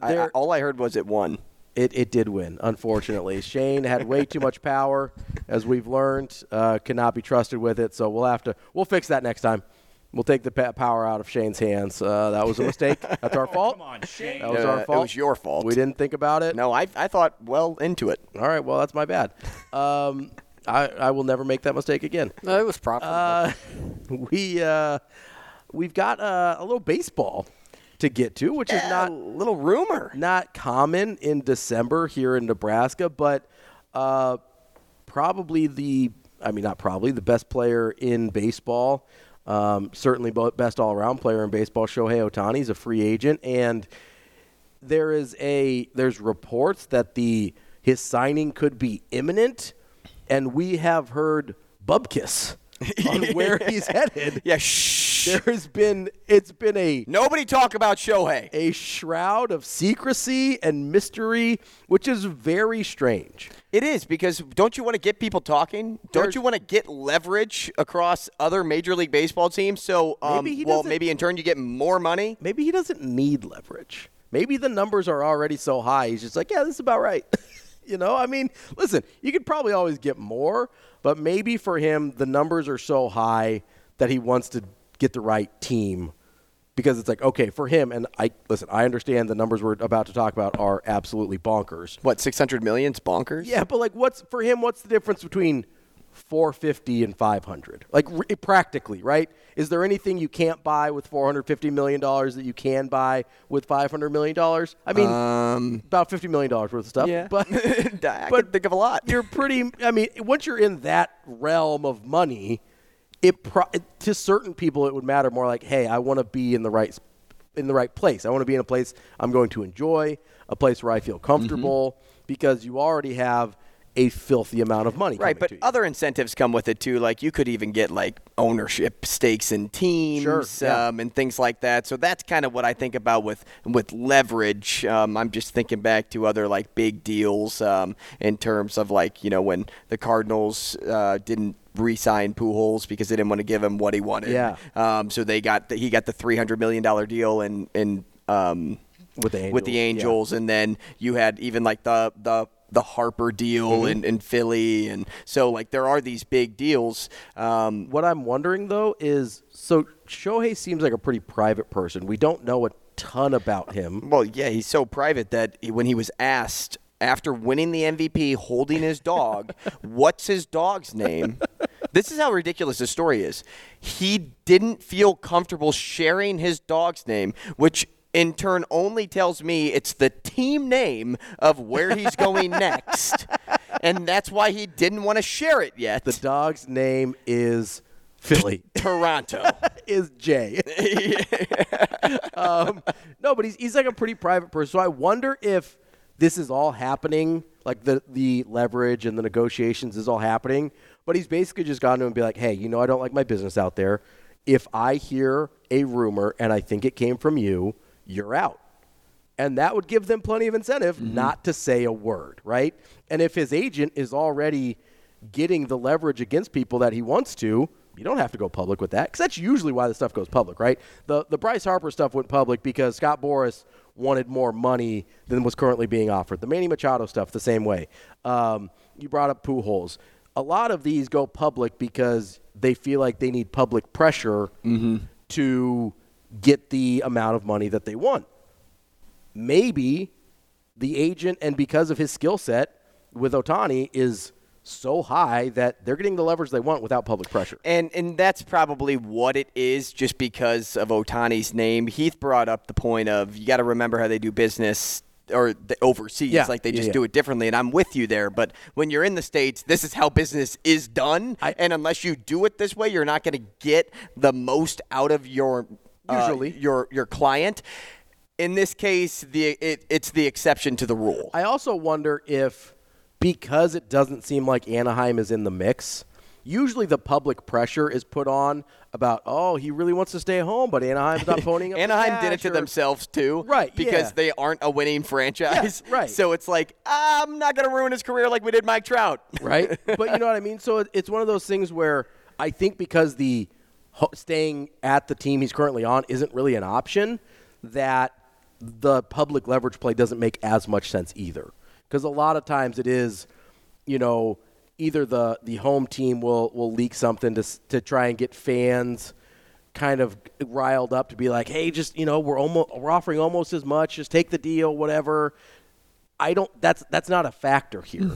I, I, all I heard was it won. It, it did win, unfortunately. Shane had way too much power, as we've learned. Uh, cannot be trusted with it, so we'll have to we'll fix that next time. We'll take the power out of Shane's hands. Uh, that was a mistake. That's our fault. Come on, Shane. That was Uh, our it was your fault. We didn't think about it. No, I, I thought well into it. All right. Well, that's my bad. Um, I, I will never make that mistake again. No, it was profitable. Uh, we uh, we've got uh, a little baseball to get to, which is not a little rumor. not common in December here in Nebraska, but uh, probably the I mean not probably the best player in baseball. Um, certainly, best all-around player in baseball. Shohei Ohtani is a free agent, and there is a there's reports that the his signing could be imminent, and we have heard bubkiss on where he's headed. Yeah, shh. There's been it's been a Nobody talk about Shohei. a shroud of secrecy and mystery, which is very strange. It is because don't you want to get people talking? Don't There's- you want to get leverage across other Major League Baseball teams? So, um, Maybe well, maybe in turn you get more money. Maybe he doesn't need leverage. Maybe the numbers are already so high. He's just like, yeah, this is about right. you know, I mean, listen, you could probably always get more, but maybe for him, the numbers are so high that he wants to get the right team because it's like, okay, for him, and I listen, I understand the numbers we're about to talk about are absolutely bonkers. What six hundred million's bonkers? Yeah, but like, what's for him? What's the difference between 450 and 500? Like, re- practically, right? Is there anything you can't buy with 450 million dollars that you can buy with 500 million dollars? I mean, Um, about 50 million dollars worth of stuff. yeah, but I but think of a lot. you're pretty. I mean, once you're in that realm of money, it pro- to certain people it would matter more. Like, hey, I want to be in the right in the right place. I want to be in a place I'm going to enjoy, a place where I feel comfortable, because you already have a filthy amount of money. Right, but other incentives come with it too. Like you could even get like ownership stakes in teams Sure, yeah. um, and things like that. So that's kind of what I think about with with leverage. Um, I'm just thinking back to other like big deals um, in terms of like you know when the Cardinals uh, didn't re-sign Pujols because they didn't want to give him what he wanted. Yeah. Um, so they got the, he got the 300 million dollar deal and and um, with the with the Angels, yeah. And then you had even like the the the Harper deal Mm-hmm. in, in Philly, and so like there are these big deals. Um, What I'm wondering though is so Shohei seems like a pretty private person. We don't know a ton about him. well, yeah, he's so private that he, when he was asked after winning the MVP, holding his dog, what's his dog's name? This is how ridiculous this story is. He didn't feel comfortable sharing his dog's name, which in turn only tells me it's the team name of where he's going next. And that's why he didn't want to share it yet. The dog's name is Philly. Toronto. is Jay. um, no, but he's he's like a pretty private person. So I wonder if this is all happening, like the the leverage and the negotiations is all happening. But he's basically just gone to him and be like, hey, you know, I don't like my business out there. If I hear a rumor and I think it came from you, you're out. And that would give them plenty of incentive mm-hmm. not to say a word, right? And if his agent is already getting the leverage against people that he wants to, you don't have to go public with that because that's usually why the stuff goes public, right? The the Bryce Harper stuff went public because Scott Boras wanted more money than was currently being offered. The Manny Machado stuff the same way. Um, you brought up Pujols. A lot of these go public because they feel like they need public pressure to get the amount of money that they want maybe the agent and because of his skill set with Ohtani is so high that they're getting the leverage they want without public pressure. And and that's probably what it is, just because of Ohtani's name. Heath brought up the point of you got to remember how they do business or the overseas, Yeah, like they just yeah. do it differently. And I'm with you there, but when you're in the states, this is how business is done. I, and unless you do it this way, you're not going to get the most out of your uh, Usually. your your client. In this case, the it, it's the exception to the rule. I also wonder if because it doesn't seem like Anaheim is in the mix, usually the public pressure is put on about, oh, he really wants to stay home, but Anaheim's not up. Anaheim did it to or- themselves too, Right, Because yeah. they aren't a winning franchise, Yeah, right. So it's like I'm not going to ruin his career like we did Mike Trout, right? but you know what I mean. So it's one of those things where I think because the staying at the team he's currently on isn't really an option, that the public leverage play doesn't make as much sense either. Because a lot of times it is, you know, either the the home team will will leak something to to try and get fans kind of riled up to be like, hey, just you know, we're almost we're offering almost as much, just take the deal, whatever. I don't. That's that's not a factor here,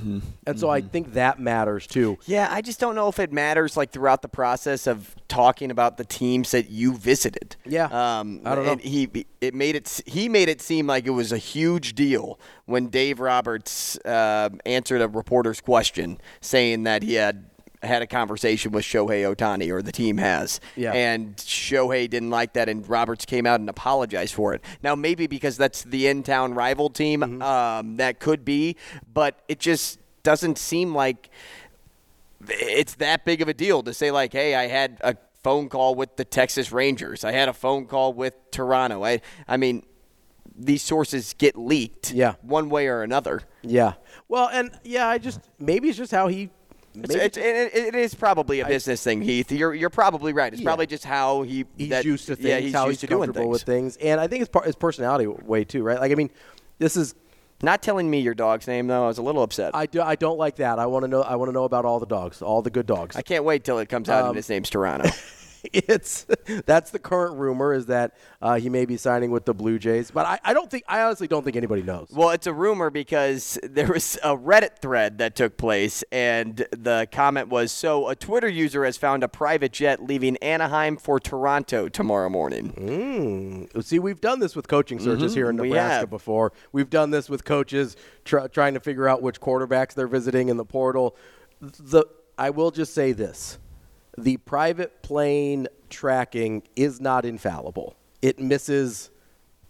and so I think that matters too. Yeah, I just don't know if it matters like throughout the process of talking about the teams that you visited. Yeah. um, I don't know. and He it made it he made it seem like it was a huge deal when Dave Roberts uh, answered a reporter's question saying that he had had a conversation with Shohei Ohtani or the team has. Yeah. And Shohei didn't like that, and Roberts came out and apologized for it. Now, maybe because that's the in town rival team, Mm-hmm. um, that could be, but it just doesn't seem like it's that big of a deal to say, like, hey, I had a phone call with the Texas Rangers, I had a phone call with Toronto. I, I mean, these sources get leaked Yeah. one way or another. Yeah. Well, and yeah, I just maybe it's just how he. It's, maybe- it's, it, it is probably a business thing, Heath. You're, you're probably right. It's Yeah. probably just how he he's that- used to things, Yeah, he's how used he's comfortable things. with things, and I think it's part his personality way too, right? Like, I mean, this is Not telling me your dog's name though, I was a little upset. I do I don't like that. I want to know I want to know about all the dogs, all the good dogs. I can't wait till it comes out Um, and his name's Toronto. it's that's the current rumor is that uh, he may be signing with the Blue Jays, but I, I don't think I honestly don't think anybody knows. Well, it's a rumor because there was a Reddit thread that took place, and the comment was So, a Twitter user has found a private jet leaving Anaheim for Toronto tomorrow morning. Mm. See, we've done this with coaching searches Mhm, here in Nebraska have. before. We've done this with coaches tr- trying to figure out which quarterbacks they're visiting in the portal. The I will just say this: the private plane tracking is not infallible. It misses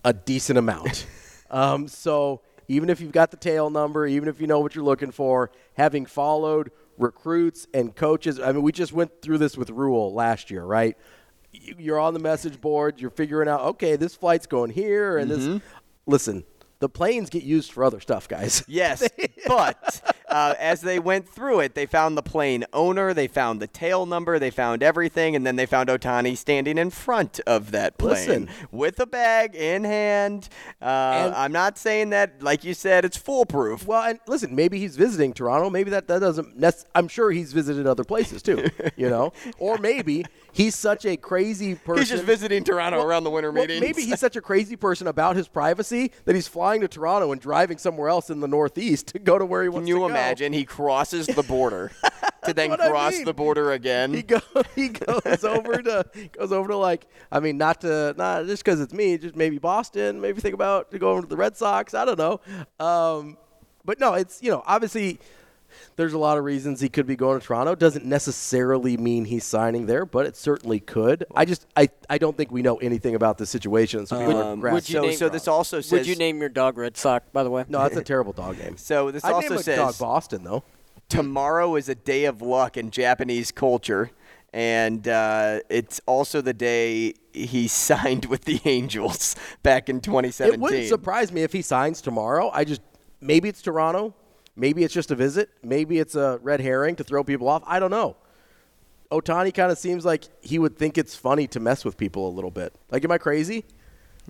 a decent amount. um, so even if you've got the tail number, even if you know what you're looking for, having followed recruits and coaches. I mean, we just went through this with Rhule last year, right? You- You're on the message board. You're figuring out, okay, this flight's going here, and Mm-hmm. this. Listen, the planes get used for other stuff, guys. Yes, but uh, as they went through it, they found the plane owner, they found the tail number, they found everything, and then they found Ohtani standing in front of that plane Listen. with a bag in hand. Uh, I'm not saying that, like you said, it's foolproof. Well, and listen, maybe he's visiting Toronto. Maybe that, that doesn't. I'm sure he's visited other places too. you know, or maybe he's such a crazy person. He's just visiting Toronto around the winter Well, meetings. maybe he's such a crazy person about his privacy that he's flying to Toronto and driving somewhere else in the Northeast to go to where he wants to. Can you imagine? He crosses the border to then what I cross mean. the border again. He go, he goes over to goes over to like I mean not to not just because it's me just maybe Boston maybe think about to go over to the Red Sox I don't know um, but no it's you know obviously there's a lot of reasons he could be going to Toronto. Doesn't necessarily mean he's signing there but it certainly could. I just I, I don't think we know anything about the situation. So Um, would you name- so this also Would you name your dog Red Sox, by the way? no that's a terrible dog name. So this I'd also name a says dog Boston though. tomorrow is a day of luck in Japanese culture, and uh, it's also the day he signed with the Angels back in 2017. It wouldn't surprise me if he signs tomorrow. I just maybe it's Toronto, maybe it's just a visit, maybe it's a red herring to throw people off. I don't know. Ohtani kind of seems like he would think it's funny to mess with people a little bit. Like, am I crazy?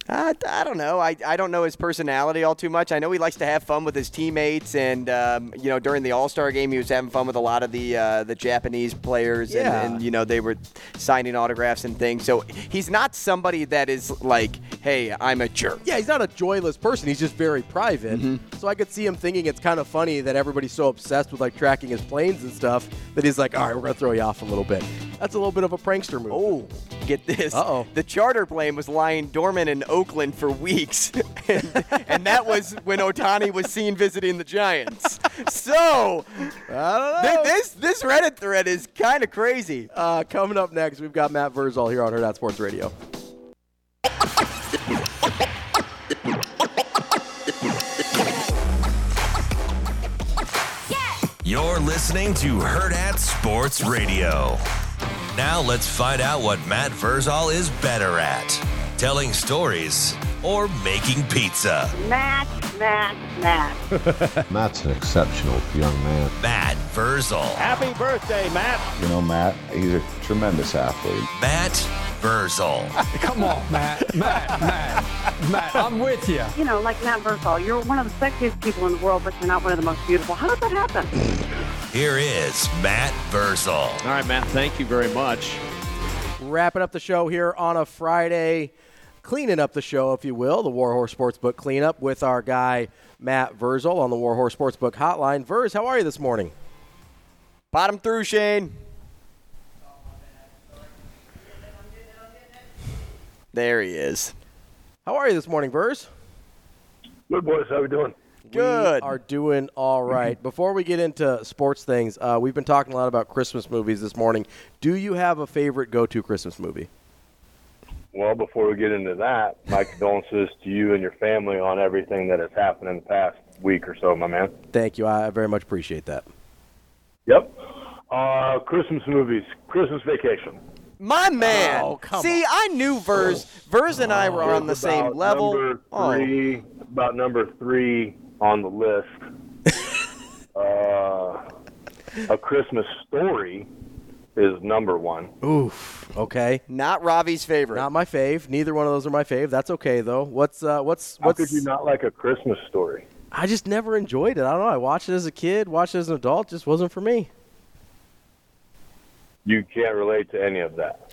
I, I don't know. I, I don't know his personality all too much. I know he likes to have fun with his teammates, and um, you know during the All Star game he was having fun with a lot of the uh, the Japanese players, Yeah. and, and you know they were signing autographs and things. So he's not somebody that is like, hey, I'm a jerk. Yeah, he's not a joyless person. He's just very private. So I could see him thinking it's kind of funny that everybody's so obsessed with like tracking his planes and stuff that he's like, all right, we're gonna throw you off a little bit. That's a little bit of a prankster move. Oh, get this. Uh-oh. The charter plane was lying dormant in Oakland for weeks. and, and that was when Ohtani was seen visiting the Giants. So, thi- this this Reddit thread is kind of crazy. Uh, coming up next, we've got Matt Vrzal here on Hurrdat Sports Radio. You're listening to Hurrdat Sports Radio. Now let's find out what Matt Vrzal is better at telling stories or making pizza. Matt, Matt, Matt. Matt's an exceptional young man. Matt Vrzal. Happy birthday, Matt. You know, Matt, he's a tremendous athlete. Matt Vrzal. Come on, Matt. Matt, Matt, Matt, I'm with you. You know, like Matt Vrzal, you're one of the sexiest people in the world, but you're not one of the most beautiful. How does that happen? Here is Matt Vrzal. All right, Matt, thank you very much. Wrapping up the show here on a Friday, cleaning up the show, if you will, the Warhorse Sportsbook cleanup with our guy Matt Vrzal on the Warhorse Sportsbook hotline. Verz, how are you this morning? Bottom through, Shane. There he is. How are you this morning, Verz? Good boys, how we doing? Good. We are doing all right. Before we get into sports things, uh, we've been talking a lot about Christmas movies this morning. Do you have a favorite go-to Christmas movie? Well, before we get into that, my condolences to you and your family on everything that has happened in the past week or so, my man. Thank you. I very much appreciate that. Yep. Uh, Christmas movies, Christmas Vacation. My man. Oh, come See, I knew Verz. Verz and I were on the It's same level. Number Oh. three, about number three on the list. uh, a Christmas Story is number one. Oof. Okay. Not Ravi's favorite. Not my fave. Neither one of those are my fave. That's okay though. What's uh, what's How could you not like a Christmas Story? I just never enjoyed it. I don't know. I watched it as a kid, watched it as an adult. Just wasn't for me. You can't relate to any of that.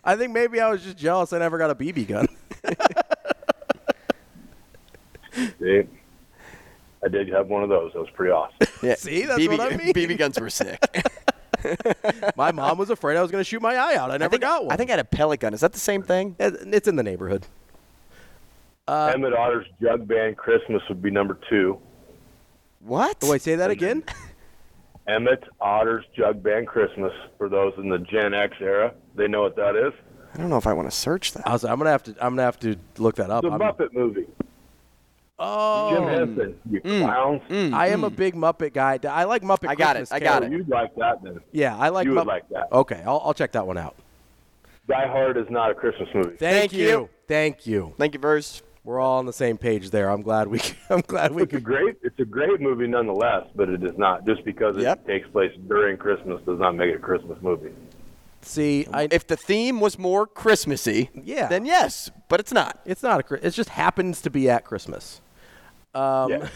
I think maybe I was just jealous. I never got a BB gun. See, I did have one of those. That was pretty awesome. Yeah. See, that's BB, what I mean. BB guns were sick. my mom was afraid I was going to shoot my eye out. I never think, got one. I think I had a pellet gun. Is that the same thing? It's in the neighborhood. Uh, Emmett Otter's Jug Band Christmas would be number two. What? Oh, wait, say that again. Emmett Otter's Jug Band Christmas. For those in the Gen X era, they know what that is. I don't know if I want to search that. I was, I'm gonna have to. I'm gonna have to look that up. The I'm- Muppet movie. Oh, Jim Henson, you mm. clowns. Mm. I am a mm. big Muppet guy. I like Muppet. I got it, I got Carol. it. You'd like that then. Yeah, I like. You would like that. Okay, I'll, I'll check that one out. Die Hard is not a Christmas movie. Thank, Thank you. you. Thank you. Thank you, Verse. We're all on the same page there. I'm glad we. I'm glad we It's a great, it's a great movie nonetheless, but it is not just because it Yep. takes place during Christmas does not make it a Christmas movie. See, I. If the theme was more Christmassy, Yeah. then yes, but it's not. It's not a. Chri- It just happens to be at Christmas. Um, Yeah.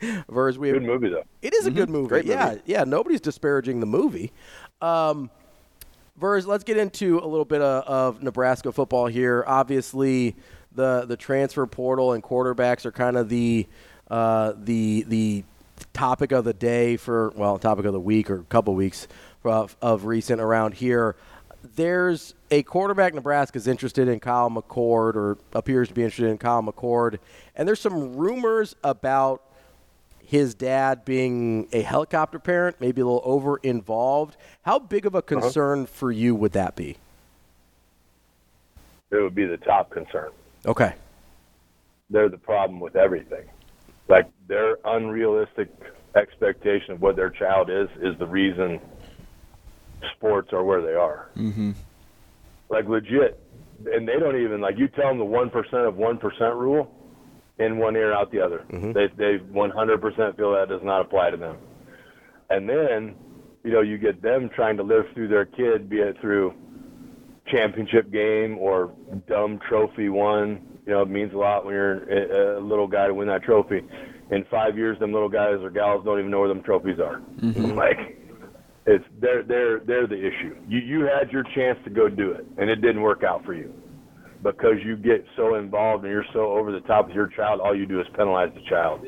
Vers, we have, Good movie though. It is a good movie. Great yeah, movie. yeah. Nobody's disparaging the movie. Um, Vers, let's get into a little bit of, of Nebraska football here. Obviously, the the transfer portal and quarterbacks are kind of the uh, the the topic of the day for well, topic of the week or a couple weeks of, of recent around here. There's a quarterback Nebraska's interested in Kyle McCord or appears to be interested in Kyle McCord, and there's some rumors about his dad being a helicopter parent, maybe a little over involved. How big of a uh-huh. concern for you would that be? It would be the top concern. Okay. They're the problem with everything. Like their unrealistic expectation of what their child is is the reason sports are where they are. Mm-hmm. Like legit, and they don't even like you tell them the one percent of one percent rule, in one ear out the other. They they 100% feel that does not apply to them. And then, you know, you get them trying to live through their kid, be it through championship game or dumb trophy won. You know, it means a lot when you're a, a little guy to win that trophy. In five years, them little guys or gals don't even know where them trophies are. mm Like, it's they're they're they're the issue. You you had your chance to go do it, and it didn't work out for you because you get so involved and you're so over the top with your child. All you do is penalize the child.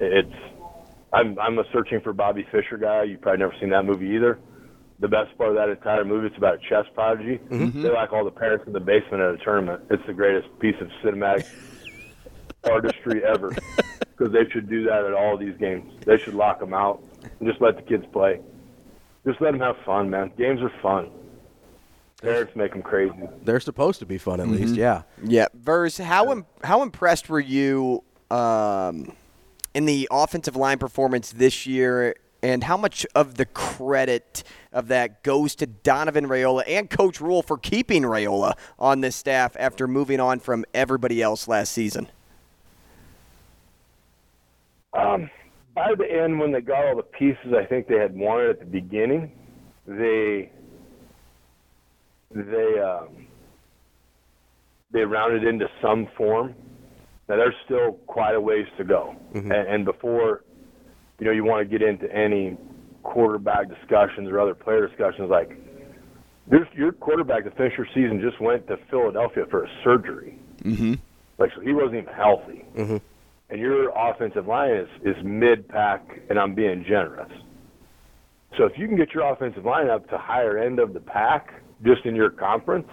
It's I'm I'm a searching for Bobby Fischer guy. You've probably never seen that movie either. The best part of that entire movie, it's about a chess prodigy. Mm-hmm. They're like all the parents in the basement at a tournament. It's the greatest piece of cinematic artistry ever. Because they should do that at all these games. They should lock them out and just let the kids play. Just let them have fun, man. Games are fun. Parents make them crazy. They're supposed to be fun, at Mm-hmm. least. Yeah. Yeah, Vers, how im- how impressed were you um, in the offensive line performance this year, and how much of the credit of that goes to Donovan Raiola and Coach Rhule for keeping Raiola on this staff after moving on from everybody else last season? Um, by the end, when they got all the pieces I think they had wanted at the beginning, they they um, they rounded into some form. Now there's still quite a ways to go, and, and before you know you want to get into any quarterback discussions or other player discussions, like your your quarterback to finish your season just went to Philadelphia for a surgery. Mm-hmm. Like so he wasn't even healthy Mm-hmm. And your offensive line is, is mid pack, and I'm being generous. So if you can get your offensive line up to higher end of the pack just in your conference,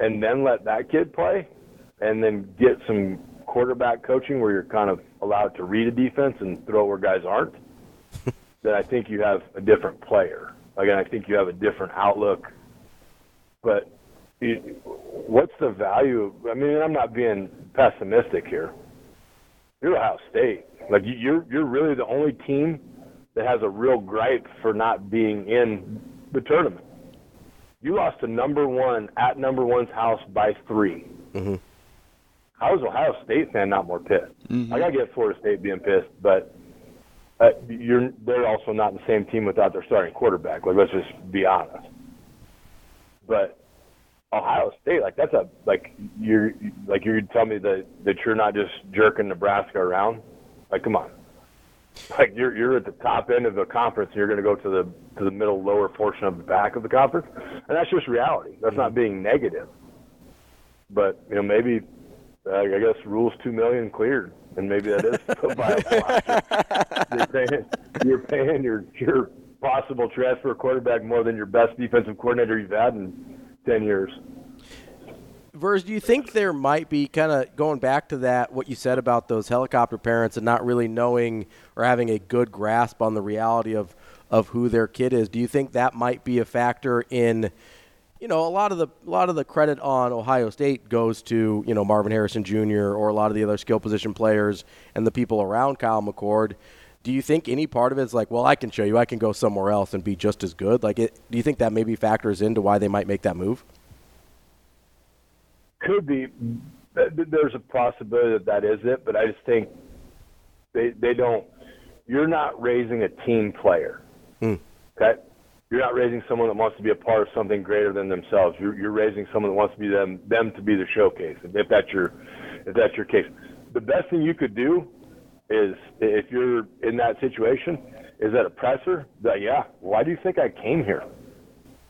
and then let that kid play, and then get some quarterback coaching where you're kind of allowed to read a defense and throw where guys aren't, then I think you have a different player. Again, I think you have a different outlook. But you- what's the value? I mean, I'm not being pessimistic here. You're Ohio State. Like you- you're you're really the only team that has a real gripe for not being in the tournament. You lost to number one at number one's house by 3 Mm-hmm. How is Ohio State fan not more pissed? I gotta get Florida State being pissed, but uh, you're they're also not the same team without their starting quarterback. Like let's just be honest. But Ohio State. Like that's a like you're like you're telling me that that you're not just jerking Nebraska around. Like come on, like you're you're at the top end of the conference. and You're going to go to the to the middle lower portion of the back of the conference, and that's just reality. That's not being negative. But you know maybe uh, I guess rules two million cleared, and maybe that is you're, paying, you're paying your your possible transfer quarterback more than your best defensive coordinator you've had, and 10 years. Vers, do you think there might be kind of going back to that what you said about those helicopter parents and not really knowing or having a good grasp on the reality of of who their kid is? Do you think that might be a factor in you know a lot of the a lot of the credit on Ohio State goes to you know Marvin Harrison Jr. or a lot of the other skill position players and the people around Kyle McCord. Do you think any part of it is like, well, I can show you, I can go somewhere else and be just as good? Like, it, do you think that maybe factors into why they might make that move? Could be. There's a possibility that that is it, but I just think they they don't. You're not raising a team player. Hmm. Okay. You're not raising someone that wants to be a part of something greater than themselves. You're, you're raising someone that wants to be them them to be the showcase. If that's your if that's your case, the best thing you could do is if you're in that situation is that a presser? That yeah. Why do you think i came here?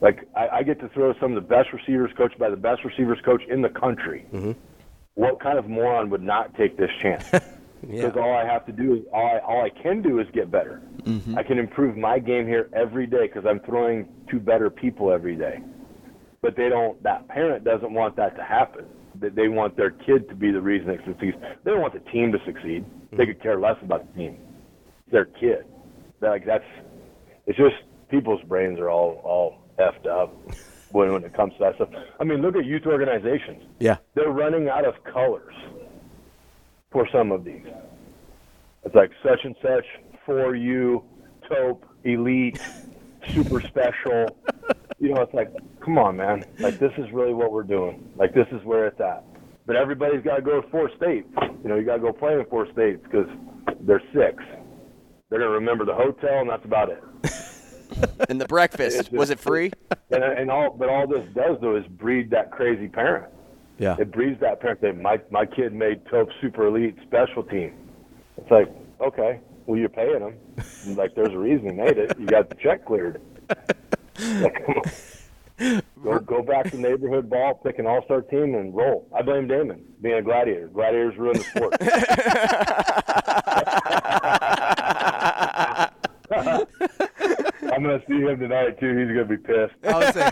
Like I, I get to throw some of the best receivers coached by the best receivers coach in the country. Mm-hmm. what kind of moron would not take this chance? Because all i have to do is all I, all I can do is get better. Mhm. i can improve my game here every day because i'm throwing to better people every day. But they don't that parent doesn't want that to happen that they want their kid to be the reason it succeeds they don't want the team to succeed. They could care less about the team. It's their kid. They're like that's it's just people's brains are all all effed up when when it comes to that stuff. I mean look at youth organizations. Yeah. they're running out of colors for some of these. It's like such and such for you taupe elite super special you know, it's like, come on, man. Like, this is really what we're doing. Like, this is where it's at. But everybody's got to go to four states. You know, you got to go play in four states because they're six. They're going to remember the hotel, and that's about it. And the breakfast was it free? And, and all, but all this does though is breed that crazy parent. Yeah. It breeds that parent that my my kid made Taupe super elite special team. It's like, okay, well you're paying them. like there's a reason he made it. You got the check cleared. Go go back to neighborhood ball, pick an all star team and roll. I blame Damon being a gladiator. Gladiators ruin the sport. I'm gonna see him tonight too. He's gonna be pissed. I would say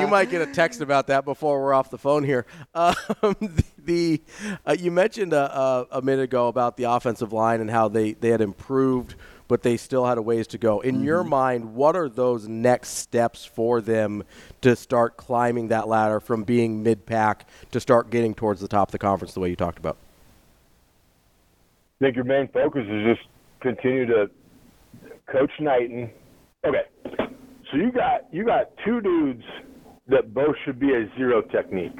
you might get a text about that before we're off the phone here. Um, the, the uh, you mentioned a, a, a minute ago about the offensive line and how they, they had improved, but they still had a ways to go. In mm-hmm. your mind, what are those next steps for them to start climbing that ladder from being mid pack to start getting towards the top of the conference the way you talked about? I think your main focus is just continue to coach Knighton. Okay, so you got you got two dudes that both should be a zero technique.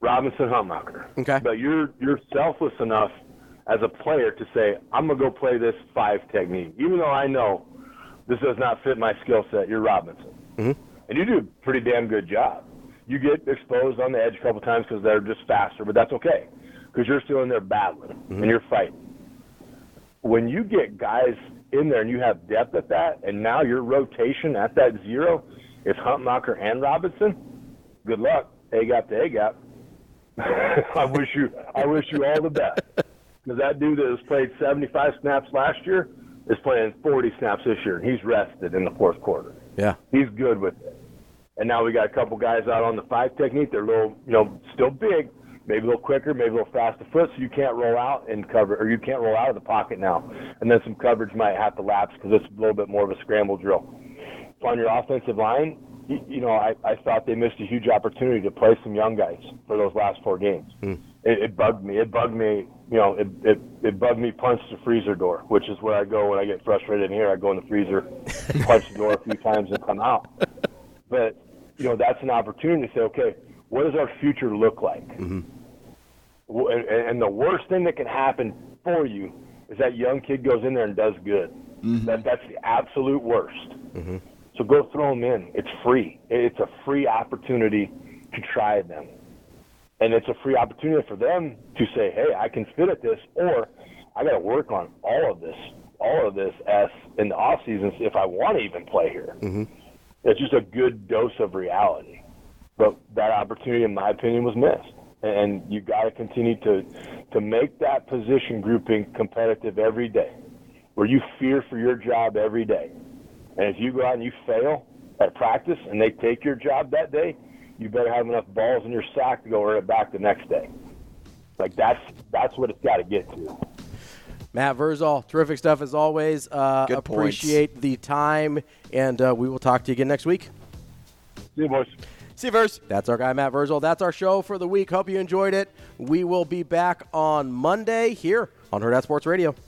Robinson Hutmacher. Okay. But you're you're selfless enough as a player to say, I'm gonna go play this five technique, even though I know this does not fit my skill set. You're Robinson, Mm-hmm. and you do a pretty damn good job. You get exposed on the edge a couple times because they're just faster, but that's okay because you're still in there battling and you're fighting. When you get guys in there and you have depth at that, and now your rotation at that zero is Hutmacher and Robinson, good luck. A gap to A gap. I wish you I wish you all the best. Because that dude that has played 75 snaps last year is playing 40 snaps this year, and he's rested in the fourth quarter. Yeah. He's good with it. And now we got a couple guys out on the five technique. They're a little, you know, still big, maybe a little quicker, maybe a little faster foot, so you can't roll out and cover, or you can't roll out of the pocket now. And then some coverage might have to lapse because it's a little bit more of a scramble drill. On your offensive line, you, know, I, I thought they missed a huge opportunity to play some young guys for those last four games. Hmm. It, it bugged me. It bugged me. You know, it, it it bugged me. Punch the freezer door, which is where I go when I get frustrated in here. I go in the freezer, punch the door a few times, and come out. But you know, that's an opportunity to say, okay, what does our future look like? Mm-hmm. W- And, and the worst thing that can happen for you is that young kid goes in there and does good. Mm-hmm. That that's the absolute worst. Mm-hmm. So go throw them in. It's free. It's a free opportunity to try them. And it's a free opportunity for them to say, hey, I can fit at this, or I got to work on all of this, all of this as in the off seasons if I want to even play here. Mm-hmm. It's just a good dose of reality. But that opportunity, in my opinion, was missed. And you got to continue to to make that position grouping competitive every day, where you fear for your job every day. And if you go out and you fail at practice and they take your job that day, you better have enough balls in your sack to go earn it back the next day. Like that's that's what it's got to get to. Matt Vrzal, terrific stuff as always. Uh, Good points. appreciate the time, and uh, we will talk to you again next week. See you, boys. See you, Verse. That's our guy, Matt Vrzal. That's our show for the week. Hope you enjoyed it. We will be back on Monday here on Hurrdat Sports Radio.